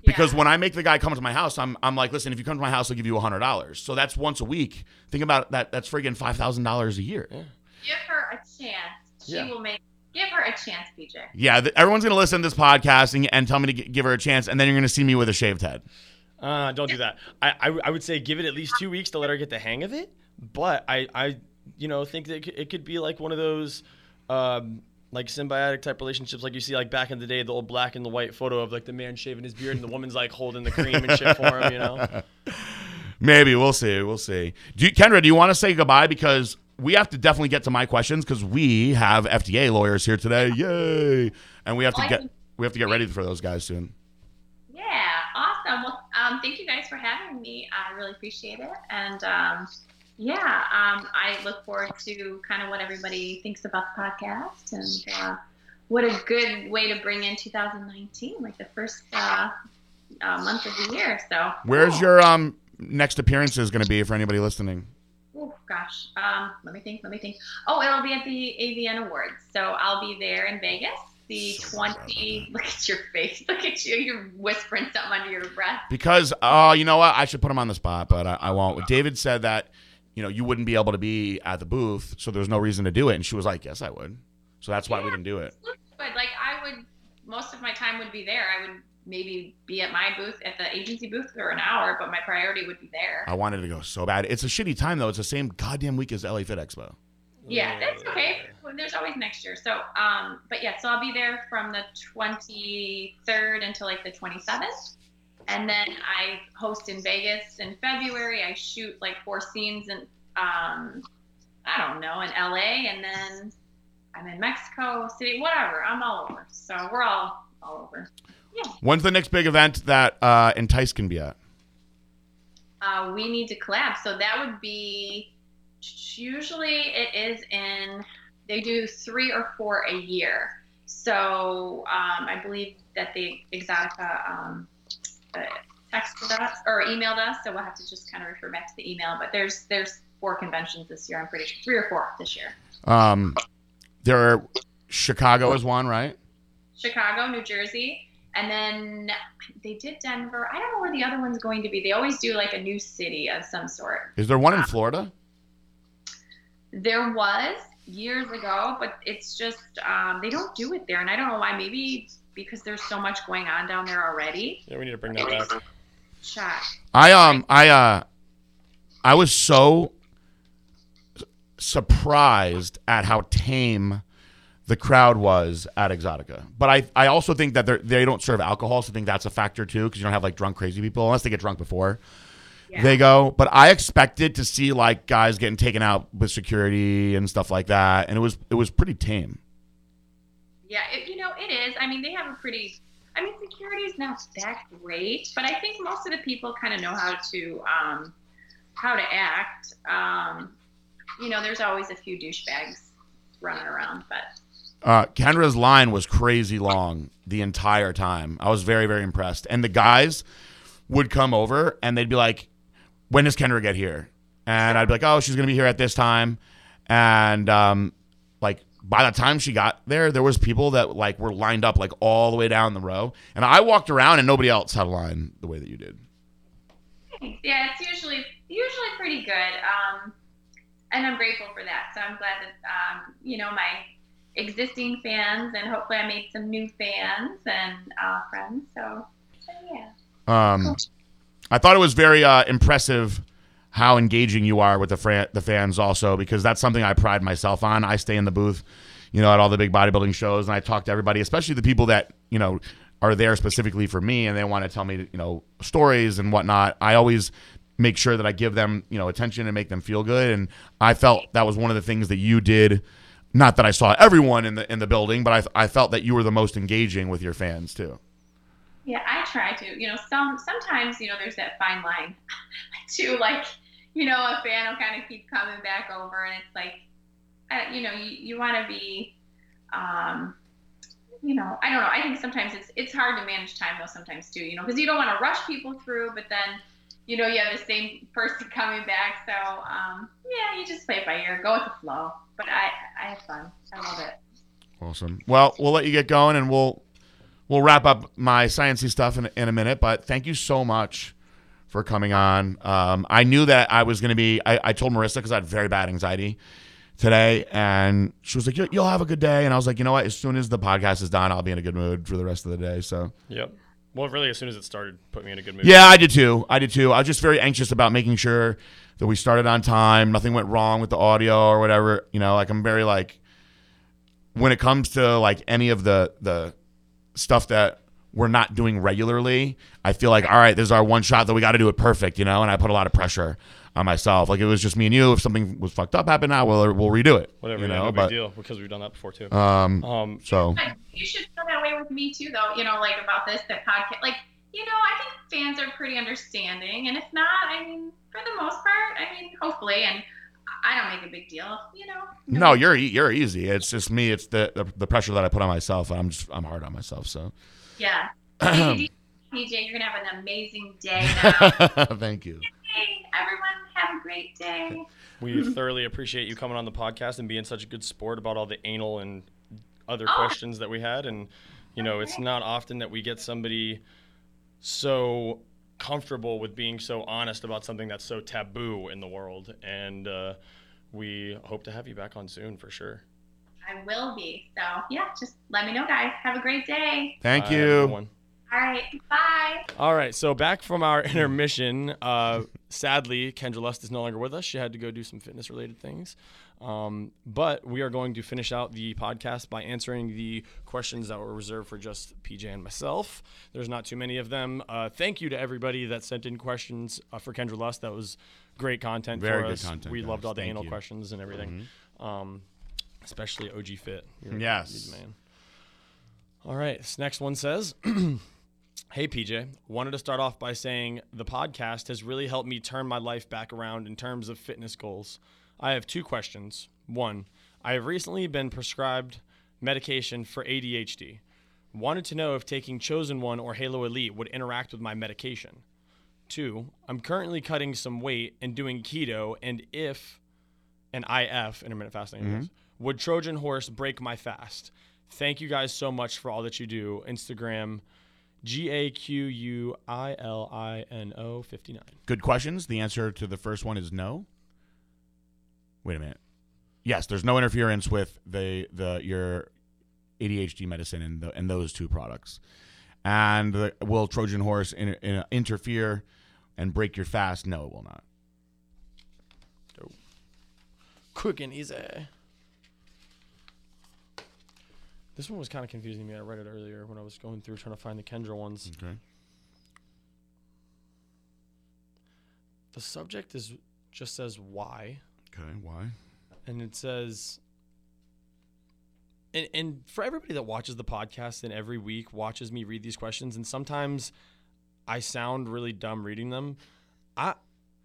Speaker 3: Because
Speaker 2: Yeah.
Speaker 3: when I make the guy come to my house, I'm, I'm like, listen, if you come to my house, I'll give you hundred dollars. So that's once a week. Think about that. That's friggin' five thousand dollars a year. Yeah,
Speaker 2: give her a chance. She
Speaker 1: Yeah.
Speaker 2: will make. Give her a chance, PJ.
Speaker 3: th- everyone's gonna listen to this podcast and, and tell me to g- give her a chance, and then you're gonna see me with a shaved head.
Speaker 1: Uh, don't do that. I, I, I would say give it at least two weeks to let her get the hang of it. But I, I you know, think that it could, it could be like one of those, um, like symbiotic type relationships, like you see like back in the day, the old black and the white photo of like the man shaving his beard and the woman's like holding the cream and shit for him. You know.
Speaker 3: Maybe we'll see. We'll see. Do you, Kendra, do you want to say goodbye because we have to definitely get to my questions because we have FDA lawyers here today. Yay! And we have to
Speaker 2: Well,
Speaker 3: get we have to get ready for those guys soon.
Speaker 2: Yeah, awesome. Well, um, thank you guys for having me. I really appreciate it. And um, yeah, um, I look forward to kind of what everybody thinks about the podcast and uh, what a good way to bring in 2019, like the first uh, uh, month of the year. So
Speaker 3: Where's your um next appearances going to be for anybody listening?
Speaker 2: Oh gosh, um, let me think. Let me think. Oh, it'll be at the AVN Awards, so I'll be there in Vegas. The
Speaker 3: So
Speaker 2: twenty. Look at your face. Look at you. You're whispering something under your breath.
Speaker 3: Because oh, you know what? I should put him on the spot, but I, I won't. David said that you know you wouldn't be able to be at the booth, so there's no reason to do it, and she was like, "Yes, I would." So that's why we didn't do it.
Speaker 2: But like, I would. Most of my time would be there. I would maybe be at my booth at the agency booth for an hour, but my priority would be there.
Speaker 3: I wanted to go so bad. It's a shitty time though. It's the same goddamn week as LA Fit Expo.
Speaker 2: Yeah, that's okay. There's always next year. So, um, but yeah, so I'll be there from the 23rd until like the 27th. And then I host in Vegas in February. I shoot like four scenes in, um, I don't know, in LA. And then I'm in Mexico City, whatever. I'm all over. So we're all all over. Yeah.
Speaker 3: When's the next big event that uh, Entice can be at?
Speaker 2: Uh, we need to collab. So that would be usually it is in they do three or four a year. So um, I believe that the Exxxotica um, uh, texted us or emailed us, so we'll have to just kind of refer back to the email. But there's there's four conventions this year. I'm pretty sure three or four this year.
Speaker 3: Um, there are Chicago is one, right?
Speaker 2: Chicago, New Jersey, and then they did Denver. I don't know where the other one's going to be. They always do like a new city of some sort.
Speaker 3: Is there one in Florida?
Speaker 2: There was years ago, but it's just um, they don't do it there, and I don't know why. Maybe because there's so much going on down there already.
Speaker 1: Yeah, we need to bring that back.
Speaker 2: Shot.
Speaker 3: I um I uh I was so surprised at how tame the crowd was at Exxxotica. But I I also think that they they don't serve alcohol, so I think that's a factor too because you don't have like drunk crazy people unless they get drunk before
Speaker 2: Yeah.
Speaker 3: they go. But I expected to see like guys getting taken out with security and stuff like that, and it was it was pretty tame.
Speaker 2: Yeah, it, you know, it is. I mean, they have a pretty. I mean, security is not that great, but I think most of the people kind of know how to um, how to act. Um, you know, there's always a few douchebags running around, but
Speaker 3: Uh, Kendra's line was crazy long the entire time. I was very, very impressed. And the guys would come over and they'd be like, When does Kendra get here? And I'd be like, Oh, she's going to be here at this time. And um, like by the time she got there, there was people that like were lined up like all the way down the row. And I walked around and nobody else had a line the way that you did.
Speaker 2: yeah, it's usually usually pretty good. Um, and I'm grateful for that. So I'm glad that um, you know my existing fans, and hopefully I made some new fans and uh, friends. So, so yeah.
Speaker 3: Um, I thought it was very uh, impressive how engaging you are with the fran- the fans also because that's something I pride myself on. I stay in the booth, you know, at all the big bodybuilding shows and I talk to everybody, especially the people that, you know, are there specifically for me and they want to tell me, you know, stories and whatnot. I always make sure that I give them, you know, attention and make them feel good and I felt that was one of the things that you did not that I saw everyone in the in the building, but I I felt that you were the most engaging with your fans too.
Speaker 2: Yeah, I try to. You know, some sometimes you know there's that fine line to like, you know, a fan will kind of keep coming back over, and it's like, you know, you, you want to be, um, you know, I don't know. I think sometimes it's it's hard to manage time though. Sometimes too, you know, because you don't want to rush people through, but then, you know, you have the same person coming back. So um, yeah, you just play it by ear, go with the flow. But I I have fun. I love it.
Speaker 3: Awesome. Well, we'll let you get going, and we'll we'll wrap up my sciencey stuff in, in a minute. But thank you so much for coming on. Um, I knew that I was going to be. I, I told Marissa because I had very bad anxiety today, and she was like, "You'll- "You'll have a good day," and I was like, "You know what? As soon as the podcast is done, I'll be in a good mood for the rest of the day." So
Speaker 1: Yep. Well, really, as soon as it started, put me in a good mood.
Speaker 3: yeah, I did too. I did too. I was just very anxious about making sure that we started on time. Nothing went wrong with the audio or whatever. You know, like I'm very like when it comes to like any of the the stuff that we're not doing regularly. I feel like all right, this is our one shot that we got to do it perfect. You know, and I put a lot of pressure on myself. Like it was just me and you. If something was fucked up happened now, we'll we'll redo it.
Speaker 1: Whatever.
Speaker 3: You
Speaker 1: yeah,
Speaker 3: know,
Speaker 1: no big
Speaker 3: but
Speaker 1: deal because we've done that before too.
Speaker 3: um,
Speaker 1: Um,
Speaker 3: so
Speaker 2: you should feel that way with me too, though. You know, like about this, that podcast. Like, you know, I think fans are pretty understanding, and if not, I mean, for the most part, I mean, hopefully, and I don't make a big deal. You know.
Speaker 3: no, you're e- you're easy. It's just me. It's the, the the pressure that I put on myself. I'm just I'm hard on myself. So
Speaker 2: Yeah. Hey, PJ, you're gonna have an amazing day now.
Speaker 3: thank you.
Speaker 2: Hey, everyone, have a great day.
Speaker 1: we thoroughly appreciate you coming on the podcast and being such a good sport about all the anal and other
Speaker 2: Oh.
Speaker 1: questions that we had. And you know, it's not often that we get somebody so comfortable with being so honest about something that's so taboo in the world. And uh, we hope to have you back on soon for sure.
Speaker 2: I will be. So yeah, just let me know, guys. Have a great day.
Speaker 3: Thank
Speaker 1: Bye,
Speaker 3: you.
Speaker 1: everyone.
Speaker 2: All right. Bye.
Speaker 1: All right, so back from our intermission. Uh, sadly, Kendra Lust is no longer with us. She had to go do some fitness related things. Um, but we are going to finish out the podcast by answering the questions that were reserved for just PJ and myself. There's not too many of them. Uh, thank you to everybody that sent in questions uh, for Kendra Lust. That was great content
Speaker 3: Very
Speaker 1: for
Speaker 3: good
Speaker 1: us.
Speaker 3: content,
Speaker 1: we
Speaker 3: guys.
Speaker 1: loved all the
Speaker 3: Thank
Speaker 1: anal
Speaker 3: you.
Speaker 1: questions and everything. Um, especially OG Fit. You're,
Speaker 3: Yes.
Speaker 1: you're man. All right. This next one says, Hey PJ, wanted to start off by saying the podcast has really helped me turn my life back around in terms of fitness goals. I have two questions. One, I have recently been prescribed medication for ADHD. Wanted to know if taking Chosen One or Halo Elite would interact with my medication. Two, I'm currently cutting some weight and doing keto, and if an IF, intermittent fasting,
Speaker 3: Mm-hmm.
Speaker 1: would Trojan Horse break my fast? Thank you guys so much for all that you do. Instagram, G A Q U I L I N O 59.
Speaker 3: Good questions. The answer to the first one is no. Wait a minute. Yes, there's no interference with the the your ADHD medicine and the, and those two products. And the, will Trojan Horse in, in, interfere and break your fast? No, it will not.
Speaker 1: Quick and easy. This one was kind of confusing me. I read it earlier when I was going through trying to find the Kendra ones.
Speaker 3: Okay.
Speaker 1: The subject is just says why.
Speaker 3: Okay. Why?
Speaker 1: and it says and, and for everybody that watches the podcast and every week watches me read these questions and sometimes i sound really dumb reading them i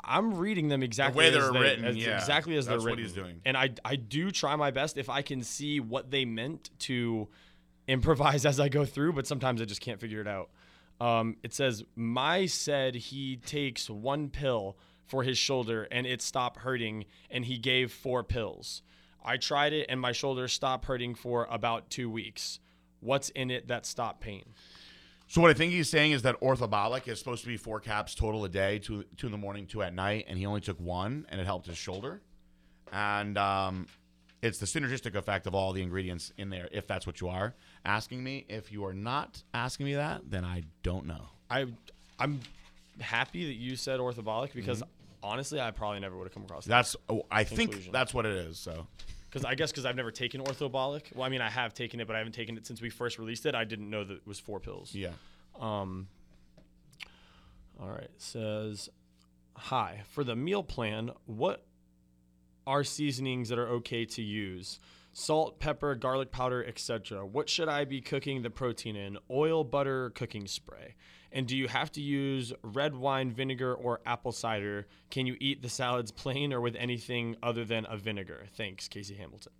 Speaker 1: i'm reading them exactly the
Speaker 3: way
Speaker 1: as
Speaker 3: they're
Speaker 1: they-
Speaker 3: written,
Speaker 1: as-
Speaker 3: yeah.
Speaker 1: exactly as
Speaker 3: That's
Speaker 1: they're written.
Speaker 3: That's what he's doing.
Speaker 1: and i i do try my best if i can see what they meant to improvise as i go through but sometimes i just can't figure it out um, it says my said he takes one pill for his shoulder and it stopped hurting and he gave four pills i tried it and my shoulder stopped hurting for about two weeks what's in it that stopped pain
Speaker 3: So what I think he's saying is that orthobolic is supposed to be four caps total a day, two two in the morning, two at night, and he only took one, and it helped his shoulder. And um, it's the synergistic effect of all the ingredients in there. If that's what you are asking me, if you are not asking me that, then I don't know.
Speaker 1: i i'm happy that you said orthobolic because
Speaker 3: Mm-hmm.
Speaker 1: honestly i probably never would have come across that
Speaker 3: That's oh, I think that's what it is. So
Speaker 1: because i guess because i've never taken orthobolic well i mean i have taken it but i haven't taken it since we first released it i didn't know that it was four pills
Speaker 3: yeah,
Speaker 1: Um, all right. Says, hi. For the meal plan, what are seasonings that are okay to use? Salt, pepper, garlic powder, etc. What should I be cooking the protein in? Oil, butter, cooking spray. And do you have to use red wine vinegar or apple cider? Can you eat the salads plain or with anything other than a vinegar? Thanks, Casey Hamilton.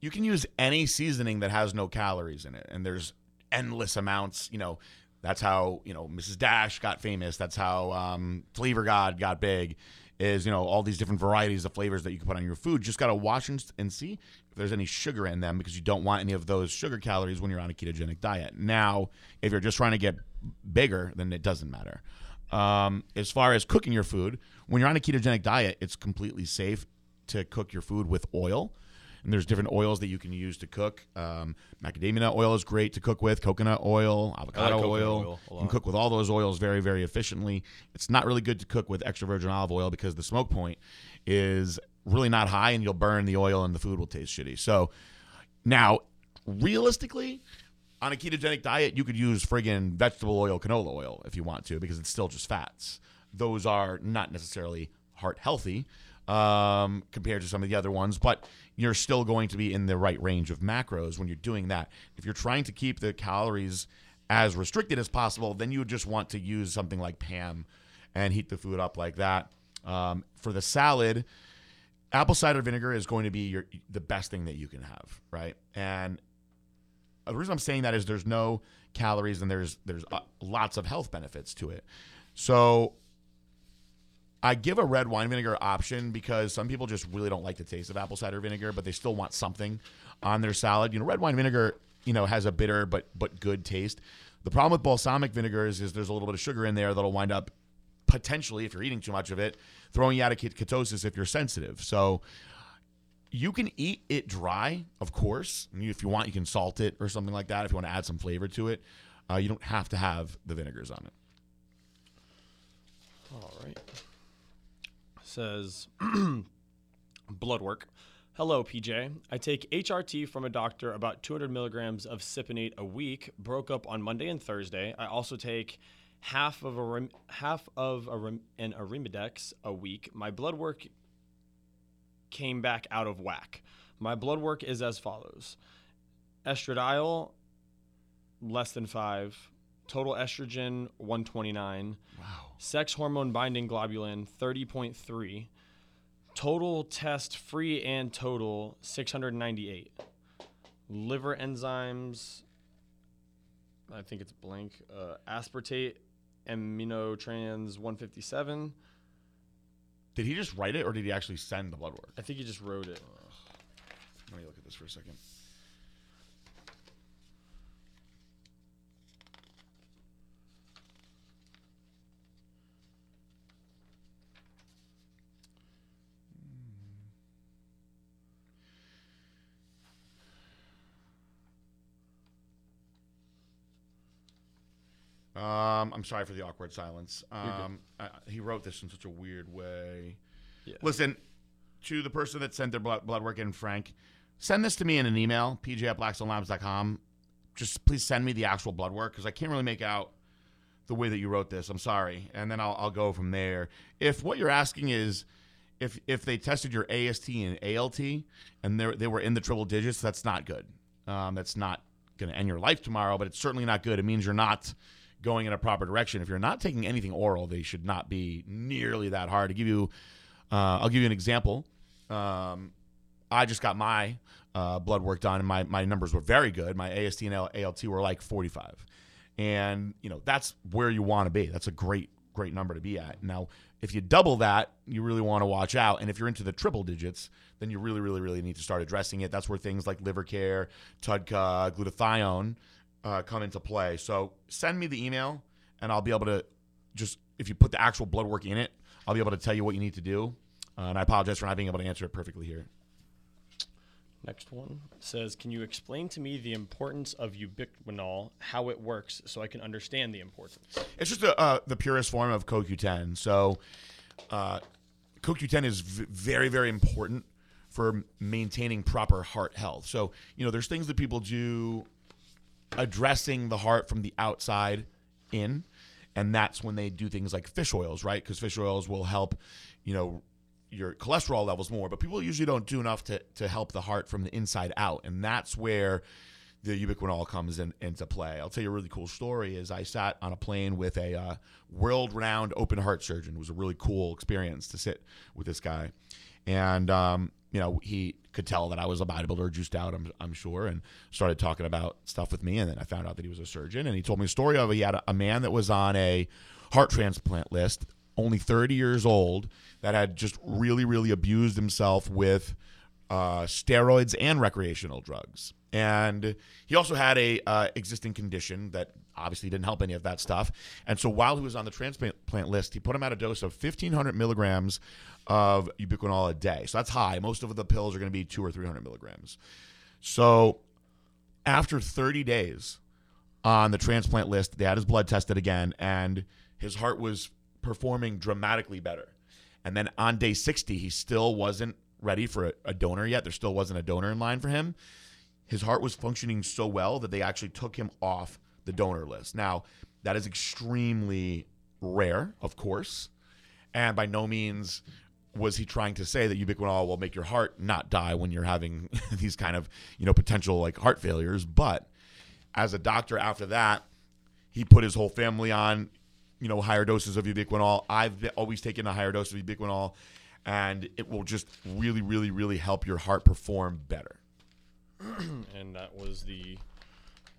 Speaker 3: you can use any seasoning that has no calories in it, and there's endless amounts. You know, that's how you know Mrs. Dash got famous. That's how um, Flavor God got big. Is you know all these different varieties of flavors that you can put on your food. Just gotta watch and, and see if there's any sugar in them because you don't want any of those sugar calories when you're on a ketogenic diet. Now, if you're just trying to get bigger, then it doesn't matter. Um, as far as cooking your food, when you're on a ketogenic diet, it's completely safe to cook your food with oil. And there's different oils that you can use to cook. Um, macadamia oil is great to cook with. Coconut oil, avocado
Speaker 1: coconut
Speaker 3: oil.
Speaker 1: oil
Speaker 3: You can cook with all those oils very, very efficiently. It's not really good to cook with extra virgin olive oil because the smoke point is really not high, and you'll burn the oil, and the food will taste shitty. So now, realistically, on a ketogenic diet, you could use friggin' vegetable oil, canola oil if you want to, because it's still just fats. Those are not necessarily heart healthy um, compared to some of the other ones, but you're still going to be in the right range of macros when you're doing that. If you're trying to keep the calories as restricted as possible, then you just want to use something like Pam and heat the food up like that. Um, for the salad, apple cider vinegar is going to be your the best thing that you can have, right? And the reason I'm saying that is there's no calories and there's there's uh, lots of health benefits to it. So I give a red wine vinegar option because some people just really don't like the taste of apple cider vinegar, but they still want something on their salad. You know, red wine vinegar, you know, has a bitter but but good taste. The problem with balsamic vinegars is there's a little bit of sugar in there that'll wind up potentially, if you're eating too much of it, throwing you out of ket- ketosis if you're sensitive. So you can eat it dry, of course. And you- If you want, you can salt it or something like that if you want to add some flavor to it. Uh, you don't have to have the vinegars on it.
Speaker 1: All right. Says blood work. Hello, PJ. I take HRT from a doctor about 200 milligrams of Cypionate a week. Broke up on Monday and Thursday. I also take half of a half of a an Arimidex a week. My blood work came back out of whack. My blood work is as follows: estradiol less than five, total estrogen 129.
Speaker 3: Wow.
Speaker 1: Sex hormone binding globulin 30.3. Total test free and total 698. Liver enzymes, I think it's blank. Uh, aspartate aminotrans 157.
Speaker 3: Did he just write it, or did he actually send the blood work?
Speaker 1: I think he just wrote it.
Speaker 3: Let me look at this for a second. Um, I'm sorry for the awkward silence. Um, I, he wrote this in such a weird way.
Speaker 1: Yeah.
Speaker 3: Listen, to the person that sent their blood, blood work in, Frank, send this to me in an email, pj at blackstonelabs.com. Just please send me the actual blood work because I can't really make out the way that you wrote this. I'm sorry. And then I'll, I'll go from there. If what you're asking is if if they tested your AST and ALT and they they were in the triple digits, that's not good. Um, that's not going to end your life tomorrow, but it's certainly not good. It means you're not going in a proper direction. If you're not taking anything oral, they should not be nearly that hard. To give you, uh, I'll give you an example. Um, I just got my uh, blood work done, and my, my numbers were very good. My AST and ALT were like 45, and you know that's where you want to be. That's a great great number to be at. Now, if you double that, you really want to watch out. And if you're into the triple digits, then you really really really need to start addressing it. That's where things like liver care, TUDCA, glutathione uh, come into play. So send me the email, and I'll be able to just if you put the actual blood work in it, I'll be able to tell you what you need to do. Uh, and I apologize for not being able to answer it perfectly here.
Speaker 1: Next one says, Can you explain to me the importance of ubiquinol, how it works, so I can understand the importance?
Speaker 3: It's just a, uh, the purest form of CoQ10. So, uh, CoQ10 is v- very, very important for maintaining proper heart health. So, you know, there's things that people do addressing the heart from the outside in, and that's when they do things like fish oils, right? Because fish oils will help, you know, your cholesterol levels more, but people usually don't do enough to, to help the heart from the inside out. And that's where the ubiquinol comes in, into play. I'll tell you a really cool story is I sat on a plane with a uh, world-renowned open heart surgeon. It was a really cool experience to sit with this guy. And, um, you know, he could tell that I was a bodybuilder, juiced out, I'm, I'm sure, and started talking about stuff with me. And then I found out that he was a surgeon. And he told me a story of he had a, a man that was on a heart transplant list, only 30 years old, that had just really, really abused himself with uh, steroids and recreational drugs. And he also had a uh, existing condition that obviously didn't help any of that stuff. And so while he was on the transplant list, he put him at a dose of 1,500 milligrams of ubiquinol a day. So that's high. Most of the pills are going to be two or 300 milligrams. So after 30 days on the transplant list, they had his blood tested again, and his heart was performing dramatically better. And then on day 60, he still wasn't ready for a, a, donor yet. There still wasn't a donor in line for him. His heart was functioning so well that they actually took him off the donor list. Now, that is extremely rare, of course. And by no means was he trying to say that ubiquinol will make your heart not die when you're having these kind of, you know, potential like heart failures. But as a doctor after that, he put his whole family on you know higher doses of ubiquinol. I've always taken a higher dose of ubiquinol, and it will just really, really, really help your heart perform better.
Speaker 1: and that was the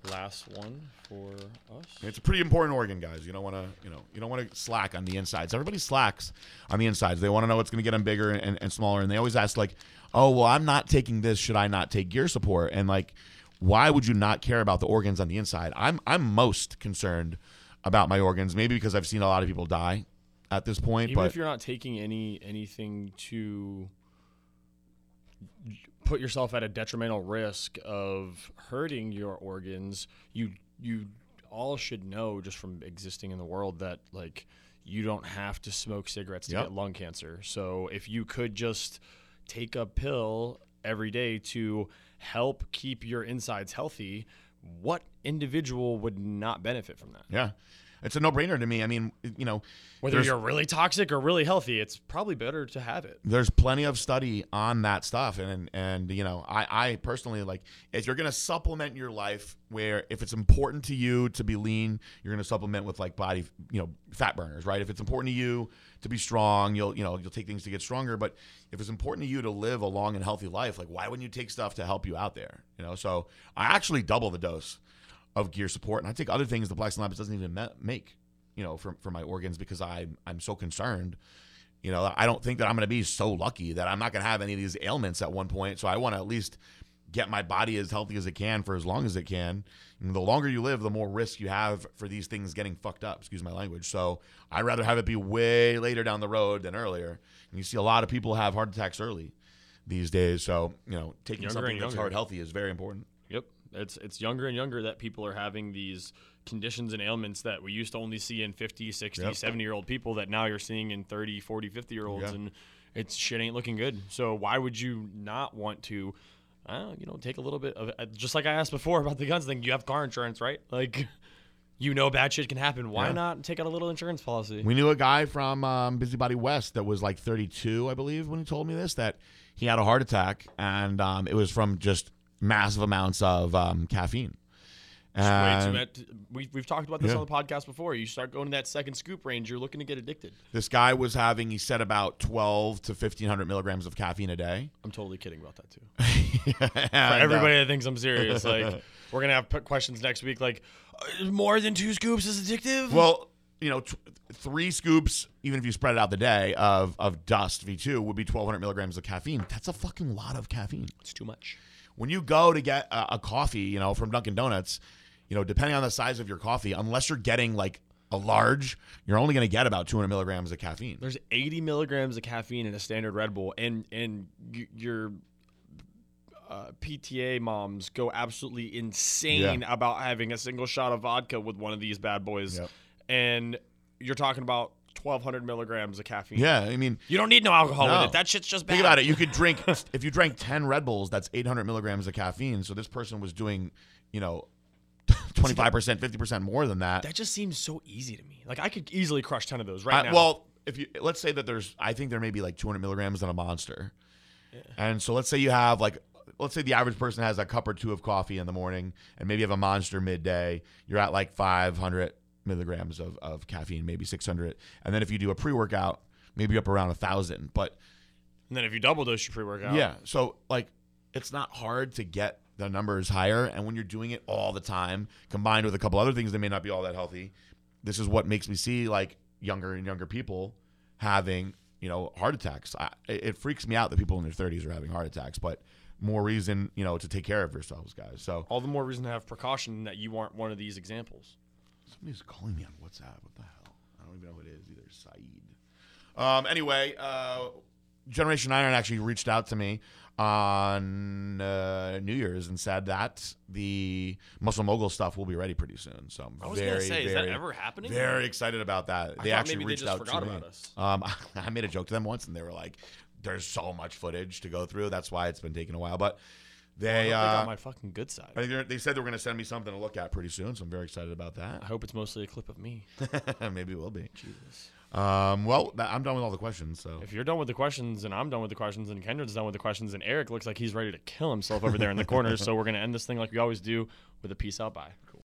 Speaker 1: last one for us.
Speaker 3: It's a pretty important organ, guys. You don't want to, you know, you don't want to slack on the insides. Everybody slacks on the insides. They want to know what's going to get them bigger and, and smaller, and they always ask like, "Oh, well, I'm not taking this. Should I not take gear support?" And like, why would you not care about the organs on the inside? I'm I'm most concerned about my organs. Maybe because I've seen a lot of people die at this point.
Speaker 1: Even
Speaker 3: but
Speaker 1: if you're not taking any anything to put yourself at a detrimental risk of hurting your organs, you you all should know just from existing in the world that like you don't have to smoke cigarettes to
Speaker 3: Yep.
Speaker 1: get lung cancer. So if you could just take a pill every day to help keep your insides healthy, what individual would not benefit from that?
Speaker 3: Yeah. It's a no brainer to me. I mean, you know,
Speaker 1: Whether you're really toxic or really healthy, it's probably better to have it.
Speaker 3: there's plenty of study on that stuff and and you know i i personally like if you're gonna supplement your life where if it's important to you to be lean you're gonna supplement with like body you know fat burners right if it's important to you to be strong you'll you know you'll take things to get stronger but if it's important to you to live a long and healthy life like why wouldn't you take stuff to help you out there you know so i actually double the dose of gear support and i take other things the black labs doesn't even make you know for, for my organs because i i'm so concerned you know, I don't think that I'm going to be so lucky that I'm not going to have any of these ailments at one point. So I want to at least get my body as healthy as it can for as long as it can. And the longer you live, the more risk you have for these things getting fucked up. Excuse my language. So I'd rather have it be way later down the road than earlier. And you see a lot of people have heart attacks early these days. So you know, taking
Speaker 1: Younger
Speaker 3: something that's heart healthy is very important.
Speaker 1: It's it's younger and younger that people are having these conditions and ailments that we used to only see in 50, 60,
Speaker 3: Yep.
Speaker 1: 70 year old people that now you're seeing in 30, 40, 50 year olds
Speaker 3: Yeah.
Speaker 1: and it's shit ain't looking good. So why would you not want to uh, you know, take a little bit of uh, just like I asked before about the guns thing, you have car insurance, right? Like you know bad shit can happen. Why
Speaker 3: Yeah.
Speaker 1: not take out a little insurance policy?
Speaker 3: We knew a guy from um, Busybody West that was like 32, I believe, when he told me this, that he had a heart attack and um, it was from just massive amounts of um, caffeine.
Speaker 1: Just way too much- we, we've talked about this
Speaker 3: Yeah.
Speaker 1: on the podcast before. You start going to that second scoop range, you're looking to get addicted.
Speaker 3: this guy was having, he said, about 12 to 1500 milligrams of caffeine a day.
Speaker 1: I'm totally kidding about that too. For
Speaker 3: uh,
Speaker 1: everybody that thinks I'm serious, like we're gonna have questions next week, like uh, more than two scoops is addictive.
Speaker 3: well, you know, t- three scoops, even if you spread it out the day, of, of dust V2 would be 1200 milligrams of caffeine. That's a fucking lot of caffeine.
Speaker 1: it's too much.
Speaker 3: When you go to get a, a coffee, you know, from Dunkin' Donuts, you know, depending on the size of your coffee, unless you're getting like a large, you're only going to get about 200 milligrams of caffeine.
Speaker 1: There's 80 milligrams of caffeine in a standard Red Bull, and and y- your uh, PTA moms go absolutely insane about having a single shot of vodka with one of these bad boys,
Speaker 3: Yep.
Speaker 1: and you're talking about 1,200 milligrams of caffeine.
Speaker 3: Yeah, I mean,
Speaker 1: You don't need no alcohol
Speaker 3: No.
Speaker 1: with it. That shit's just bad.
Speaker 3: think about it. You could drink if you drank 10 Red Bulls, that's 800 milligrams of caffeine. So this person was doing, you know, 25%, 50% more than that.
Speaker 1: That just seems so easy to me. Like I could easily crush 10 of those right now.
Speaker 3: well, if you let's say that there's, I think there may be like 200 milligrams in a monster, and so let's say you have like, let's say the average person has a cup or two of coffee in the morning, and maybe have a monster midday. You're at like 500 milligrams of, of caffeine, maybe 600, and then if you do a pre workout, maybe up around a thousand. But
Speaker 1: and then if you double dose your pre-workout,
Speaker 3: yeah, so like, it's not hard to get the numbers higher, and when you're doing it all the time, combined with a couple other things that may not be all that healthy, this is what makes me see like younger and younger people having you know heart attacks. I, it it freaks me out that people in their 30s are having heart attacks, but more reason you know to take care of yourselves, guys. So
Speaker 1: all the more reason to have precaution that you aren't one of these examples.
Speaker 3: Somebody's calling me on WhatsApp. What the hell? I don't even know who it is either. Saeed. Um. Anyway, uh, Generation Iron actually reached out to me on uh, New Year's and said that the Muscle Mogul stuff will be ready pretty soon. So I'm
Speaker 1: I was
Speaker 3: very,
Speaker 1: gonna say, is that ever happening?
Speaker 3: very excited about that.
Speaker 1: I
Speaker 3: they actually
Speaker 1: maybe they
Speaker 3: reached
Speaker 1: just
Speaker 3: out
Speaker 1: forgot
Speaker 3: to me.
Speaker 1: us.
Speaker 3: Um, I made a joke to them once, and they were like, "There's so much footage to go through. That's why it's been taking a while." But they,
Speaker 1: they got
Speaker 3: uh,
Speaker 1: my fucking good side.
Speaker 3: They're- said they were going to send me something to look at pretty soon, so I'm very excited about that.
Speaker 1: I hope it's mostly a clip of me.
Speaker 3: Maybe it will be.
Speaker 1: Jesus.
Speaker 3: Um, well, I'm done with all the questions. So
Speaker 1: If you're done with the questions, and I'm done with the questions, and Kendrick's done with the questions, and Eric looks like he's ready to kill himself over there in the corner, so we're gonna end this thing like we always do with a peace out. Bye.